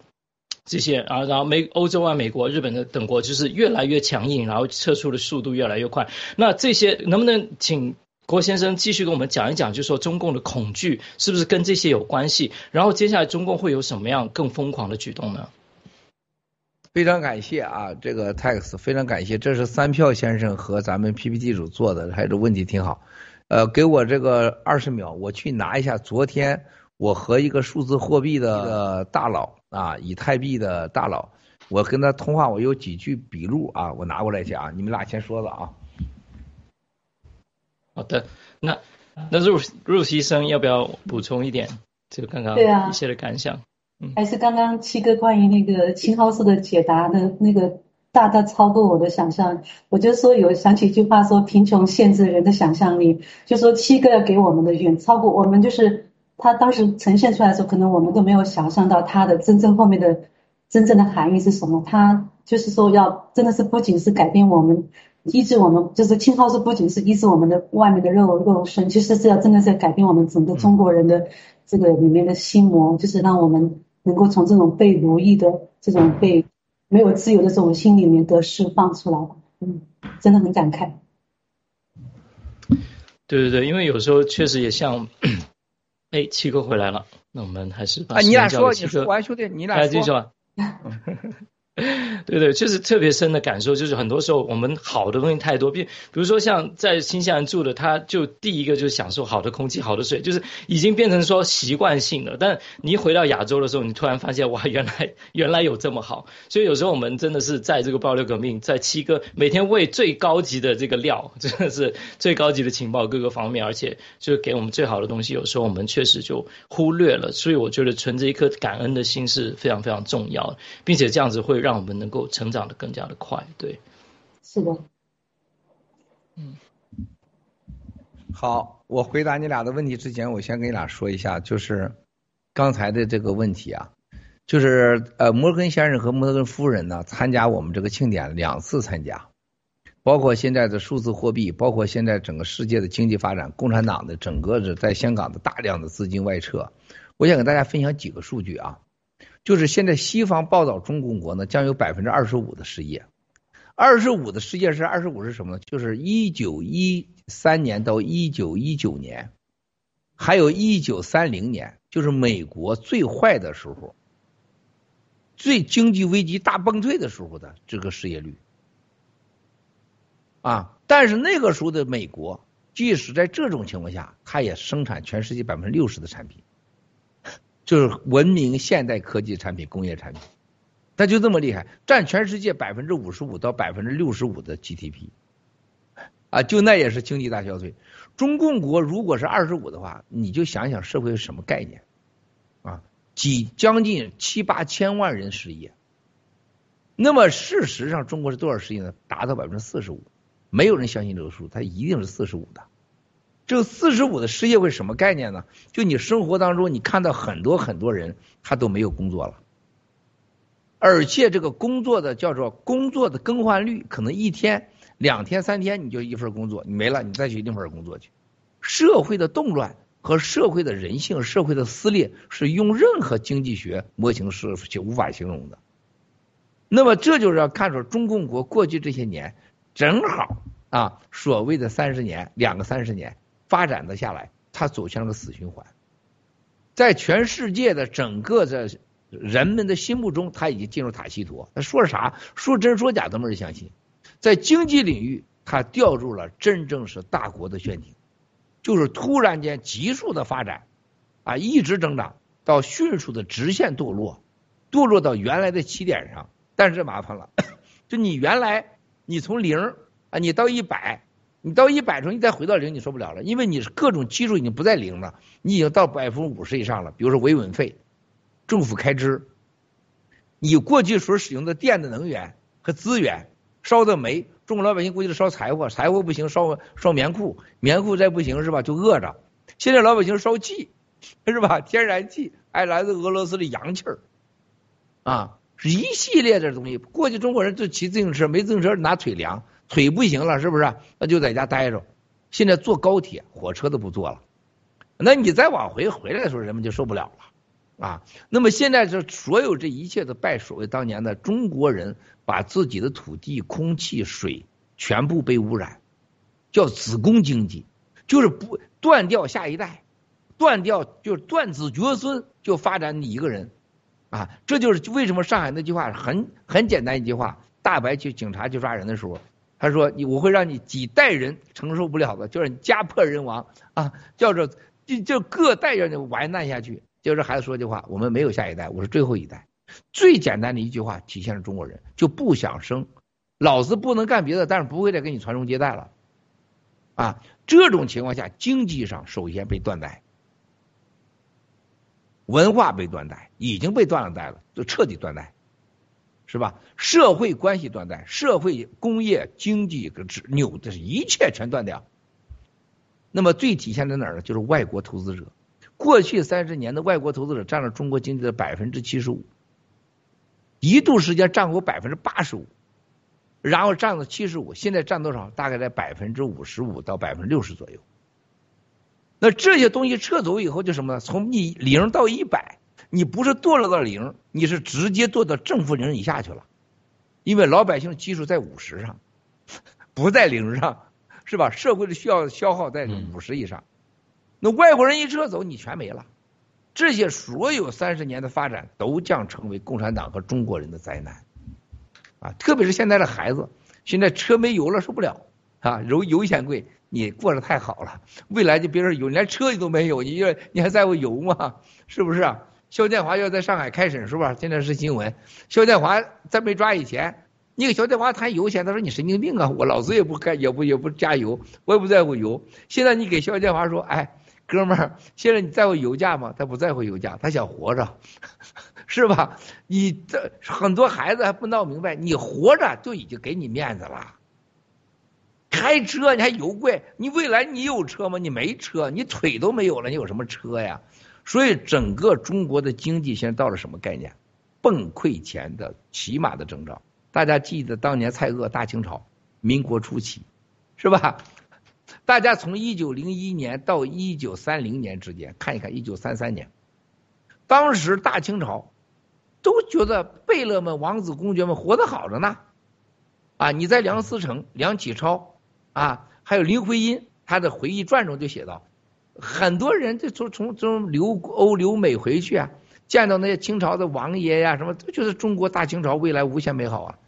Q: 这些啊，然后美欧洲啊、美国、日本的等国就是越来越强硬，然后撤出的速度越来越快。那这些能不能请郭先生继续跟我们讲一讲，就说中共的恐惧是不是跟这些有关系？然后接下来中共会有什么样更疯狂的举动呢？
R: 非常感谢啊，这个 tax 非常感谢，这是三票先生和咱们 PPT 组做的，还有问题挺好。呃，给我这个二十秒，我去拿一下昨天我和一个数字货币的大佬。啊，以太币的大佬，我跟他通话，我有几句笔录啊，我拿过来讲，你们俩先说了啊。
Q: 好的，那那入入医生要不要补充一点？就刚刚一些的感想。
S: 嗯，还是刚刚七哥关于那个青蒿素的解答的那个，大大超过我的想象。我就说有想起一句话说，贫穷限制人的想象力。就说七哥要给我们的远超过我们，就是。他当时呈现出来的时候，可能我们都没有想象到他的真正后面的真正的含义是什么。他就是说要真的是不仅是改变我们，医治我们，就是青蒿素不仅是医治我们的外面的肉肉身，其实是要真的是改变我们整个中国人的这个里面的心魔，就是让我们能够从这种被奴役的这种被没有自由的这种心里面得释放出来。嗯，真的很感慨。
Q: 对对对，因为有时候确实也像。哎，七哥回来了，那我们还是把
R: 你俩说，你说，兄弟，你俩
Q: 说。对对，就是特别深的感受，就是很多时候我们好的东西太多，比比如说像在新西兰住的，他就第一个就是享受好的空气、好的水，就是已经变成说习惯性的。但你一回到亚洲的时候，你突然发现哇，原来原来有这么好。所以有时候我们真的是在这个爆料革命，在七哥每天喂最高级的这个料，真的是最高级的情报各个方面，而且就是给我们最好的东西。有时候我们确实就忽略了，所以我觉得存着一颗感恩的心是非常非常重要的，并且这样子会让。让我们能够成长的更加的快。对，
S: 是的。
Q: 嗯，
R: 好，我回答你俩的问题之前，我先跟你俩说一下，就是刚才的这个问题啊，就是呃，摩根先生和摩根夫人呢参加我们这个庆典两次参加，包括现在的数字货币，包括现在整个世界的经济发展，共产党的整个的在香港的大量的资金外撤，我想给大家分享几个数据啊，就是现在西方报道中共国呢将有百分之二十五的失业。二十五的失业是二十五是什么呢？就是一九一三年到一九一九年，还有一九三零年，就是美国最坏的时候，最经济危机大崩溃的时候的这个失业率啊。但是那个时候的美国，即使在这种情况下，它也生产全世界百分之六十的产品，就是文明现代科技产品、工业产品。它就这么厉害，占全世界百分之五十五到百分之六十五的 GDP，啊，就那也是经济大消费。中共国如果是二十五的话，你就想想社会是什么概念，啊，几将近七八千万人失业。那么事实上，中国是多少失业呢？达到百分之四十五，没有人相信这个数，它一定是四十五的。这四十五的失业会什么概念呢？就你生活当中，你看到很多很多人他都没有工作了。而且这个工作的叫做工作的更换率，可能一天、两天、三天你就一份工作，你没了，你再去另一份工作去。社会的动乱和社会的人性、社会的撕裂，是用任何经济学模型是就无法形容的。那么这就是要看出中共国过去这些年，正好啊，所谓的三十年、两个三十年发展的下来，它走向了死循环，在全世界的整个的。人们的心目中，他已经进入塔西佗。他说啥？说真说假都没人相信。在经济领域，他掉入了真正是大国的陷阱，就是突然间急速的发展，啊，一直增长到迅速的直线堕落，堕落到原来的起点上。但是麻烦了，就你原来你从零啊，你到一百，你到一百时候你再回到零，你受不了了，因为你是各种基数已经不在零了，你已经到百分之五十以上了。比如说维稳费。政府开支，你过去所使用的电的能源和资源，烧的煤，中国老百姓估计是烧柴火，柴火不行，烧烧棉裤，棉裤再不行是吧？就饿着。现在老百姓烧气，是吧？天然气，还来自俄罗斯的洋气儿，啊，是一系列的东西。过去中国人就骑自行车，没自行车拿腿量，腿不行了，是不是？那就在家待着。现在坐高铁、火车都不坐了，那你再往回回来的时候，人们就受不了了。啊，那么现在这所有这一切都拜所谓当年的中国人把自己的土地、空气、水全部被污染，叫子宫经济，就是不断掉下一代，断掉就是断子绝孙，就发展你一个人，啊，这就是为什么上海那句话很很简单一句话，大白去警察去抓人的时候，他说你我会让你几代人承受不了的，就是家破人亡啊，叫做就就各代人完蛋下去。就是孩子说句话，我们没有下一代，我是最后一代。最简单的一句话体现了中国人就不想生，老子不能干别的，但是不会再给你传宗接代了。啊，这种情况下，经济上首先被断代，文化被断代，已经被断了代了，就彻底断代，是吧？社会关系断代，社会、工业、经济个扭的是一切全断掉。那么最体现在哪儿呢？就是外国投资者。过去三十年的外国投资者占了中国经济的百分之七十五，一度时间占过百分之八十五，然后占了七十五，现在占多少？大概在百分之五十五到百分之六十左右。那这些东西撤走以后就什么呢？从你零到一百，你不是堕落到零，你是直接堕到正负零以下去了，因为老百姓基数在五十上，不在零上，是吧？社会的需要消耗在五十以上。那外国人一撤走，你全没了。这些所有三十年的发展，都将成为共产党和中国人的灾难。啊，特别是现在的孩子，现在车没油了受不了啊，油油钱贵，你过得太好了。未来就别说油，连车你都没有，你你还在乎油吗？是不是？啊？肖建华要在上海开审是吧？现在是新闻。肖建华在没抓以前，你给肖建华谈油钱，他说你神经病啊！我老子也不开，也不也不加油，我也不在乎油。现在你给肖建华说，哎。哥们儿，现在你在乎油价吗？他不在乎油价，他想活着，是吧？你这很多孩子还不闹明白，你活着就已经给你面子了。开车你还油贵，你未来你有车吗？你没车，你腿都没有了，你有什么车呀？所以整个中国的经济现在到了什么概念？崩溃前的起码的征兆。大家记得当年蔡锷大清朝，民国初期，是吧？大家从一九零一年到一九三零年之间看一看，一九三三年，当时大清朝都觉得贝勒们、王子公爵们活得好着呢。啊，你在梁思成、梁启超啊，还有林徽因他的回忆传中就写到，很多人就从从从留欧留美回去啊。见到那些清朝的王爷呀，什么都觉得中国大清朝未来无限美好啊，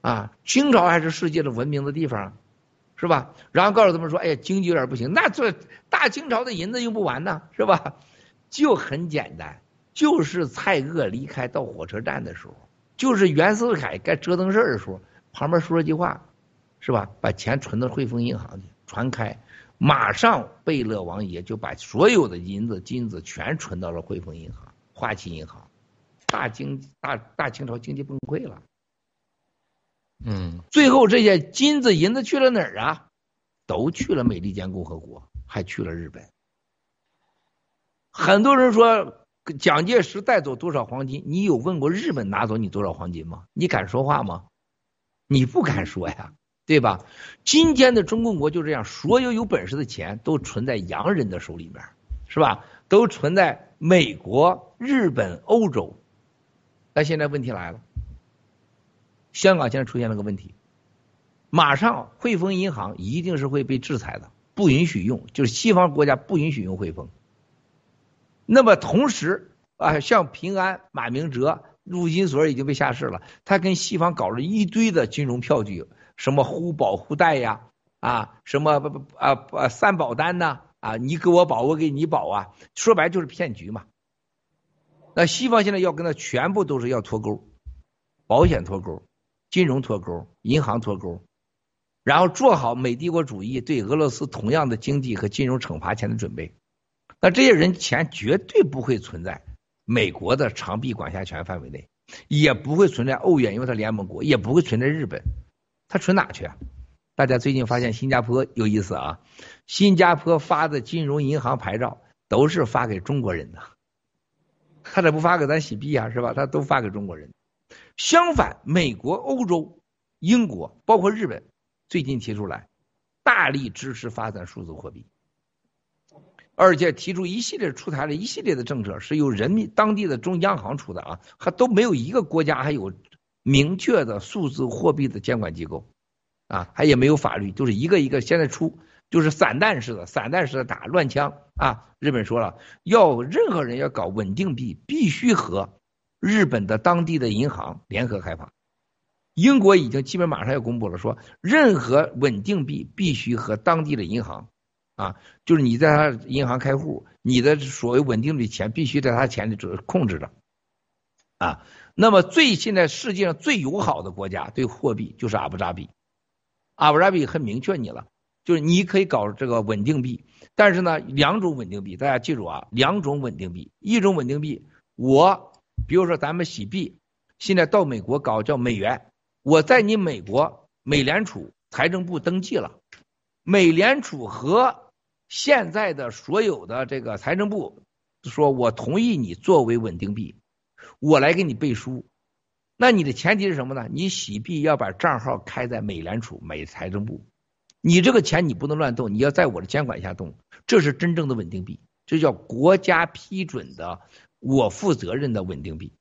R: 啊，清朝还是世界的文明的地方，是吧？然后告诉他们说，哎呀，经济有点不行，那这大清朝的银子用不完呢，是吧？就很简单，就是蔡锷离开到火车站的时候，就是袁世凯该折腾事儿的时候，旁边说了句话，是吧？把钱存到汇丰银行去，传开，马上贝勒王爷就把所有的银子金子全存到了汇丰银行。花旗银行，大经大大清朝经济崩溃了，
Q: 嗯，
R: 最后这些金子银子去了哪儿啊？都去了美利坚共和国，还去了日本。很多人说蒋介石带走多少黄金？你有问过日本拿走你多少黄金吗？你敢说话吗？你不敢说呀，对吧？今天的中共国就这样，所有有本事的钱都存在洋人的手里面，是吧？都存在美国、日本、欧洲，那现在问题来了，香港现在出现了个问题，马上汇丰银行一定是会被制裁的，不允许用，就是西方国家不允许用汇丰。那么同时啊，像平安、马明哲、陆金所已经被下市了，他跟西方搞了一堆的金融票据，什么互保互贷呀，啊，什么不不啊啊三保单呐。啊，你给我保，我给你保啊，说白就是骗局嘛。那西方现在要跟他全部都是要脱钩，保险脱钩，金融脱钩，银行脱钩，然后做好美帝国主义对俄罗斯同样的经济和金融惩罚前的准备。那这些人钱绝对不会存在美国的长臂管辖权范围内，也不会存在欧元，因为它联盟国，也不会存在日本，它存哪去啊？大家最近发现新加坡有意思啊，新加坡发的金融银行牌照都是发给中国人的，他咋不发给咱洗币啊？是吧？他都发给中国人。相反，美国、欧洲、英国，包括日本，最近提出来大力支持发展数字货币，而且提出一系列出台了一系列的政策，是由人民当地的中央行出的啊，还都没有一个国家还有明确的数字货币的监管机构。啊，他也没有法律，就是一个一个现在出，就是散弹式的，散弹式的打乱枪啊。日本说了，要任何人要搞稳定币，必须和日本的当地的银行联合开发。英国已经基本马上要公布了，说任何稳定币必须和当地的银行啊，就是你在他银行开户，你的所谓稳定的钱必须在他钱里控制着啊。那么最现在世界上最友好的国家对货币就是阿布扎比。阿布扎比很明确你了，就是你可以搞这个稳定币，但是呢，两种稳定币，大家记住啊，两种稳定币，一种稳定币，我比如说咱们洗币，现在到美国搞叫美元，我在你美国美联储财政部登记了，美联储和现在的所有的这个财政部说我同意你作为稳定币，我来给你背书。那你的前提是什么呢？你洗币要把账号开在美联储、美财政部，你这个钱你不能乱动，你要在我的监管下动，这是真正的稳定币，这叫国家批准的，我负责任的稳定币，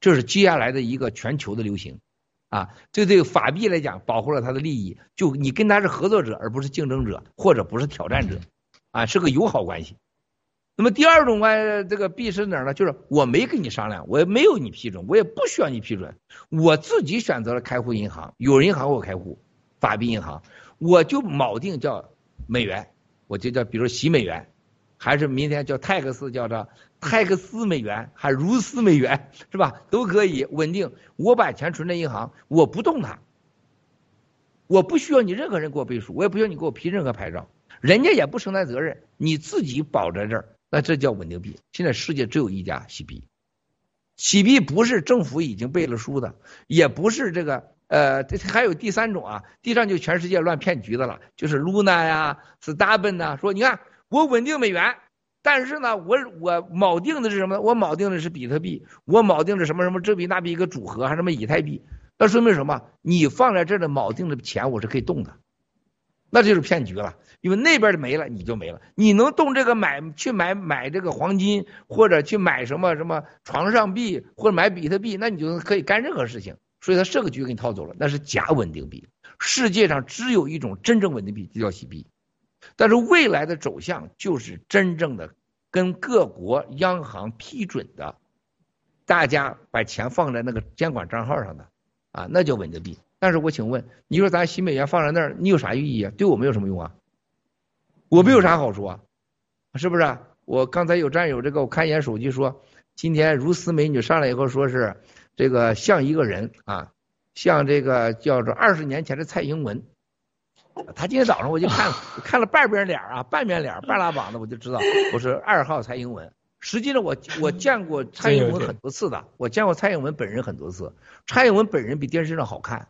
R: 这是接下来的一个全球的流行，啊，这对法币来讲保护了它的利益，就你跟他是合作者，而不是竞争者或者不是挑战者，啊，是个友好关系。那么第二种啊，这个币是哪儿呢？就是我没跟你商量，我也没有你批准，我也不需要你批准，我自己选择了开户银行，有人银行我开户，法币银行，我就锚定叫美元，我就叫比如洗美元，还是明天叫泰克斯叫着泰克斯美元，还如斯美元是吧？都可以稳定，我把钱存在银行，我不动它，我不需要你任何人给我背书，我也不需要你给我批任何牌照。人家也不承担责任，你自己保在这儿，那这叫稳定币。现在世界只有一家洗币，洗币不是政府已经背了书的，也不是这个呃，还有第三种啊，第三就全世界乱骗局的了，就是 Luna 呀、Stubborn 呐，说你看我稳定美元。但是呢，我我锚定的是什么？我锚定的是比特币，我锚定的什么什么这币那币一个组合，还什么以太币？那说明什么？你放在这儿的锚定的钱我是可以动的，那就是骗局了。因为那边的没了，你就没了。你能动这个买去买买这个黄金，或者去买什么什么床上币，或者买比特币，那你就可以干任何事情。所以他设个局给你套走了，那是假稳定币。世界上只有一种真正稳定币，就叫洗币。但是未来的走向就是真正的跟各国央行批准的，大家把钱放在那个监管账号上的啊，那叫稳定币。但是我请问，你说咱新美元放在那儿，你有啥意义啊？对我们有什么用啊？我们有啥好说啊？是不是？我刚才有战友这个，我看一眼手机说，今天如斯美女上来以后说是这个像一个人啊，像这个叫做二十年前的蔡英文。他今天早上我就看 看了半边脸啊，半边脸半拉膀子，我就知道我是二号蔡英文。实际上我我见过 蔡英文很多次的，我见过蔡英文本人很多次。蔡英文本人比电视上好看，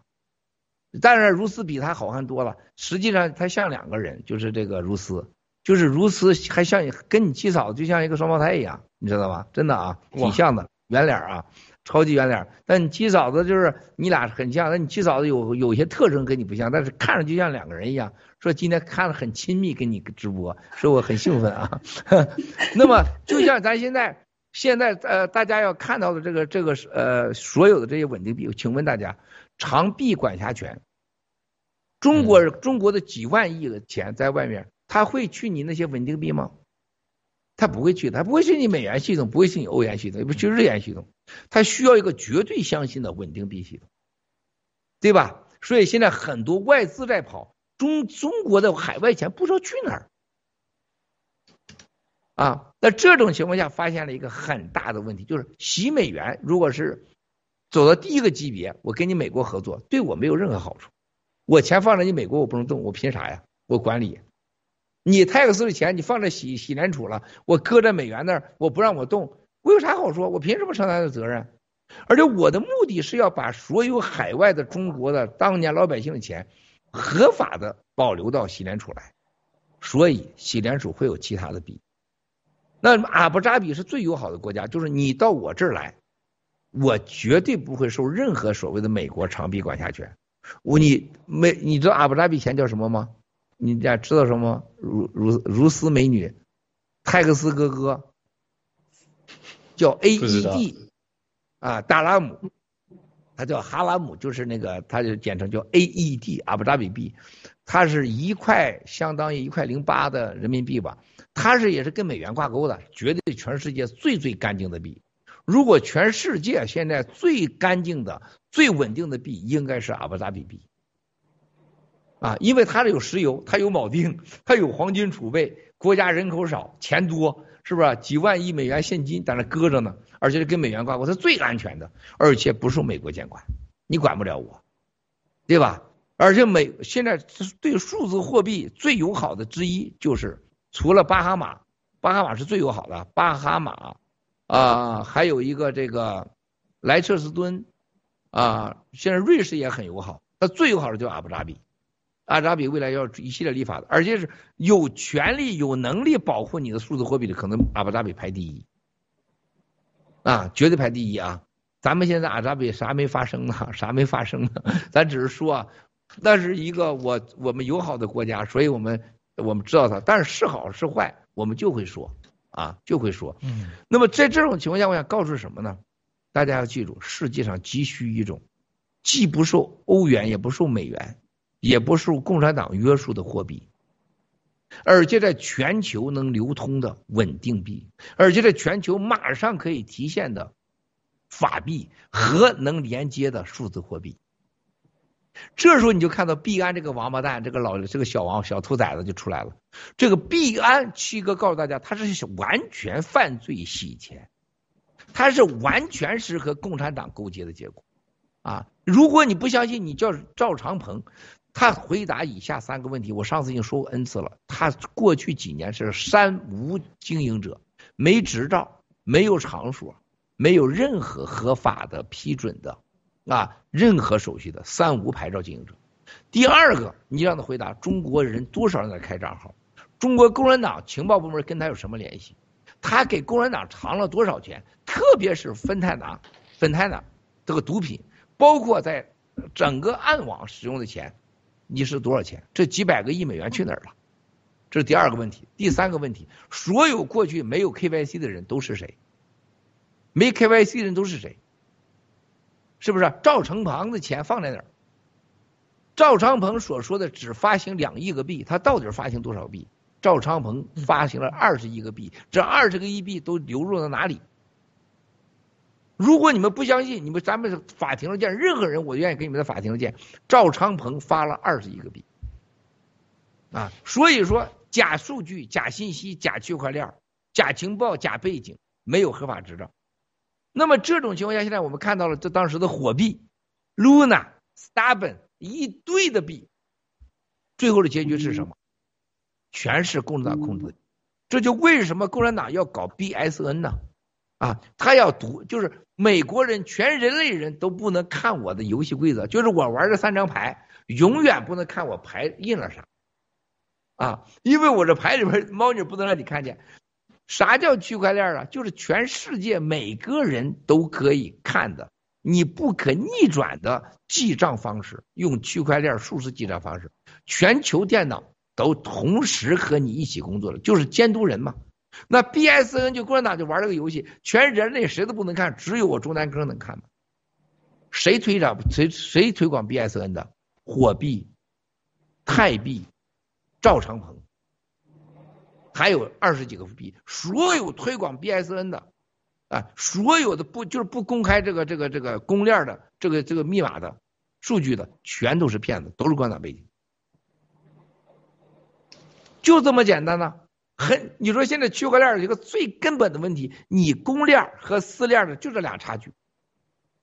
R: 当然如斯比他好看多了。实际上他像两个人，就是这个如斯，就是如斯还像跟你七嫂就像一个双胞胎一样，你知道吧？真的啊，挺像的，圆脸啊。超级圆脸，但你七嫂子就是你俩很像，但你七嫂子有有些特征跟你不像，但是看着就像两个人一样。说今天看了很亲密，跟你直播，说我很兴奋啊。那么就像咱现在现在呃大家要看到的这个这个呃所有的这些稳定币，请问大家长币管辖权，中国中国的几万亿的钱在外面，他会去你那些稳定币吗？他不会去，他不会去你美元系统，不会去你欧元系统，也不去日元系统，他需要一个绝对相信的稳定币系统，对吧？所以现在很多外资在跑，中中国的海外钱不知道去哪儿，啊，那这种情况下发现了一个很大的问题，就是洗美元如果是走到第一个级别，我跟你美国合作，对我没有任何好处，我钱放在你美国我不能动，我凭啥呀？我管理。你泰克斯的钱你放在洗洗联储了，我搁在美元那儿，我不让我动，我有啥好说？我凭什么承担的责任？而且我的目的是要把所有海外的中国的当年老百姓的钱合法的保留到洗联储来，所以洗联储会有其他的币。那阿布扎比是最友好的国家，就是你到我这儿来，我绝对不会受任何所谓的美国长臂管辖权。我你没，你知道阿布扎比钱叫什么吗？你家知道什么？如如如斯美女，泰克斯哥哥，叫 AED，啊，达拉姆，他叫哈拉姆，就是那个，他就简称叫 AED，阿布扎比币，它是一块相当于一块零八的人民币吧，它是也是跟美元挂钩的，绝对全世界最最干净的币。如果全世界现在最干净的、最稳定的币，应该是阿布扎比币。啊，因为它这有石油，它有铆钉，它有黄金储备，国家人口少，钱多，是不是？几万亿美元现金在那搁着呢，而且是跟美元挂钩，它最安全的，而且不受美国监管，你管不了我，对吧？而且美现在对数字货币最友好的之一就是，除了巴哈马，巴哈马是最友好的，巴哈马啊，还有一个这个莱彻斯敦啊，现在瑞士也很友好，那最友好的就是阿布扎比。阿扎比未来要一系列立法的，而且是有权利、有能力保护你的数字货币的，可能阿布扎比排第一，啊，绝对排第一啊！咱们现在阿扎比啥没发生呢？啥没发生呢？咱只是说啊，那是一个我我们友好的国家，所以我们我们知道它，但是是好是坏，我们就会说啊，就会说。嗯。那么在这种情况下，我想告诉什么呢？大家要记住，世界上急需一种既不受欧元也不受美元。也不受共产党约束的货币，而且在全球能流通的稳定币，而且在全球马上可以提现的法币和能连接的数字货币。这时候你就看到币安这个王八蛋，这个老这个小王小兔崽子就出来了。这个币安七哥告诉大家，他是完全犯罪洗钱，他是完全是和共产党勾结的结果啊！如果你不相信，你叫赵长鹏。他回答以下三个问题，我上次已经说过 n 次了。他过去几年是三无经营者，没执照，没有场所，没有任何合法的批准的啊，任何手续的三无牌照经营者。第二个，你让他回答中国人多少人在开账号？中国共产党情报部门跟他有什么联系？他给共产党藏了多少钱？特别是芬太拿、芬太拿这个毒品，包括在整个暗网使用的钱。你是多少钱？这几百个亿美元去哪儿了？这是第二个问题。第三个问题，所有过去没有 KYC 的人都是谁？没 KYC 的人都是谁？是不是？赵成鹏的钱放在哪儿？赵长鹏所说的只发行两亿个币，他到底发行多少币？赵昌鹏发行了二十亿个币，这二十个亿币都流入了哪里？如果你们不相信，你们咱们法庭上见任何人，我愿意给你们在法庭上见。赵昌鹏发了二十亿个币，啊，所以说假数据、假信息、假区块链、假情报、假背景，没有合法执照。那么这种情况下，现在我们看到了这当时的火币，Luna、Stubborn 一堆的币，最后的结局是什么？全是共产党控制的。这就为什么共产党要搞 BSN 呢？啊，他要读，就是美国人，全人类人都不能看我的游戏规则，就是我玩这三张牌，永远不能看我牌印了啥，啊，因为我这牌里边猫腻不能让你看见。啥叫区块链啊？就是全世界每个人都可以看的，你不可逆转的记账方式，用区块链数字记账方式，全球电脑都同时和你一起工作了，就是监督人嘛。那 BSN 就共产党就玩这个游戏，全人类谁都不能看，只有我中南哥能看嘛？谁推着谁谁推广 BSN 的？火币、泰币、赵长鹏，还有二十几个币，所有推广 BSN 的啊，所有的不就是不公开这个这个这个公链的这个这个密码的数据的，全都是骗子，都是共产党背景，就这么简单呢。很，你说现在区块链一个最根本的问题，你公链和私链的就这俩差距，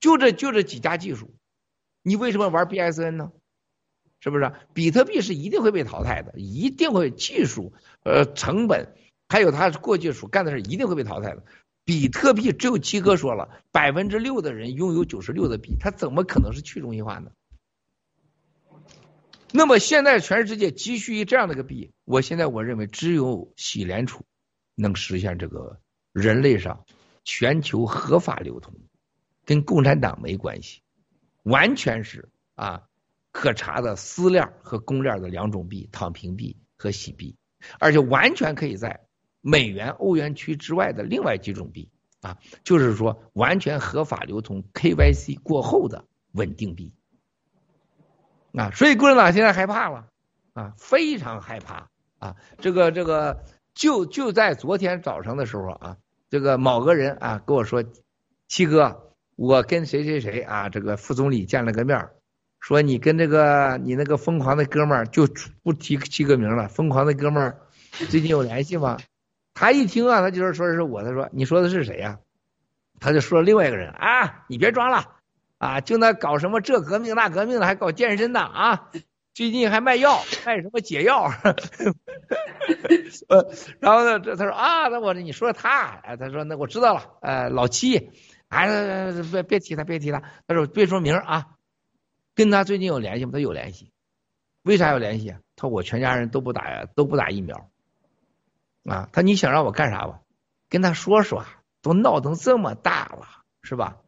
R: 就这就这几家技术，你为什么玩 BSN 呢？是不是？比特币是一定会被淘汰的，一定会技术呃成本，还有它过去所干的事一定会被淘汰的。比特币只有七哥说了，百分之六的人拥有九十六的币，它怎么可能是去中心化呢？那么现在全世界急需一这样的个币，我现在我认为只有美联储能实现这个人类上全球合法流通，跟共产党没关系，完全是啊可查的私链和公链的两种币，躺平币和洗币，而且完全可以在美元、欧元区之外的另外几种币啊，就是说完全合法流通 KYC 过后的稳定币。啊，所以共产党现在害怕了，啊，非常害怕啊！这个这个，就就在昨天早上的时候啊，这个某个人啊跟我说，七哥，我跟谁谁谁啊，这个副总理见了个面，说你跟这个你那个疯狂的哥们儿就不提七哥名了，疯狂的哥们儿最近有联系吗？他一听啊，他就是说是我，他说你说的是谁呀？他就说另外一个人啊，你别装了。啊，就那搞什么这革命那革命的，还搞健身的啊！最近还卖药，卖什么解药？呃，然后呢，这他说啊，那我你说他，哎，他说那我知道了，呃，老七，哎，别别提他，别提他，他说别说名啊，跟他最近有联系吗？他有联系，为啥有联系？他说我全家人都不打，都不打疫苗，啊，他你想让我干啥吧？跟他说说，都闹成这么大了，是吧？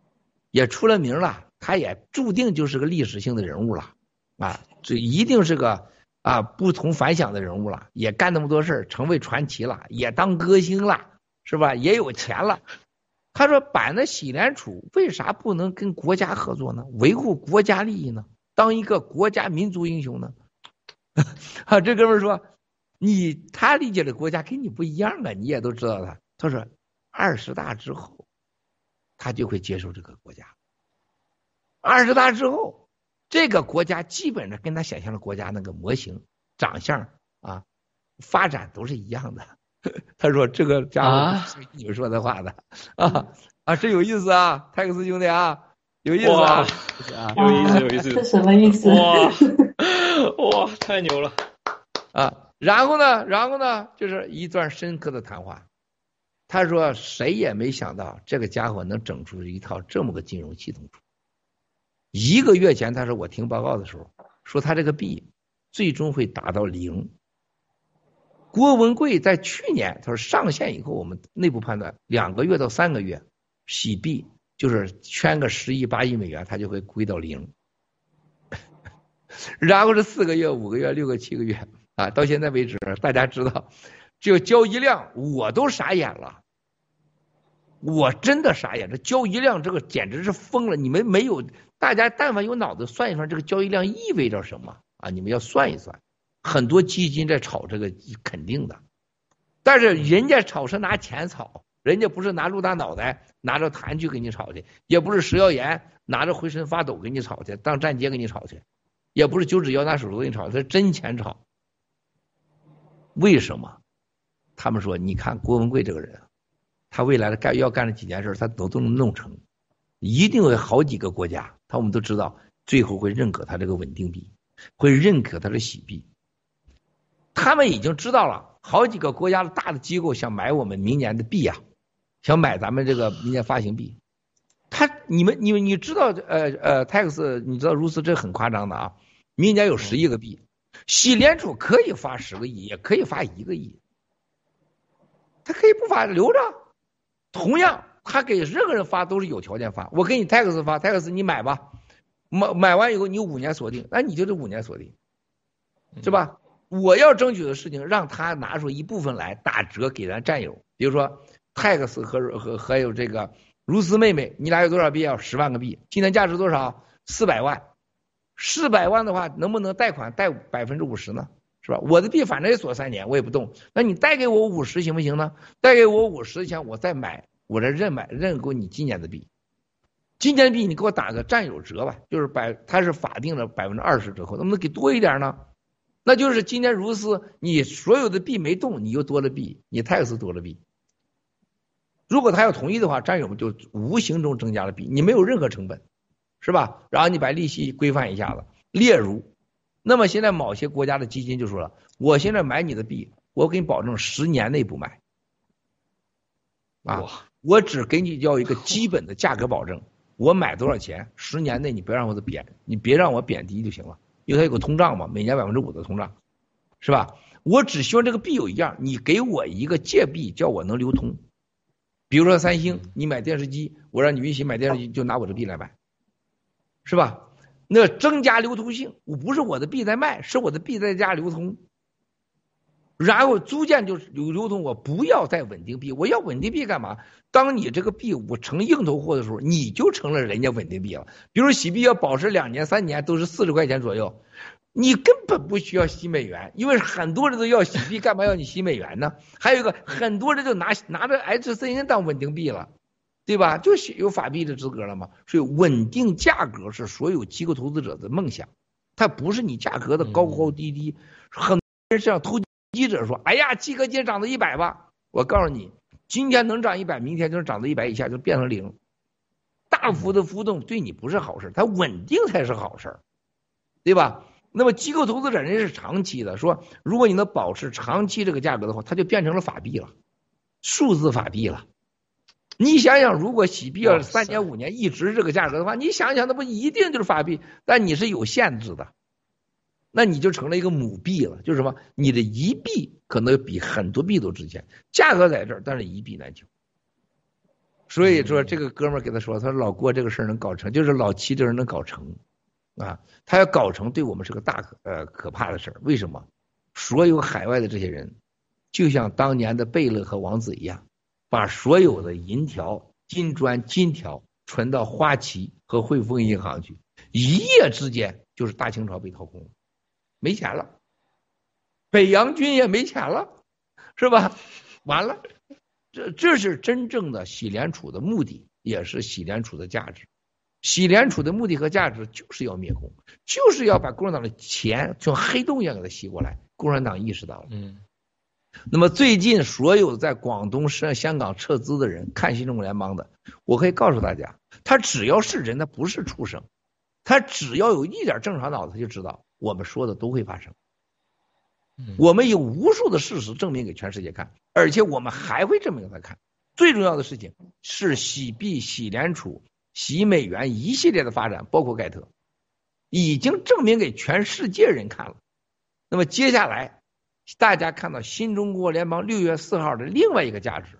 R: 也出了名了。他也注定就是个历史性的人物了，啊，这一定是个啊不同凡响的人物了，也干那么多事儿，成为传奇了，也当歌星了，是吧？也有钱了。他说：“板的喜联储为啥不能跟国家合作呢？维护国家利益呢？当一个国家民族英雄呢？” 啊，这哥们说：“你他理解的国家跟你不一样啊，你也都知道他。”他说：“二十大之后，他就会接受这个国家。”二十大之后，这个国家基本上跟他想象的国家那个模型、长相啊、发展都是一样的。他说：“这个家伙你们说的话的啊啊，真有意思啊，泰克斯兄弟啊，有意思啊，
Q: 有意思，有意思，
S: 这什么意思？
Q: 哇 哇，太牛了！
R: 啊，然后呢，然后呢，就是一段深刻的谈话。他说：“谁也没想到这个家伙能整出一套这么个金融系统。一个月前，他说我听报告的时候说他这个币最终会达到零。郭文贵在去年他说上线以后，我们内部判断两个月到三个月洗币就是圈个十亿八亿美元，他就会归到零。然后是四个月、五个月、六个、七个月啊，到现在为止，大家知道。”这个交易量我都傻眼了，我真的傻眼。这交易量这个简直是疯了！你们没有，大家但凡有脑子算一算，这个交易量意味着什么啊？你们要算一算。很多基金在炒这个，肯定的。但是人家炒是拿钱炒，人家不是拿陆大脑袋拿着痰去给你炒去，也不是食药盐拿着浑身发抖给你炒去，当站街给你炒去，也不是九指妖拿手术给你炒，他是真钱炒。为什么？他们说：“你看郭文贵这个人，他未来的干要干的几件事，他都都能弄成，一定会好几个国家，他我们都知道，最后会认可他这个稳定币，会认可他的洗币。他们已经知道了，好几个国家的大的机构想买我们明年的币啊，想买咱们这个明年发行币。他你们你们你知道呃呃，tax 你知道如此这很夸张的啊，明年有十亿个币，洗联储可以发十个亿，也可以发一个亿。”他可以不发留着，同样他给任何人发都是有条件发。我给你 tax 发 tax 你买吧，买买完以后你五年锁定，那你就这五年锁定，是吧？我要争取的事情，让他拿出一部分来打折给咱战友，比如说 tax 和和还有这个如斯妹妹，你俩有多少币？要十万个币，今天价值多少？四百万，四百万的话能不能贷款贷百分之五十呢？是吧？我的币反正也锁三年，我也不动。那你贷给我五十行不行呢？贷给我五十的钱，我再买，我这认买认购你今年的币。今年币你给我打个占有折吧，就是百，它是法定的百分之二十折扣，能不能给多一点呢？那就是今年如斯，你所有的币没动，你又多了币，你泰斯多了币。如果他要同意的话，战友们就无形中增加了币，你没有任何成本，是吧？然后你把利息规范一下子，例如。那么现在某些国家的基金就说了，我现在买你的币，我给你保证十年内不卖，啊，我只给你要一个基本的价格保证，我买多少钱，十年内你不要让我的贬，你别让我贬低就行了，因为它有个通胀嘛，每年百分之五的通胀，是吧？我只希望这个币有一样，你给我一个借币，叫我能流通，比如说三星，你买电视机，我让你允许买电视机，就拿我的币来买，是吧？那增加流通性，我不是我的币在卖，是我的币在加流通，然后逐渐就流流通。我不要再稳定币，我要稳定币干嘛？当你这个币我成硬头货的时候，你就成了人家稳定币了。比如洗币要保持两年、三年都是四十块钱左右，你根本不需要洗美元，因为很多人都要洗币，干嘛要你洗美元呢？还有一个，很多人就拿拿着 HCN 当稳定币了。对吧？就是有法币的资格了嘛。所以稳定价格是所有机构投资者的梦想，它不是你价格的高高低低。很多人像投机者说：“哎呀，基哥今天涨到一百吧。”我告诉你，今天能涨一百，明天就能涨到一百以下，就变成零。大幅的浮动对你不是好事，它稳定才是好事，对吧？那么机构投资者人家是长期的，说如果你能保持长期这个价格的话，它就变成了法币了，数字法币了。你想想，如果洗币要三年五年一直这个价格的话，你想想，那不一定就是法币？但你是有限制的，那你就成了一个母币了。就是什么？你的一币可能比很多币都值钱，价格在这儿，但是一币难求。所以说，这个哥们儿给他说，他说老郭这个事儿能搞成，就是老七这人能搞成啊，他要搞成，对我们是个大可呃可怕的事儿。为什么？所有海外的这些人，就像当年的贝勒和王子一样。把所有的银条、金砖、金条存到花旗和汇丰银行去，一夜之间就是大清朝被掏空，没钱了，北洋军也没钱了，是吧？完了，这这是真正的洗联储的目的，也是洗联储的价值。洗联储的目的和价值就是要灭共，就是要把共产党的钱从黑洞一样给它吸过来。共产党意识到了，嗯。那么最近所有在广东、深香港撤资的人看新中国联邦的，我可以告诉大家，他只要是人，他不是畜生，他只要有一点正常脑子，就知道我们说的都会发生。我们有无数的事实证明给全世界看，而且我们还会证明给他看。最重要的事情是洗币、洗联储、洗美元一系列的发展，包括盖特，已经证明给全世界人看了。那么接下来，大家看到新中国联邦六月四号的另外一个价值，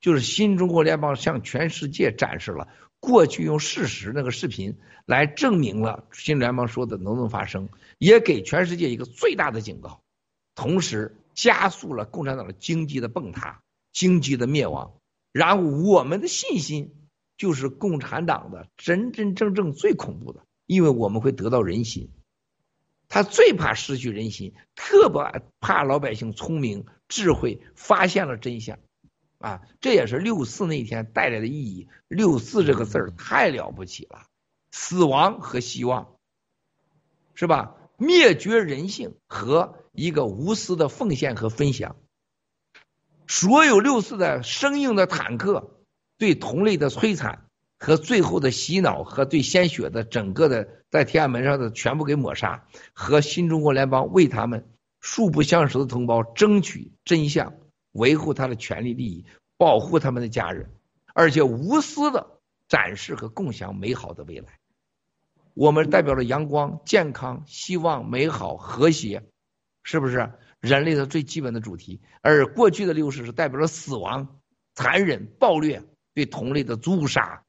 R: 就是新中国联邦向全世界展示了过去用事实那个视频来证明了新联邦说的能不能发生，也给全世界一个最大的警告。同时加速了共产党的经济的崩塌、经济的灭亡。然后我们的信心就是共产党的真真正正最恐怖的，因为我们会得到人心。他最怕失去人心，特别怕老百姓聪明智慧发现了真相。啊，这也是六四那天带来的意义。六四这个字儿太了不起了，死亡和希望，是吧？灭绝人性和一个无私的奉献和分享，所有六四的生硬的坦克对同类的摧残和最后的洗脑和对鲜血的整个的在天安门上的全部给抹杀，和新中国联邦为他们素不相识的同胞争取真相，维护他的权利利益，保护他们的家人，而且无私的展示和共享美好的未来。我们代表了阳光、健康、希望、美好、和谐，是不是人类的最基本的主题？而过去的六四是代表了死亡、残忍、暴虐、对同类的诛杀。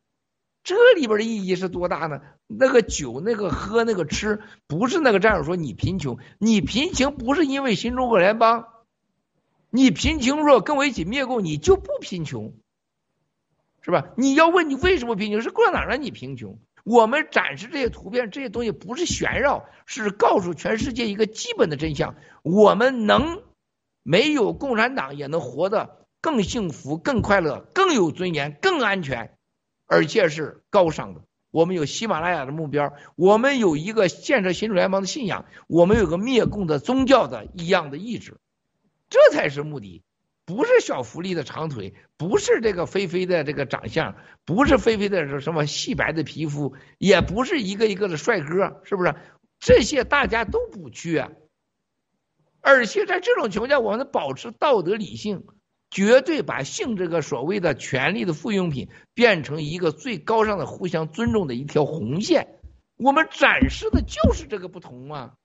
R: 这里边的意义是多大呢？那个酒、那个喝、那个吃，不是那个战友说你贫穷，你贫穷不是因为新中国联邦，你贫穷若跟我一起灭共，你就不贫穷，是吧？你要问你为什么贫穷，是共产党让你贫穷。我们展示这些图片，这些东西不是炫耀，是告诉全世界一个基本的真相：我们能没有共产党也能活得更幸福、更快乐、更有尊严、更安全，而且是高尚的。我们有喜马拉雅的目标，我们有一个建设新主联邦的信仰，我们有个灭共的宗教的一样的意志，这才是目的。不是小福利的长腿，不是这个菲菲的这个长相，不是菲菲的什么细白的皮肤，也不是一个一个的帅哥，是不是？这些大家都不缺。而且在这种情况下，我们保持道德理性，绝对把性这个所谓的权利的附用品变成一个最高尚的互相尊重的一条红线。我们展示的就是这个不同嘛，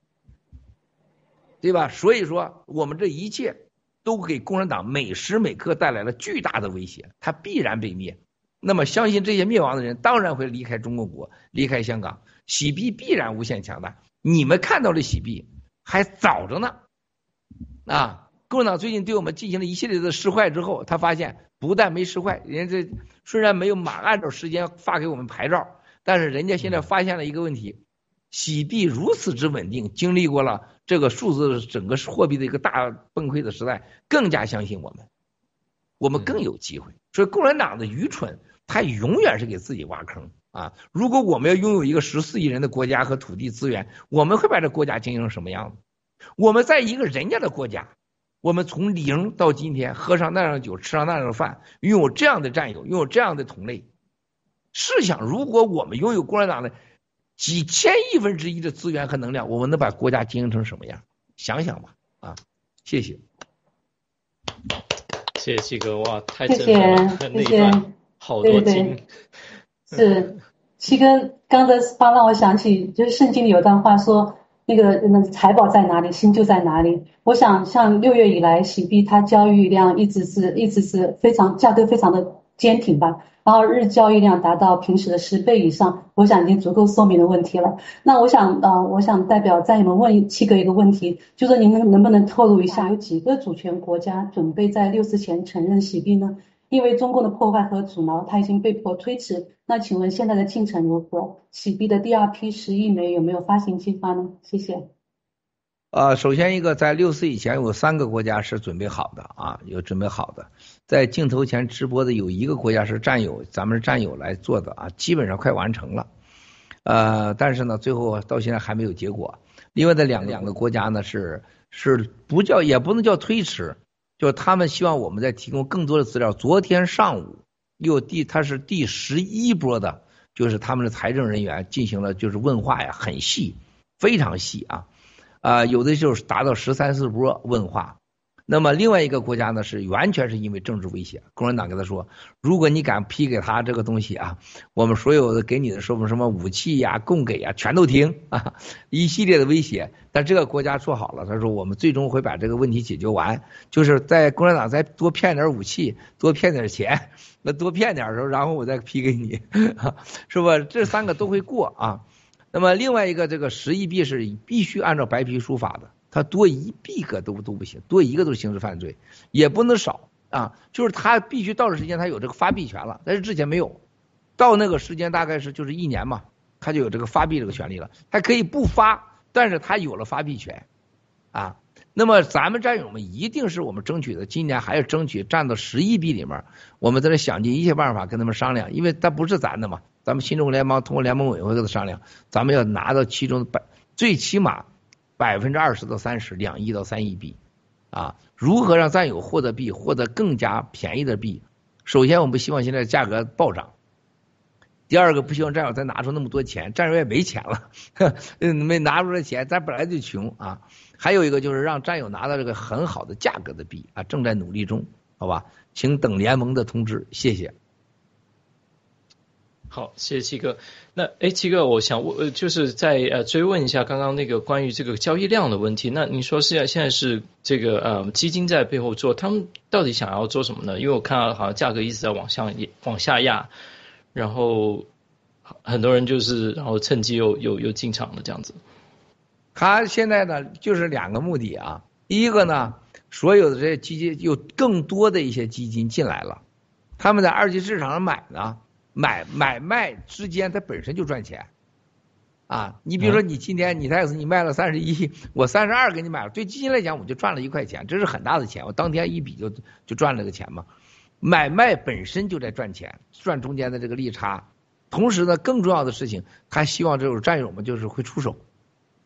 R: 对吧？所以说，我们这一切。都给共产党每时每刻带来了巨大的威胁，它必然被灭。那么，相信这些灭亡的人当然会离开中国国，离开香港。洗币必然无限强大。你们看到的洗币还早着呢。啊，共产党最近对我们进行了一系列的试坏之后，他发现不但没试坏，人家这虽然没有马按照时间发给我们牌照，但是人家现在发现了一个问题：洗币如此之稳定，经历过了。这个数字整个货币的一个大崩溃的时代，更加相信我们，我们更有机会。所以共产党的愚蠢，他永远是给自己挖坑啊！如果我们要拥有一个十四亿人的国家和土地资源，我们会把这国家经营成什么样子？我们在一个人家的国家，我们从零到今天，喝上那样的酒，吃上那样的饭，拥有这样的战友，拥有这样的同类。试想，如果我们拥有共产党的。几千亿分之一的资源和能量，我们能把国家经营成什么样？想想吧，啊，谢谢，
Q: 谢谢七哥，哇，太
S: 谢谢，谢谢，
Q: 好多金，
S: 是七哥刚才发让我想起，就是圣经里有段话说，那个那个财宝在哪里，心就在哪里。我想，像六月以来，喜币它交易量一直是一直是非常价格非常的坚挺吧。然后日交易量达到平时的十倍以上，我想已经足够说明的问题了。那我想，呃，我想代表在你们问七哥一个问题，就是您能能不能透露一下，有几个主权国家准备在六四前承认喜币呢？因为中共的破坏和阻挠，它已经被迫推迟。那请问现在的进程如何？洗币的第二批十亿枚有没有发行计划呢？谢谢。
R: 呃，首先一个，在六四以前有三个国家是准备好的啊，有准备好的。在镜头前直播的有一个国家是战友，咱们是战友来做的啊，基本上快完成了。呃，但是呢，最后到现在还没有结果。另外的两两个国家呢是是不叫也不能叫推迟，就是他们希望我们再提供更多的资料。昨天上午又第他是第十一波的，就是他们的财政人员进行了就是问话呀，很细，非常细啊。啊，有的就是达到十三四波问话。那么另外一个国家呢，是完全是因为政治威胁。共产党跟他说，如果你敢批给他这个东西啊，我们所有的给你的什么什么武器呀、供给呀，全都停啊，一系列的威胁。但这个国家说好了，他说我们最终会把这个问题解决完，就是在共产党再多骗点武器，多骗点钱，那多骗点时候，然后我再批给你，是吧？这三个都会过啊。那么另外一个，这个十亿币是必须按照白皮书法的。他多一币个都都不行，多一个都是刑事犯罪，也不能少啊。就是他必须到这时间，他有这个发币权了，但是之前没有。到那个时间大概是就是一年嘛，他就有这个发币这个权利了。他可以不发，但是他有了发币权啊。那么咱们战友们一定是我们争取的，今年还要争取占到十亿币里面，我们在这想尽一切办法跟他们商量，因为他不是咱的嘛，咱们新中国联邦通过联盟委员会跟他商量，咱们要拿到其中的百，最起码。百分之二十到三十，两亿到三亿币，啊，如何让战友获得币，获得更加便宜的币？首先，我们不希望现在价格暴涨；第二个，不希望战友再拿出那么多钱，战友也没钱了，没拿出来钱，咱本来就穷啊。还有一个就是让战友拿到这个很好的价格的币啊，正在努力中，好吧？请等联盟的通知，谢谢。
Q: 好，谢谢七哥。那哎，七哥，我想问，就是在呃追问一下刚刚那个关于这个交易量的问题。那你说是现在是这个呃基金在背后做，他们到底想要做什么呢？因为我看到好像价格一直在往下往下压，然后很多人就是然后趁机又又又进场了这样子。
R: 他现在呢就是两个目的啊，一个呢，所有的这些基金有更多的一些基金进来了，他们在二级市场上买呢。买买卖之间，它本身就赚钱，啊，你比如说你今天你泰斯你卖了三十一，我三十二给你买了，对基金来讲我就赚了一块钱，这是很大的钱，我当天一笔就就赚了个钱嘛。买卖本身就在赚钱，赚中间的这个利差，同时呢，更重要的事情，他希望这种战友们就是会出手，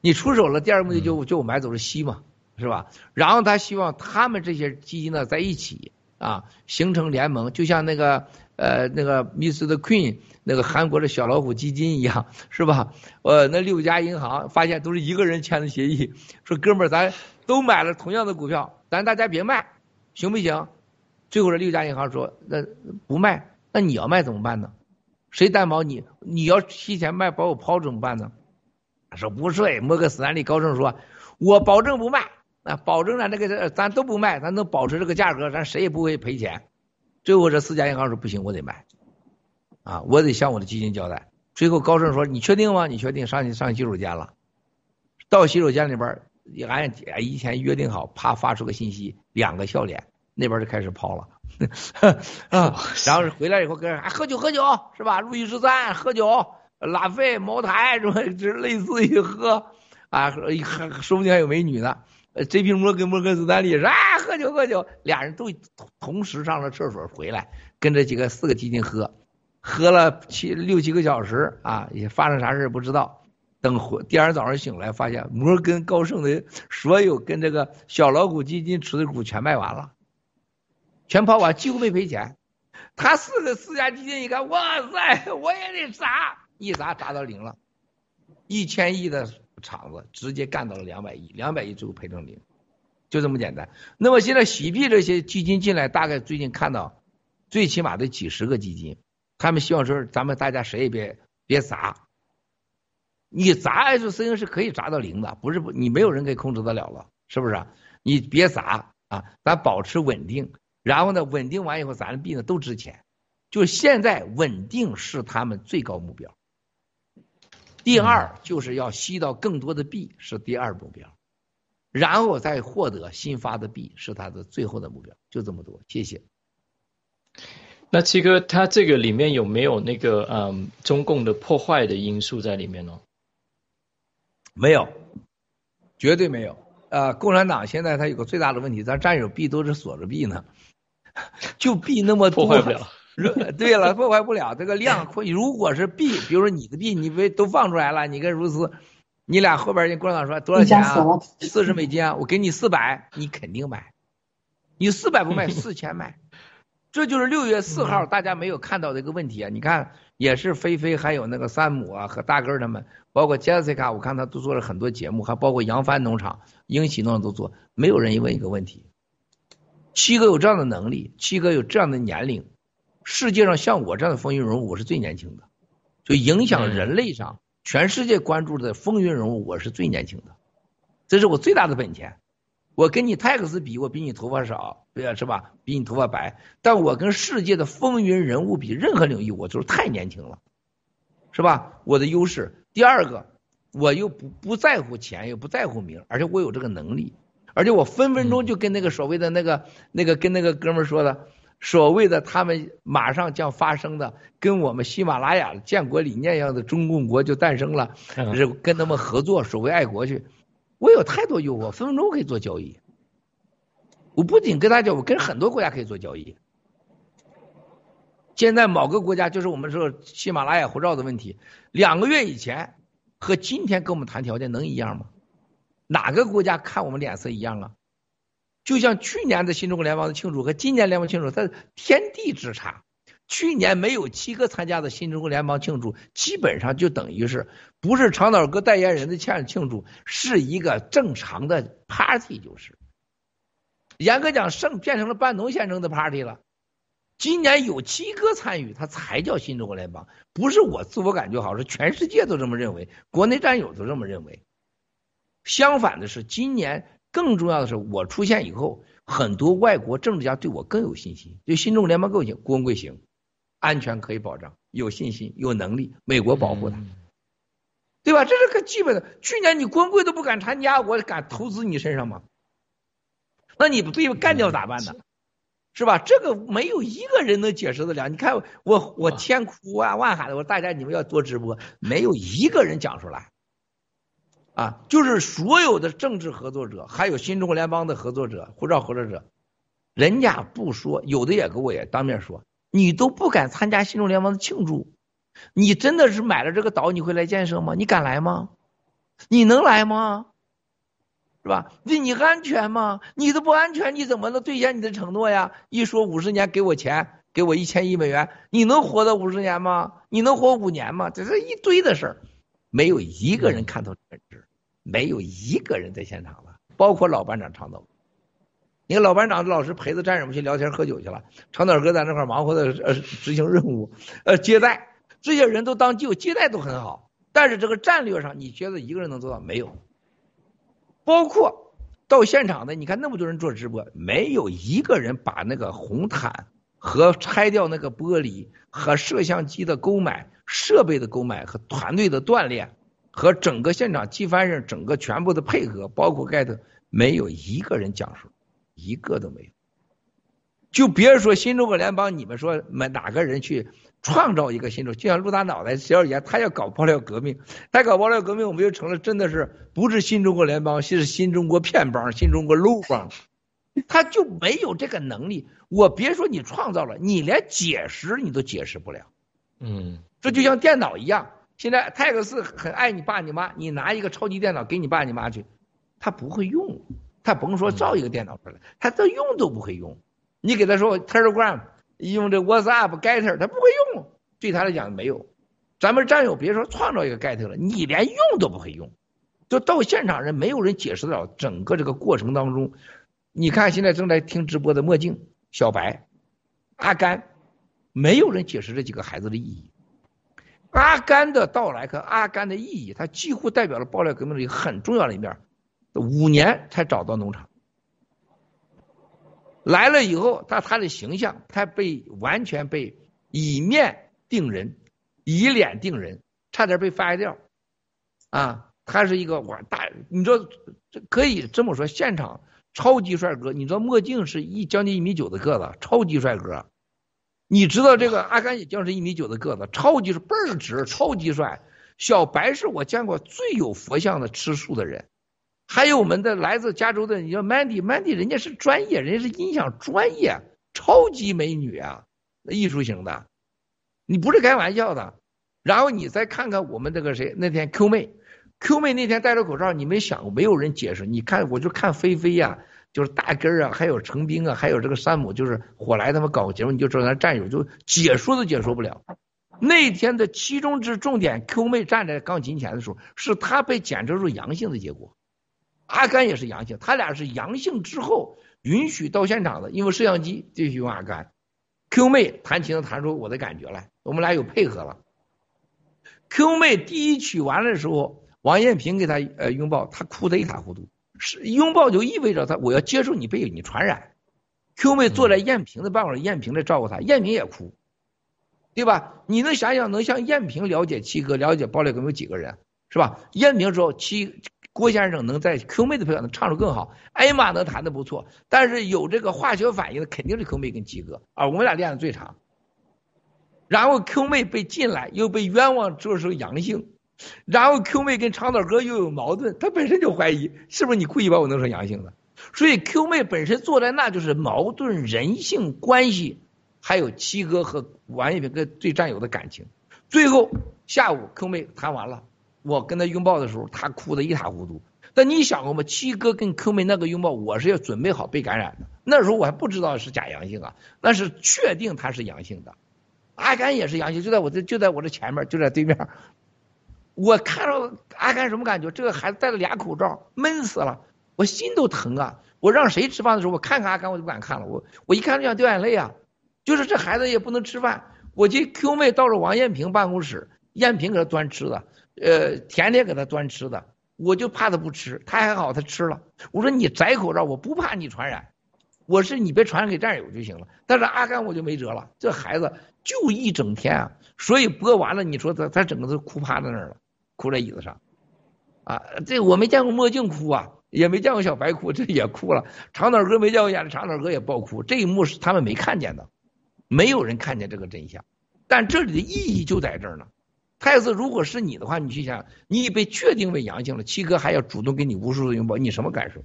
R: 你出手了，第二个目的就就我买走了息嘛，是吧？然后他希望他们这些基金呢在一起啊，形成联盟，就像那个。呃，那个 Mr. Queen 那个韩国的小老虎基金一样，是吧？呃，那六家银行发现都是一个人签的协议，说哥们儿，咱都买了同样的股票，咱大家别卖，行不行？最后这六家银行说，那不卖，那你要卖怎么办呢？谁担保你？你要提前卖把我抛怎么办呢？他说不是，摩根斯坦利高盛说，我保证不卖，啊，保证咱这个咱都不卖，咱能保持这个价格，咱谁也不会赔钱。最后这四家银行说不行，我得卖，啊，我得向我的基金交代。最后高盛说你确定吗？你确定？上去上洗手间了，到洗手间里边按以前约定好，啪发出个信息，两个笑脸，那边就开始抛了，啊，然后回来以后跟人啊喝酒喝酒是吧？路易十三喝酒，拉菲茅台什么，这类似于喝啊，喝说不定还有美女呢。呃，这瓶摩根摩根斯坦利说啊，喝酒喝酒，俩人都同时上了厕所回来，跟着几个四个基金喝，喝了七六七个小时啊，也发生啥事不知道。等回第二天早上醒来，发现摩根高盛的所有跟这个小老虎基金持的股全卖完了，全抛完，几乎没赔钱。他四个四家基金一看，哇塞，我也得砸，一砸砸到零了，一千亿的。厂子直接干到了两百亿，两百亿最后赔成零，就这么简单。那么现在洗币这些基金进来，大概最近看到，最起码得几十个基金，他们希望说咱们大家谁也别别砸，你砸 S C N 是可以砸到零的，不是你没有人可以控制得了了，是不是？你别砸啊，咱保持稳定，然后呢，稳定完以后，咱的币呢都值钱，就现在稳定是他们最高目标。第二就是要吸到更多的币，是第二目标，然后再获得新发的币，是他的最后的目标，就这么多。谢谢。
Q: 那七哥，他这个里面有没有那个嗯中共的破坏的因素在里面呢？
R: 没有，绝对没有。呃，共产党现在他有个最大的问题，咱战友币都是锁着币呢，就币那么多。
Q: 破坏不了。
R: 对了，破坏不了这个量。会如果是币，比如说你的币，你被都放出来了？你跟如斯，你俩后边人共产党说多少钱啊？四十美金啊，我给你四百，你肯定买。你四百不卖，四千卖。这就是六月四号大家没有看到的一个问题啊！你看也是菲菲还有那个山姆啊和大根他们，包括 Jessica，，我看他都做了很多节目，还包括扬帆农场、英喜农场都做，没有人问一个问题：七哥有这样的能力，七哥有这样的年龄，世界上像我这样的风云人物，我是最年轻的，就影响人类上全世界关注的风云人物，我是最年轻的，这是我最大的本钱。我跟你泰克斯比，我比你头发少，对呀，是吧？比你头发白，但我跟世界的风云人物比，任何领域我就是太年轻了，是吧？我的优势。第二个，我又不不在乎钱，又不在乎名，而且我有这个能力，而且我分分钟就跟那个所谓的那个那个跟那个哥们说的，所谓的他们马上将发生的，跟我们喜马拉雅建国理念一样的中共国就诞生了，是跟他们合作，所谓爱国去。我有太多诱惑，分分钟可以做交易。我不仅跟大家，我跟很多国家可以做交易。现在某个国家就是我们说喜马拉雅护照的问题，两个月以前和今天跟我们谈条件能一样吗？哪个国家看我们脸色一样啊？就像去年的新中国联邦的庆祝和今年联邦庆祝，它天地之差。去年没有七哥参加的新中国联邦庆祝，基本上就等于是不是长岛哥代言人的庆庆祝，是一个正常的 party，就是严格讲，剩变成了半农先生的 party 了。今年有七哥参与，他才叫新中国联邦，不是我自我感觉好，是全世界都这么认为，国内战友都这么认为。相反的是，今年更重要的是，我出现以后，很多外国政治家对我更有信心，对新中国联邦更有信心。郭文贵行。安全可以保障，有信心，有能力，美国保护他，对吧？这是个基本的。去年你光贵都不敢参加，我敢投资你身上吗？那你不被干掉咋办呢？是吧？这个没有一个人能解释得了。你看我我千哭万万喊的，我说大家你们要多直播，没有一个人讲出来。啊，就是所有的政治合作者，还有新中国联邦的合作者、护照合作者，人家不说，有的也给我也当面说。你都不敢参加新中国联盟的庆祝，你真的是买了这个岛，你会来建设吗？你敢来吗？你能来吗？是吧？那你安全吗？你都不安全，你怎么能兑现你的承诺呀？一说五十年给我钱，给我一千亿美元，你能活到五十年吗？你能活五年吗？这是一堆的事儿，没有一个人看到本质，没有一个人在现场了，包括老班长长岛。你看老班长老师陪着战友们去聊天喝酒去了，长岛哥在那块忙活的呃执行任务，呃接待这些人都当就接待都很好，但是这个战略上你觉得一个人能做到没有？包括到现场的，你看那么多人做直播，没有一个人把那个红毯和拆掉那个玻璃和摄像机的购买、设备的购买和团队的锻炼和整个现场机翻上整个全部的配合，包括盖特，没有一个人讲述。一个都没有，就别说新中国联邦，你们说哪哪个人去创造一个新中？就像陆大脑袋小言，他要搞爆料革命，他搞爆料革命，我们就成了真的是不是新中国联邦，是新中国片帮、新中国路帮，他就没有这个能力。我别说你创造了，你连解释你都解释不了。
Q: 嗯，
R: 这就像电脑一样，现在泰克斯很爱你爸你妈，你拿一个超级电脑给你爸你妈去，他不会用。他甭说造一个电脑出来，他都用都不会用。你给他说 Telegram 用这 whatsapp，getter，他不会用，对他来讲没有。咱们战友别说创造一个 getter 了，你连用都不会用。就到现场人没有人解释得了整个这个过程当中。你看现在正在听直播的墨镜、小白、阿甘，没有人解释这几个孩子的意义。阿甘的到来和阿甘的意义，它几乎代表了爆料革命的一个很重要的一面。五年才找到农场，来了以后，他他的形象，他被完全被以面定人，以脸定人，差点被发掉。啊，他是一个哇大，你说这可以这么说，现场超级帅哥。你知道墨镜是一将近一米九的个子，超级帅哥。你知道这个阿甘也将是一米九的个子，超级是倍儿直，超级帅。小白是我见过最有佛像的吃素的人。还有我们的来自加州的，你叫 Mandy，Mandy 人家是专业，人家是音响专业，超级美女啊，艺术型的，你不是开玩笑的。然后你再看看我们这个谁，那天 Q 妹，Q 妹那天戴着口罩，你没想过没有人解释？你看我就看菲菲呀，就是大根啊，还有程兵啊，还有这个山姆，就是火来他们搞个节目，你就知道咱战友就解说都解说不了。那天的其中之重点，Q 妹站在钢琴前的时候，是她被检测出阳性的结果，阿甘也是阳性，他俩是阳性之后允许到现场的，因为摄像机继续用阿甘。Q 妹弹琴弹出我的感觉来，我们俩有配合了。Q 妹第一曲完了的时候，王艳平给她呃拥抱，她哭得一塌糊涂。是拥抱就意味着他我要接受你被你传染。Q 妹坐在艳萍的办公室，艳萍在照顾她，艳萍也哭。对吧？你能想想，能像艳萍了解七哥、了解爆料哥有几个人，是吧？艳萍说七郭先生能在 Q 妹的培养能唱的更好，艾玛能弹的不错，但是有这个化学反应的肯定是 Q 妹跟七哥啊，我们俩练的最长。然后 Q 妹被进来又被冤枉，这时候阳性，然后 Q 妹跟长岛哥又有矛盾，他本身就怀疑是不是你故意把我弄成阳性的，所以 Q 妹本身坐在那就是矛盾人性关系。还有七哥和王一平跟对战友的感情，最后下午 Q 妹谈完了，我跟他拥抱的时候，他哭得一塌糊涂。但你想过吗？七哥跟 Q 妹那个拥抱，我是要准备好被感染的。那时候我还不知道是假阳性啊，那是确定他是阳性的。阿甘也是阳性，就在我这就在我这前面，就在对面。我看到阿甘什么感觉？这个孩子戴了俩口罩，闷死了，我心都疼啊！我让谁吃饭的时候，我看看阿甘，我就不敢看了。我我一看就想掉眼泪啊！就是这孩子也不能吃饭，我这 Q 妹到了王艳平办公室，艳平给他端吃的，呃，甜甜给他端吃的，我就怕他不吃，他还好他吃了。我说你摘口罩，我不怕你传染，我是你别传染给战友就行了。但是阿甘我就没辙了，这孩子就一整天啊，所以播完了，你说他他整个都哭趴在那儿了，哭在椅子上，啊，这我没见过墨镜哭啊，也没见过小白哭，这也哭了。长岛哥没见过演的长岛哥也爆哭，这一幕是他们没看见的。没有人看见这个真相，但这里的意义就在这儿呢。太子，如果是你的话，你去想，你已被确定为阳性了，七哥还要主动给你无数的拥抱，你什么感受？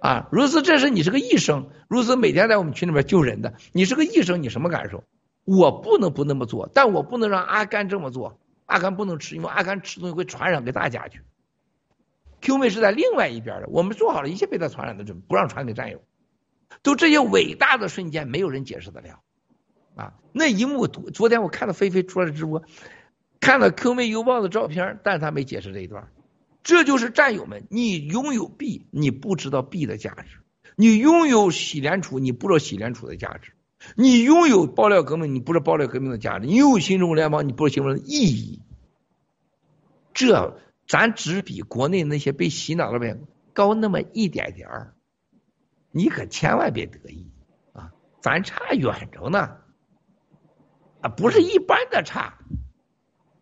R: 啊，如此，这是你是个医生，如此每天在我们群里面救人的，你是个医生，你什么感受？我不能不那么做，但我不能让阿甘这么做，阿甘不能吃，因为阿甘吃东西会传染给大家去。Q 妹是在另外一边的，我们做好了一切被他传染的准备，不让传给战友。都这些伟大的瞬间，没有人解释得了，啊！那一幕，昨天我看到菲菲出来直播，看到 Q 妹邮报的照片，但是他没解释这一段。这就是战友们，你拥有 B，你不知道 B 的价值；你拥有洗联储，你不知道洗联储的价值；你拥有爆料革命，你不是爆料革命的价值；你有新中国联邦，你不是新中国的意义。这咱只比国内那些被洗脑的人高那么一点点儿。你可千万别得意啊，咱差远着呢，啊，不是一般的差，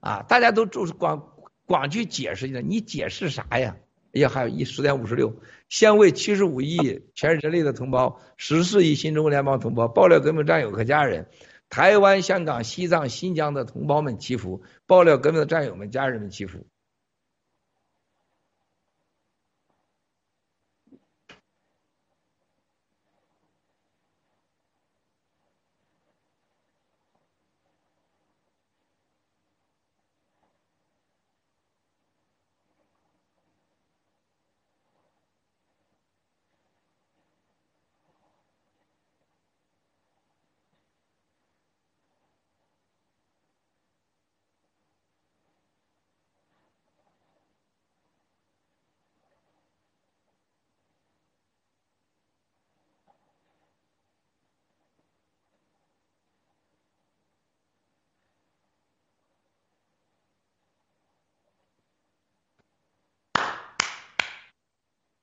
R: 啊，大家都就是光光去解释的，你解释啥呀？也，还有一十点五十六，先为七十五亿全人类的同胞、十四亿新中国联邦同胞、爆料革命战友和家人、台湾、香港、西藏、新疆的同胞们祈福，爆料革命的战友们、家人们祈福。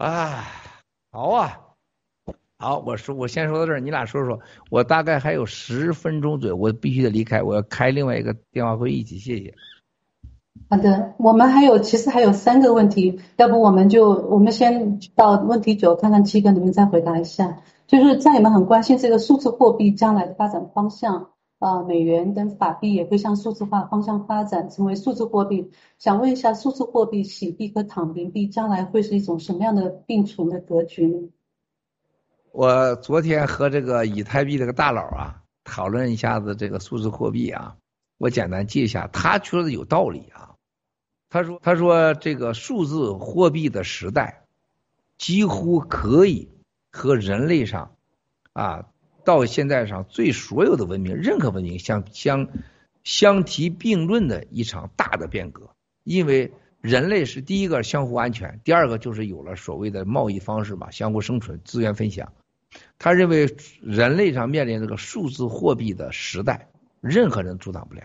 R: 啊，好啊，好，我说我先说到这儿，你俩说说，我大概还有十分钟左右，我必须得离开，我要开另外一个电话会议一起，谢谢。
S: 好的，我们还有其实还有三个问题，要不我们就我们先到问题九，看看七哥能不能再回答一下，就是战友们很关心这个数字货币将来的发展方向。啊，美元等法币也会向数字化方向发展，成为数字货币。想问一下，数字货币洗币和躺平币将来会是一种什么样的并存的格局呢？
R: 我昨天和这个以太币这个大佬啊讨论一下子这个数字货币啊，我简单记一下，他说的有道理啊。他说，他说这个数字货币的时代几乎可以和人类上啊。到现在上最所有的文明，任何文明相相相提并论的一场大的变革，因为人类是第一个相互安全，第二个就是有了所谓的贸易方式吧，相互生存、资源分享。他认为人类上面临这个数字货币的时代，任何人阻挡不了，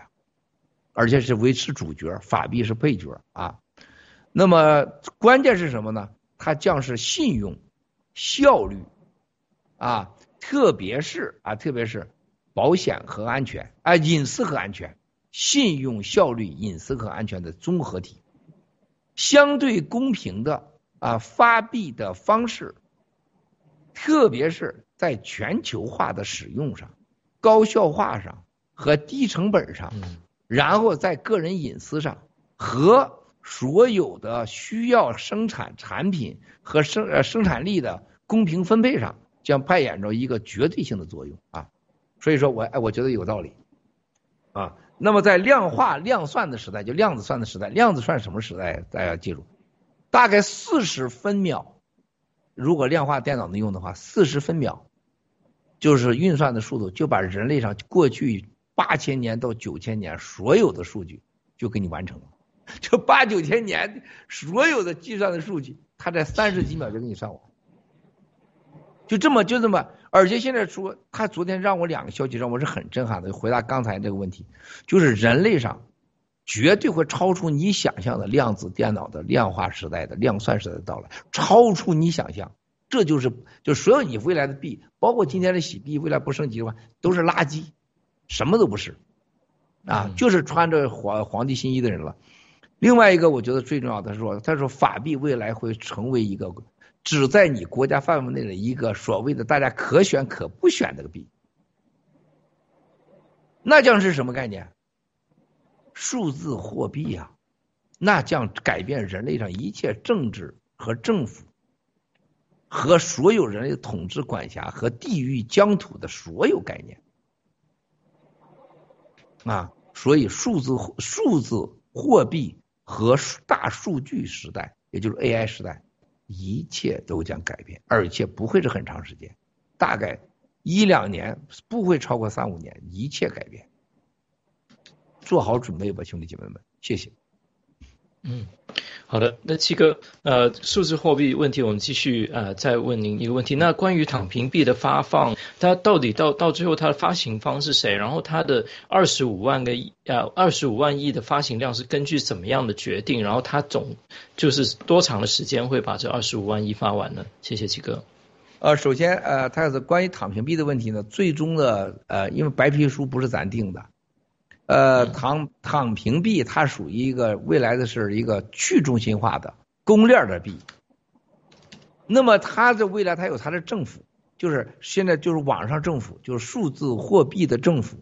R: 而且是维持主角，法币是配角啊。那么关键是什么呢？它将是信用、效率啊，特别是啊，特别是保险和安全啊，隐私和安全，信用、效率、隐私和安全的综合体，相对公平的啊发币的方式。特别是在全球化的使用上、高效化上和低成本上，然后在个人隐私上和所有的需要生产产品和生呃生产力的公平分配上，将扮演着一个绝对性的作用啊！所以说我哎，我觉得有道理啊。那么在量化量算的时代，就量子算的时代，量子算什么时代？大家记住，大概四十分秒。如果量化电脑能用的话，四十分秒就是运算的速度，就把人类上过去八千年到九千年所有的数据就给你完成了。就八九千年所有的计算的数据，他在三十几秒就给你算完。就这么就这么，而且现在说，他昨天让我两个消息让我是很震撼的。回答刚才这个问题，就是人类上绝对会超出你想象的量子电脑的量化时代的量算时代的到来，超出你想象。这就是就所有你未来的币，包括今天的洗币，未来不升级的话都是垃圾，什么都不是，啊，就是穿着皇皇帝新衣的人了。另外一个，我觉得最重要的是说，他说法币未来会成为一个只在你国家范围内的一个所谓的大家可选可不选的个币，那将是什么概念？数字货币呀，那将改变人类上一切政治和政府。和所有人类统治管辖和地域疆土的所有概念啊，所以数字数字货币和大数据时代，也就是 AI 时代，一切都将改变，而且不会是很长时间，大概一两年，不会超过三五年，一切改变，做好准备吧，兄弟姐妹们，谢谢。
Q: 嗯。好的，那七哥，呃，数字货币问题，我们继续呃，再问您一个问题。那关于躺平币的发放，它到底到到最后它的发行方是谁？然后它的二十五万个亿呃二十五万亿的发行量是根据怎么样的决定？然后它总就是多长的时间会把这二十五万亿发完呢？谢谢七哥。
R: 呃，首先呃，它是关于躺平币的问题呢，最终的呃，因为白皮书不是咱定的。呃，躺躺平币它属于一个未来的是一个去中心化的公链的币。那么它的未来它有它的政府，就是现在就是网上政府，就是数字货币的政府。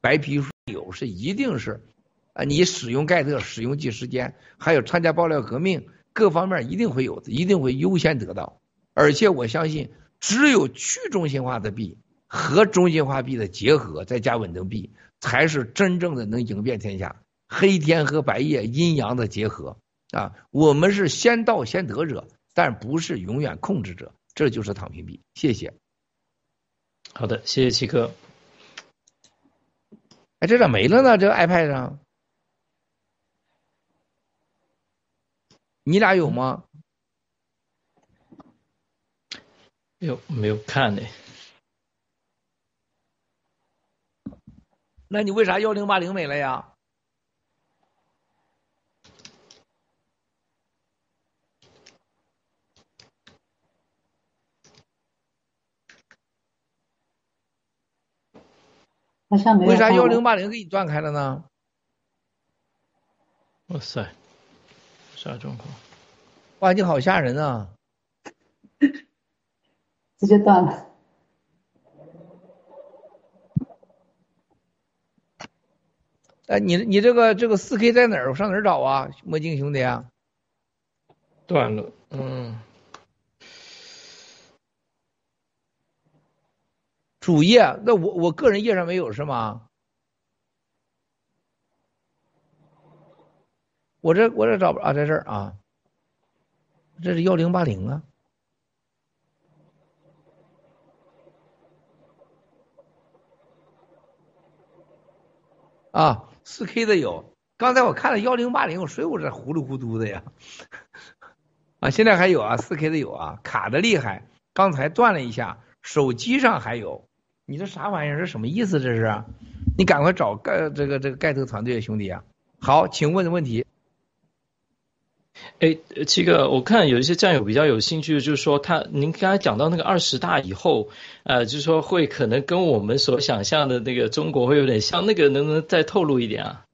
R: 白皮书有是一定是啊，你使用盖特使用计时间，还有参加爆料革命各方面一定会有的，一定会优先得到。而且我相信，只有去中心化的币和中心化币的结合，再加稳定币。才是真正的能赢遍天下，黑天和白夜阴阳的结合啊！我们是先到先得者，但不是永远控制者，这就是躺平币。谢谢。
Q: 好的，谢谢七哥。
R: 哎，这咋没了呢？这个 iPad 上，你俩有吗？
Q: 有没有看呢？
R: 那你为啥幺零八零没了呀？
S: 好像没有。
R: 为啥幺零八零给你断开了呢？
Q: 哇塞，啥状况？
R: 哇，你好吓人啊！
S: 直接断了。
R: 哎你你这个这个四 k 在哪儿？我上哪儿找啊？墨镜兄弟啊？
Q: 断了嗯。
R: 主页那我我个人页上没有是吗？我这我这找不着在这儿啊。这是幺零八零啊。啊四 K 的有。刚才我看了幺零八零，谁我这糊里糊涂的呀？啊，现在还有啊，四 K 的有啊，卡的厉害。刚才断了一下，手机上还有。你这啥玩意儿？这什么意思？这是？你赶快找盖这个这个盖特团队兄弟啊！好，请问的问题。
Q: 哎，七哥，我看有一些战友比较有兴趣，就是说他，您刚才讲到那个二十大以后，呃，就是说会可能跟我们所想象的那个中国会有点像，那个能不能再透露一点啊？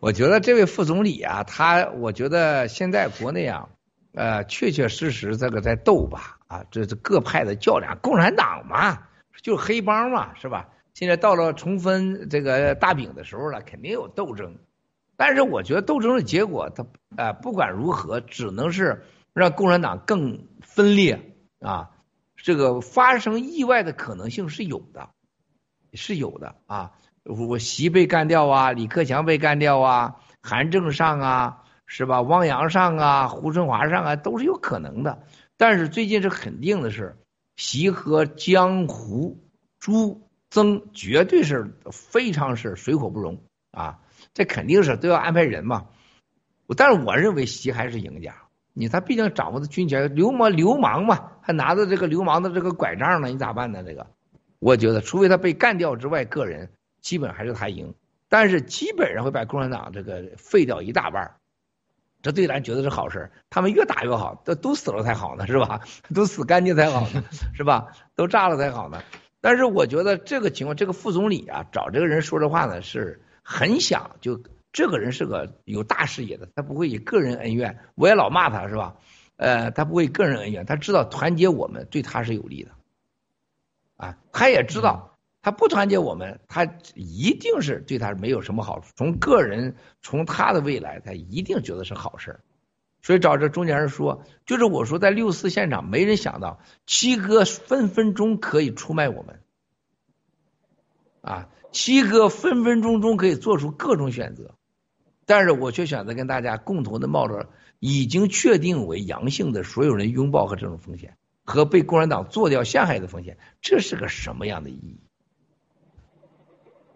R: 我觉得这位副总理啊，他，我觉得现在国内啊，呃，确确实实这个在斗吧，啊，这是各派的较量，共产党嘛，就是黑帮嘛，是吧？现在到了重分这个大饼的时候了，肯定有斗争。但是我觉得斗争的结果，他呃不管如何，只能是让共产党更分裂啊，这个发生意外的可能性是有的，是有的啊。我习被干掉啊，李克强被干掉啊，韩正上啊，是吧？汪洋上啊，胡春华上啊，都是有可能的。但是最近是肯定的是，习和江湖朱曾绝对是非常是水火不容啊。这肯定是都要安排人嘛，但是我认为习还是赢家。你他毕竟掌握的军权，流氓流氓嘛，还拿着这个流氓的这个拐杖呢，你咋办呢？这个，我觉得除非他被干掉之外，个人基本还是他赢。但是基本上会把共产党这个废掉一大半，这对咱觉得是好事。他们越打越好，都都死了才好呢，是吧？都死干净才好呢，是吧？都炸了才好呢。但是我觉得这个情况，这个副总理啊，找这个人说这话呢是。很想就这个人是个有大视野的，他不会以个人恩怨。我也老骂他是吧？呃，他不会个人恩怨，他知道团结我们对他是有利的。啊，他也知道他不团结我们，他一定是对他没有什么好处。从个人，从他的未来，他一定觉得是好事所以找这中间人说，就是我说在六四现场，没人想到七哥分分钟可以出卖我们。啊。七哥分分钟钟可以做出各种选择，但是我却选择跟大家共同的冒着已经确定为阳性的所有人拥抱和这种风险，和被共产党做掉陷害的风险，这是个什么样的意义？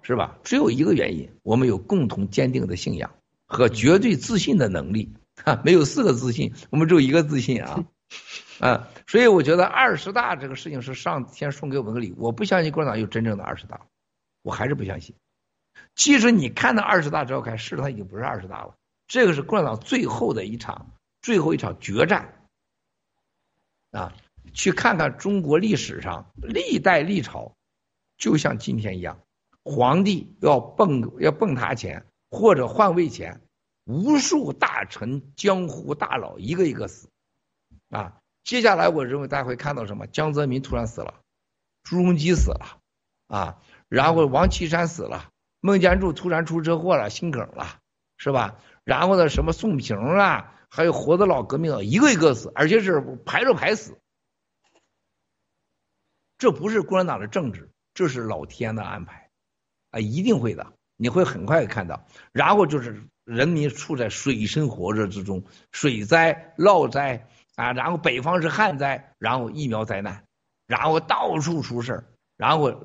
R: 是吧？只有一个原因，我们有共同坚定的信仰和绝对自信的能力。哈，没有四个自信，我们只有一个自信啊 啊！所以我觉得二十大这个事情是上天送给我们的礼物。我不相信共产党有真正的二十大。我还是不相信，即使你看到二十大召开，事实上已经不是二十大了。这个是共产党最后的一场、最后一场决战啊！去看看中国历史上历代历朝，就像今天一样，皇帝要蹦要蹦塌前或者换位前，无数大臣、江湖大佬一个一个死啊！接下来我认为大家会看到什么？江泽民突然死了，朱镕基死了啊！然后王岐山死了，孟建柱突然出车祸了，心梗了，是吧？然后呢，什么宋平啊，还有活的老革命，一个一个死，而且是排着排死。这不是共产党的政治，这是老天的安排，啊，一定会的，你会很快看到。然后就是人民处在水深火热之中，水灾、涝灾啊，然后北方是旱灾，然后疫苗灾难，然后到处出事然后。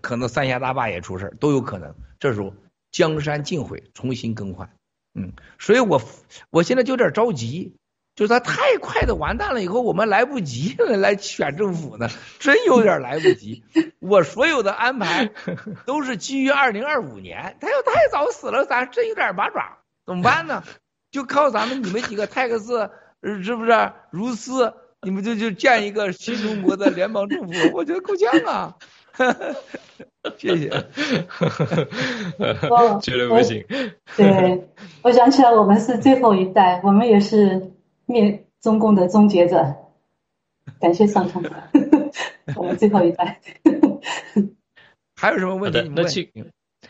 R: 可能三峡大坝也出事都有可能。这时候江山尽毁，重新更换。嗯，所以我我现在就有点着急，就是他太快的完蛋了，以后我们来不及了来选政府呢，真有点来不及。我所有的安排都是基于二零二五年，他要太早死了，咱真有点八爪，怎么办呢？就靠咱们你们几个泰克斯，是不是？如斯，你们就就建一个新中国的联邦政府，我觉得够呛啊。谢谢，
Q: 绝对不行。
S: 对，我想起来，我们是最后一代，我们也是灭中共的终结者。感谢上苍，我们最后一代。
R: 还有什么问题？
Q: 那请。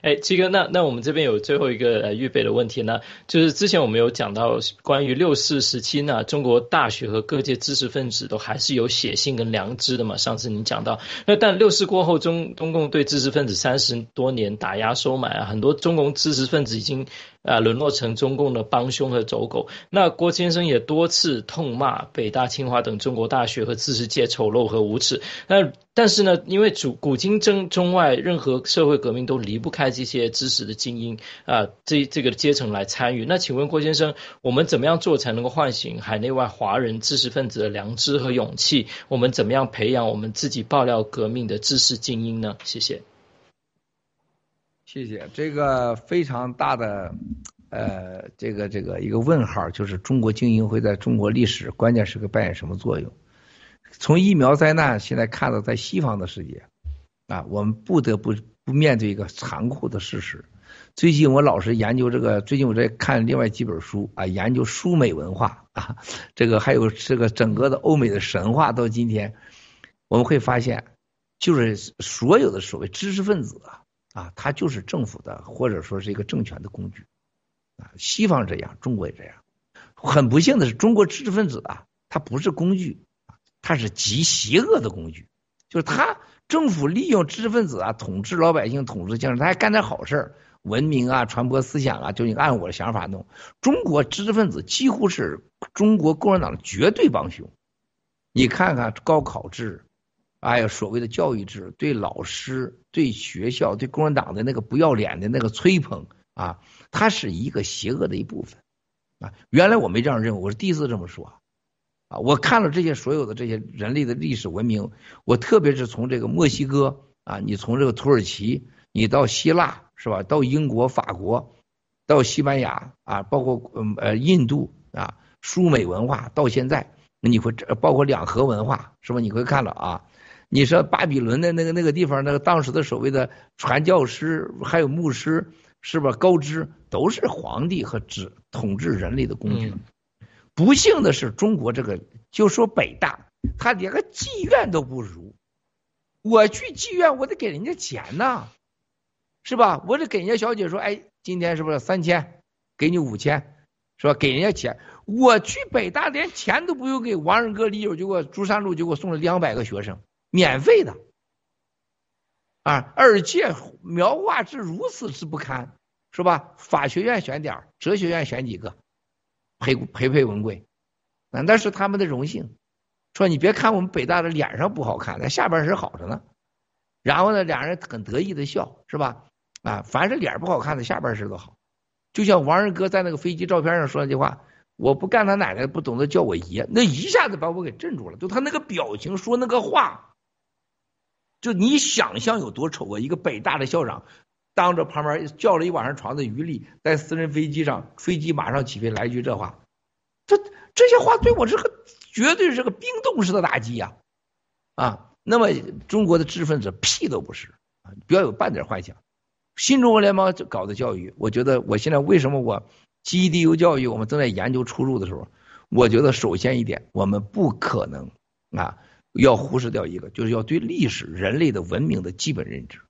Q: 哎，七哥，那那我们这边有最后一个呃预备的问题呢，就是之前我们有讲到关于六四时期呢，中国大学和各界知识分子都还是有写信跟良知的嘛。上次您讲到，那但六四过后，中中共对知识分子三十多年打压收买啊，很多中共知识分子已经啊沦落成中共的帮凶和走狗。那郭先生也多次痛骂北大、清华等中国大学和知识界丑陋和无耻。那但是呢，因为主古今中中外任何社会革命都离不开这些知识的精英啊，这这个阶层来参与。那请问郭先生，我们怎么样做才能够唤醒海内外华人知识分子的良知和勇气？我们怎么样培养我们自己爆料革命的知识精英呢？谢谢。
R: 谢谢，这个非常大的，呃，这个这个一个问号，就是中国精英会在中国历史关键时刻扮演什么作用？从疫苗灾难现在看到，在西方的世界，啊，我们不得不不面对一个残酷的事实。最近我老是研究这个，最近我在看另外几本书啊，研究苏美文化啊，这个还有这个整个的欧美的神话，到今天我们会发现，就是所有的所谓知识分子啊啊，他就是政府的或者说是一个政权的工具啊。西方这样，中国也这样。很不幸的是，中国知识分子啊，他不是工具。他是极邪恶的工具，就是他政府利用知识分子啊统治老百姓、统治精神，他还干点好事儿，文明啊、传播思想啊，就你按我的想法弄。中国知识分子几乎是中国共产党的绝对帮凶。你看看高考制，哎呀，所谓的教育制，对老师、对学校、对共产党的那个不要脸的那个吹捧啊，它是一个邪恶的一部分啊。原来我没这样认为，我是第一次这么说。啊，我看了这些所有的这些人类的历史文明，我特别是从这个墨西哥啊，你从这个土耳其，你到希腊是吧？到英国、法国，到西班牙啊，包括嗯呃印度啊，苏美文化到现在，你会包括两河文化是吧？你会看了啊，你说巴比伦的那个那个地方，那个当时的所谓的传教师还有牧师是吧？高知都是皇帝和治统治人类的工具。不幸的是，中国这个就说北大，他连个妓院都不如。我去妓院，我得给人家钱呐，是吧？我得给人家小姐说，哎，今天是不是三千？给你五千，是吧？给人家钱。我去北大，连钱都不用给。王仁哥、李友就给我朱三路就给我送了两百个学生，免费的。啊，而且描画是如此之不堪，是吧？法学院选点哲学院选几个。陪陪陪文贵，啊，那是他们的荣幸。说你别看我们北大的脸上不好看，那下半身好着呢。然后呢，俩人很得意的笑，是吧？啊，凡是脸不好看的，下半身都好。就像王仁哥在那个飞机照片上说那句话：“我不干他奶奶，不懂得叫我爷。”那一下子把我给镇住了。就他那个表情说那个话，就你想象有多丑啊！一个北大的校长。当着旁边叫了一晚上床的余力，在私人飞机上，飞机马上起飞，来一句这话，这这些话对我是个绝对是个冰冻式的打击呀！啊，那么中国的知识分子屁都不是啊，不要有半点幻想。新中国联邦搞的教育，我觉得我现在为什么我基地优教育我们正在研究出路的时候，我觉得首先一点，我们不可能啊要忽视掉一个，就是要对历史、人类的文明的基本认知。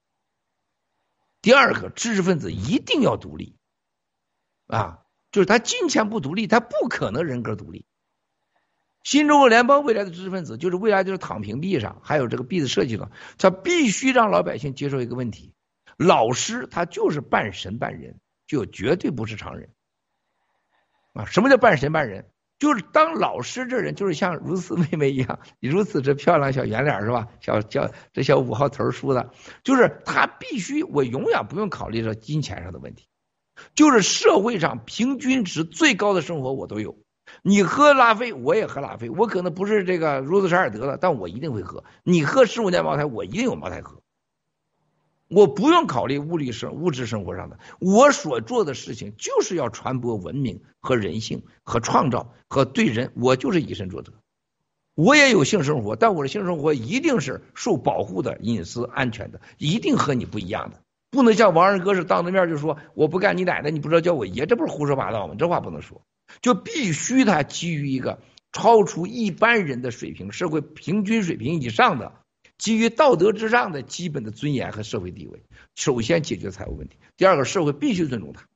R: 第二个，知识分子一定要独立，啊，就是他金钱不独立，他不可能人格独立。新中国联邦未来的知识分子，就是未来就是躺平币上，还有这个币的设计上，他必须让老百姓接受一个问题：老师他就是半神半人，就绝对不是常人。啊，什么叫半神半人？就是当老师这人，就是像如此妹妹一样，如此这漂亮小圆脸是吧？小叫这小五号头梳的，就是他必须，我永远不用考虑这金钱上的问题，就是社会上平均值最高的生活我都有。你喝拉菲，我也喝拉菲，我可能不是这个如斯柴尔德的，但我一定会喝。你喝十五年茅台，我一定有茅台喝。我不用考虑物理生物质生活上的，我所做的事情就是要传播文明和人性和创造和对人，我就是以身作则。我也有性生活，但我的性生活一定是受保护的、隐私安全的，一定和你不一样的，不能像王二哥是当着面就说我不干你奶奶，你不知道叫我爷，这不是胡说八道吗？这话不能说，就必须他基于一个超出一般人的水平、社会平均水平以上的。基于道德之上的基本的尊严和社会地位，首先解决财务问题。第二个，社会必须尊重他，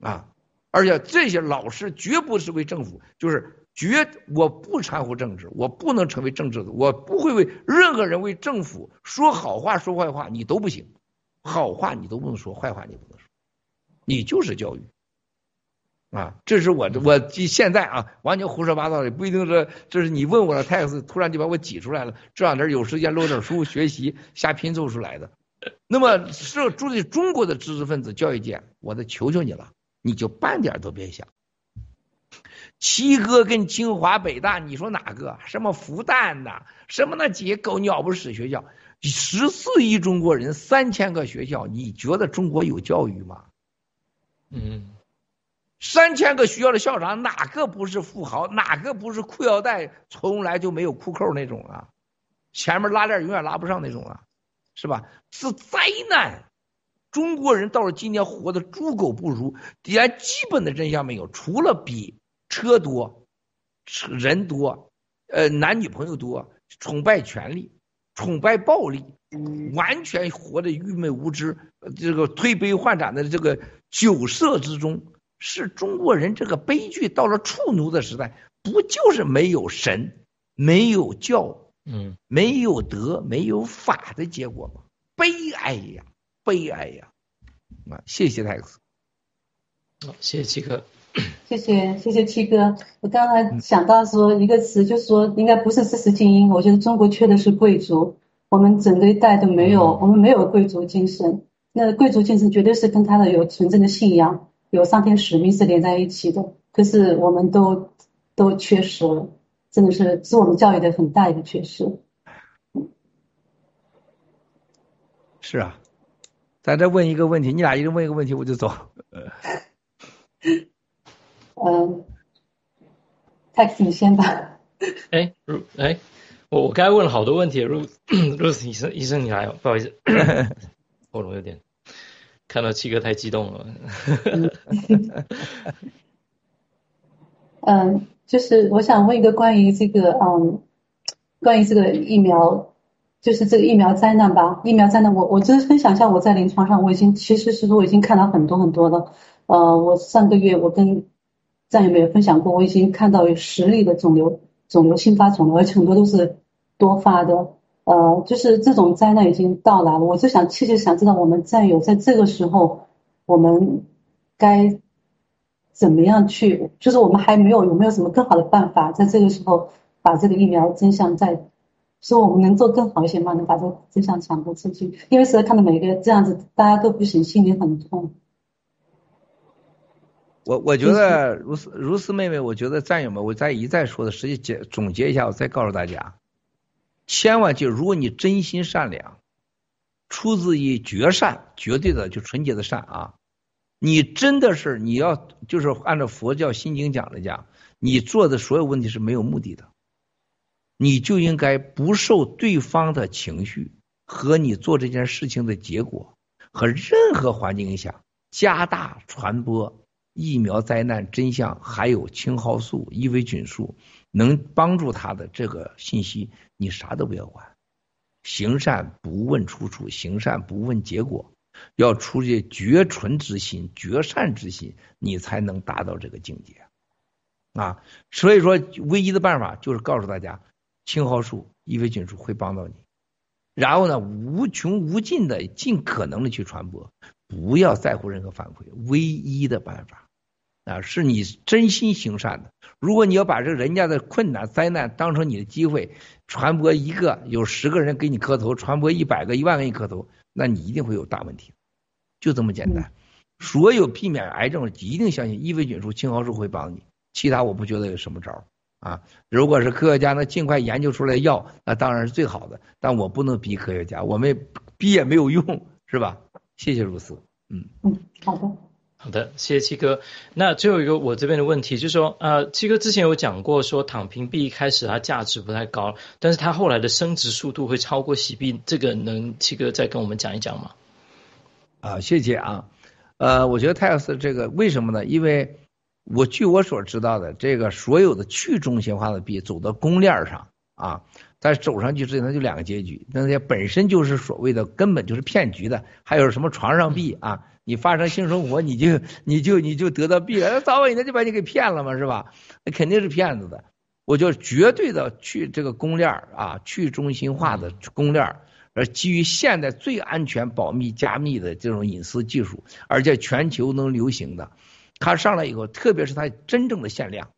R: 啊，而且这些老师绝不是为政府，就是绝我不掺和政治，我不能成为政治的，我不会为任何人为政府说好话说坏话，你都不行，好话你都不能说，坏话你不能说，你就是教育。啊，这是我我现在啊，完全胡说八道的，不一定是这是你问我的 text，突然就把我挤出来了。这两天有时间搂点书学习，瞎拼凑出来的。那么是注意中国的知识分子教育界，我再求求你了，你就半点都别想。七哥跟清华北大，你说哪个？什么复旦的？什么那几些狗鸟不屎学校？十四亿中国人，三千个学校，你觉得中国有教育吗？
Q: 嗯。
R: 三千个学校的校长，哪个不是富豪？哪个不是裤腰带从来就没有裤扣那种啊？前面拉链永远拉不上那种啊，是吧？是灾难。中国人到了今天活的猪狗不如，连基本的真相没有，除了比车多、人多、呃男女朋友多、崇拜权力、崇拜暴力，完全活的愚昧无知，这个推杯换盏的这个酒色之中。是中国人这个悲剧到了畜奴的时代，不就是没有神、没有教、
Q: 嗯，
R: 没有德、没有法的结果吗？悲哀呀，悲哀呀！啊，谢谢太子。
Q: 好，谢谢七哥。
S: 谢谢谢谢七哥。我刚才想到说一个词，就是说应该不是知识精英。我觉得中国缺的是贵族。我们整个一代都没有，我们没有贵族精神。那贵族精神绝对是跟他的有纯正的信仰。有上天使命是连在一起的，可是我们都都缺失了，真的是是我们教育的很大一个缺失。
R: 是啊，咱再问一个问题，你俩一人问一个问题，我就走。
S: 嗯，Tax 你先吧。
Q: 哎，如哎，我我刚才问了好多问题，如如医生医生你来，不好意思，喉咙有点。看到七哥太激动了。
S: 嗯，就是我想问一个关于这个，嗯，关于这个疫苗，就是这个疫苗灾难吧。疫苗灾难，我我就是分享一下我在临床上，我已经其实是说我已经看到很多很多了。呃，我上个月我跟战友们分享过，我已经看到有十例的肿瘤，肿瘤新发肿瘤，而且很多都是多发的。呃，就是这种灾难已经到来了，我就想，切切想知道我们战友在这个时候，我们该怎么样去？就是我们还没有有没有什么更好的办法，在这个时候把这个疫苗真相再说，我们能做更好一些吗？能把这个真相传播出去？因为实在看到每一个这样子，大家都不行，心里很痛。
R: 我我觉得如斯如斯妹妹，我觉得战友们，我再一再说的，实际结总结一下，我再告诉大家。千万就，如果你真心善良，出自于绝善，绝对的就纯洁的善啊！你真的是你要就是按照佛教心经讲的讲，你做的所有问题是没有目的的，你就应该不受对方的情绪和你做这件事情的结果和任何环境影响，加大传播疫苗灾难真相，还有青蒿素、伊维菌素。能帮助他的这个信息，你啥都不要管，行善不问出处，行善不问结果，要出于绝纯之心、绝善之心，你才能达到这个境界啊！所以说，唯一的办法就是告诉大家，青蒿素、伊维菌素会帮到你，然后呢，无穷无尽的、尽可能的去传播，不要在乎任何反馈，唯一的办法。啊，是你真心行善的。如果你要把这人家的困难灾难当成你的机会，传播一个有十个人给你磕头，传播一百个一万个人磕头，那你一定会有大问题。就这么简单。所有避免癌症，一定相信伊维菌素、青蒿素会帮你，其他我不觉得有什么招啊。如果是科学家能尽快研究出来药，那当然是最好的。但我不能逼科学家，我们逼也没有用，是吧？谢谢如斯。
S: 嗯嗯，好的。
Q: 好的，谢谢七哥。那最后一个我这边的问题就是说，呃，七哥之前有讲过说躺平币一开始它价值不太高，但是它后来的升值速度会超过洗币，这个能七哥再跟我们讲一讲吗？
R: 啊，谢谢啊。呃，我觉得泰斯这个为什么呢？因为我据我所知道的，这个所有的去中心化的币走到公链上啊，在走上去之前，它就两个结局，那些本身就是所谓的根本就是骗局的，还有什么床上币啊。你发生性生活，你就 你就你就得到弊了，那早晚人家就把你给骗了嘛，是吧？那肯定是骗子的。我就绝对的去这个公链啊，去中心化的公链，而基于现在最安全、保密、加密的这种隐私技术，而且全球能流行的，它上来以后，特别是它真正的限量，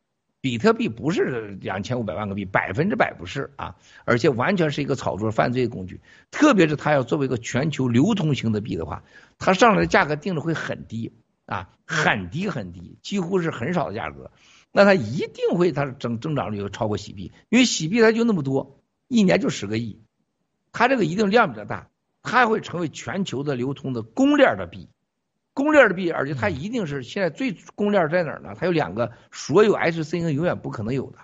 R: 比特币不是两千五百万个币，百分之百不是啊，而且完全是一个炒作犯罪工具。特别是它要作为一个全球流通型的币的话，它上来的价格定的会很低啊，很低很低，几乎是很少的价格。那它一定会它的增增长率会超过洗币，因为洗币它就那么多，一年就十个亿。它这个一定量比较大，它会成为全球的流通的公链的币，公链的币，而且它一定是现在最公链在哪儿呢？它有两个，所有 h c n 永远不可能有的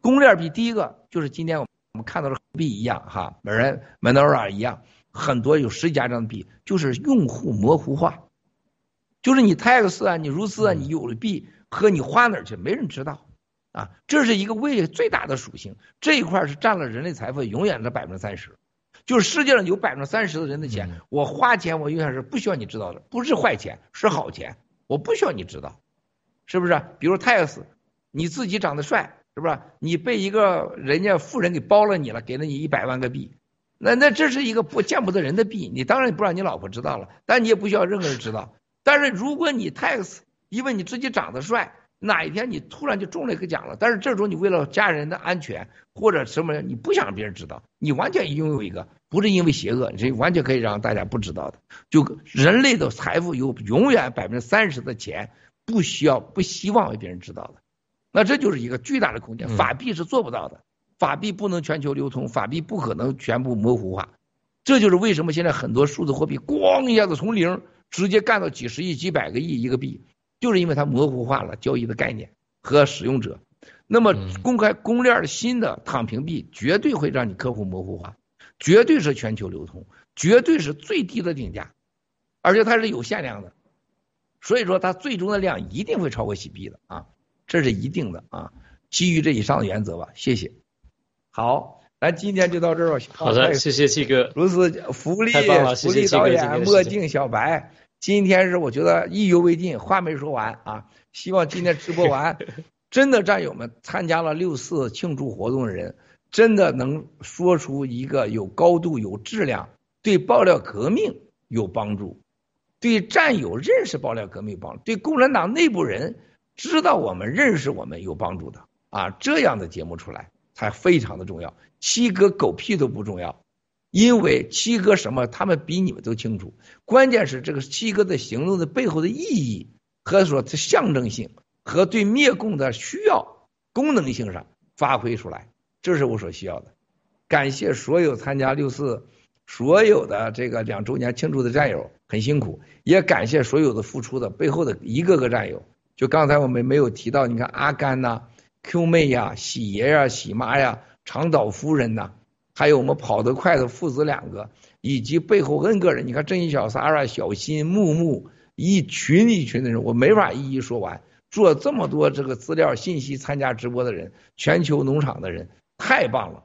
R: 公链币。第一个就是今天我们看到的币一样哈，本人 Monero 一样，很多有十几家这样的币，就是用户模糊化，就是你 Tax 啊，你如斯啊，你有了币和你花哪儿去，没人知道。啊，这是一个位最大的属性，这一块是占了人类财富永远的百分之三十。就是世界上有百分之三十的人的钱，我花钱我永远是不需要你知道的，不是坏钱，是好钱，我不需要你知道，是不是？比如 tax，，你自己长得帅，是不是？你被一个人家富人给包了你了，给了你一百万个币，那那这是一个不见不得人的币，你当然不让你老婆知道了，但你也不需要任何人知道。但是如果你 tax，，因为你自己长得帅，哪一天你突然就中了一个奖了，但是这时候你为了家人的安全或者什么，你不想让别人知道，你完全拥有一个。不是因为邪恶，这完全可以让大家不知道的。就人类的财富有永远百分之三十的钱不需要、不希望被别人知道的，那这就是一个巨大的空间。法币是做不到的，法币不能全球流通，法币不可能全部模糊化。这就是为什么现在很多数字货币咣一下子从零直接干到几十亿、几百个亿一个币，就是因为它模糊化了交易的概念和使用者。那么公开公链的新的躺平币绝对会让你客户模糊化。绝对是全球流通，绝对是最低的定价，而且它是有限量的，所以说它最终的量一定会超过洗币的啊，这是一定的啊。基于这以上的原则吧，谢谢。好，咱今天就到这儿吧。
Q: 好的，谢谢七哥。
R: 如此福利，福利导演墨镜小白，今天是我觉得意犹未尽，话没说完啊。希望今天直播完，真的战友们参加了六四庆祝活动的人。真的能说出一个有高度、有质量，对爆料革命有帮助，对战友认识爆料革命有帮助，对共产党内部人知道我们认识我们有帮助的啊，这样的节目出来才非常的重要。七哥狗屁都不重要，因为七哥什么他们比你们都清楚，关键是这个七哥的行动的背后的意义和说它象征性和对灭共的需要功能性上发挥出来。这是我所需要的，感谢所有参加六四、所有的这个两周年庆祝的战友，很辛苦，也感谢所有的付出的背后的一个个战友。就刚才我们没有提到，你看阿甘呐、Q 妹呀、喜爷呀、喜妈呀、长岛夫人呐，还有我们跑得快的父子两个，以及背后 N 个人，你看正义小撒拉、小新、木木，一群一群的人，我没法一一说完。做这么多这个资料信息参加直播的人，全球农场的人。太棒了，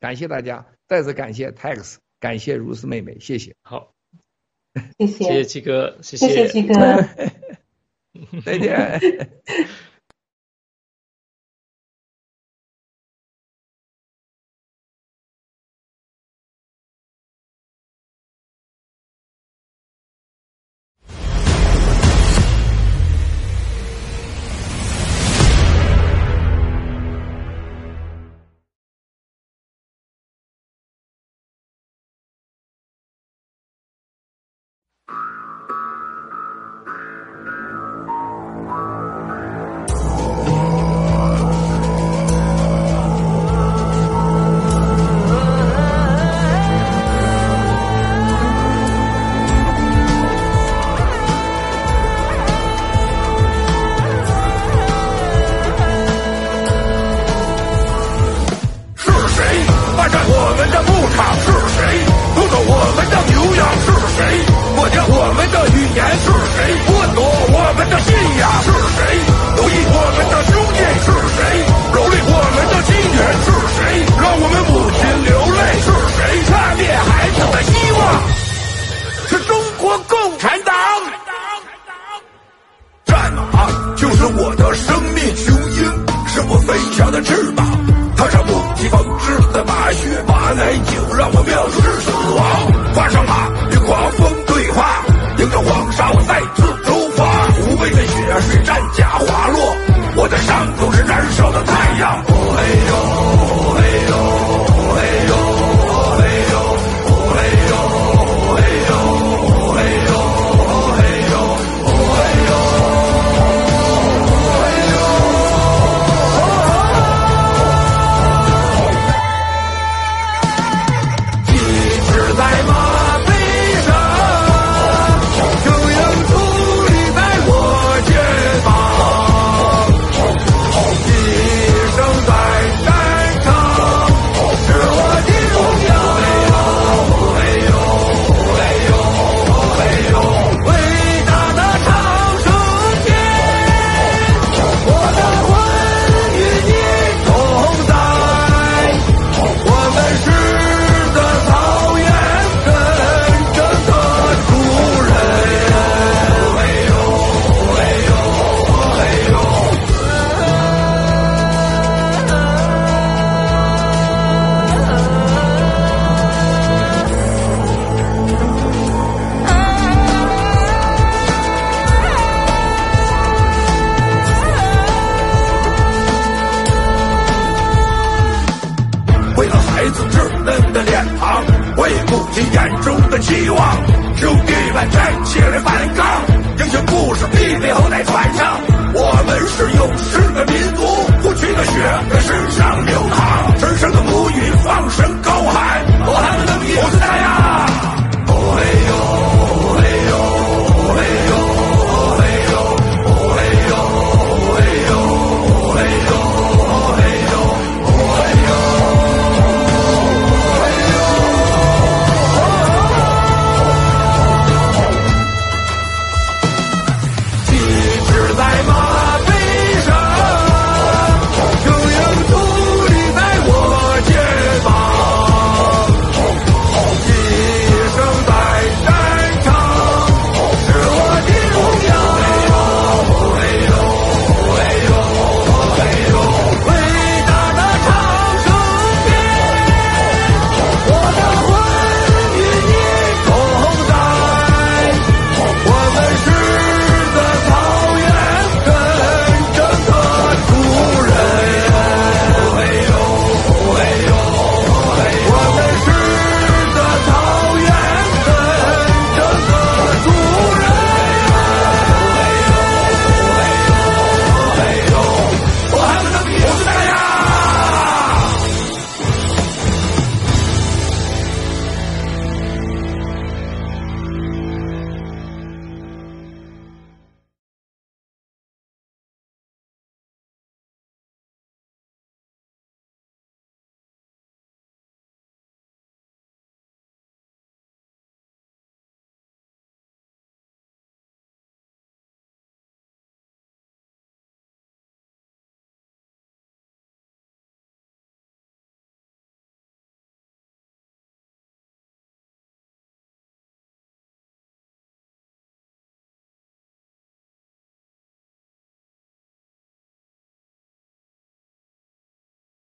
R: 感谢大家，再次感谢 Tax，感谢如斯妹妹，谢谢。
Q: 好，
S: 谢谢，谢
Q: 谢七哥，
S: 谢
Q: 谢
S: 七哥，
R: 再见。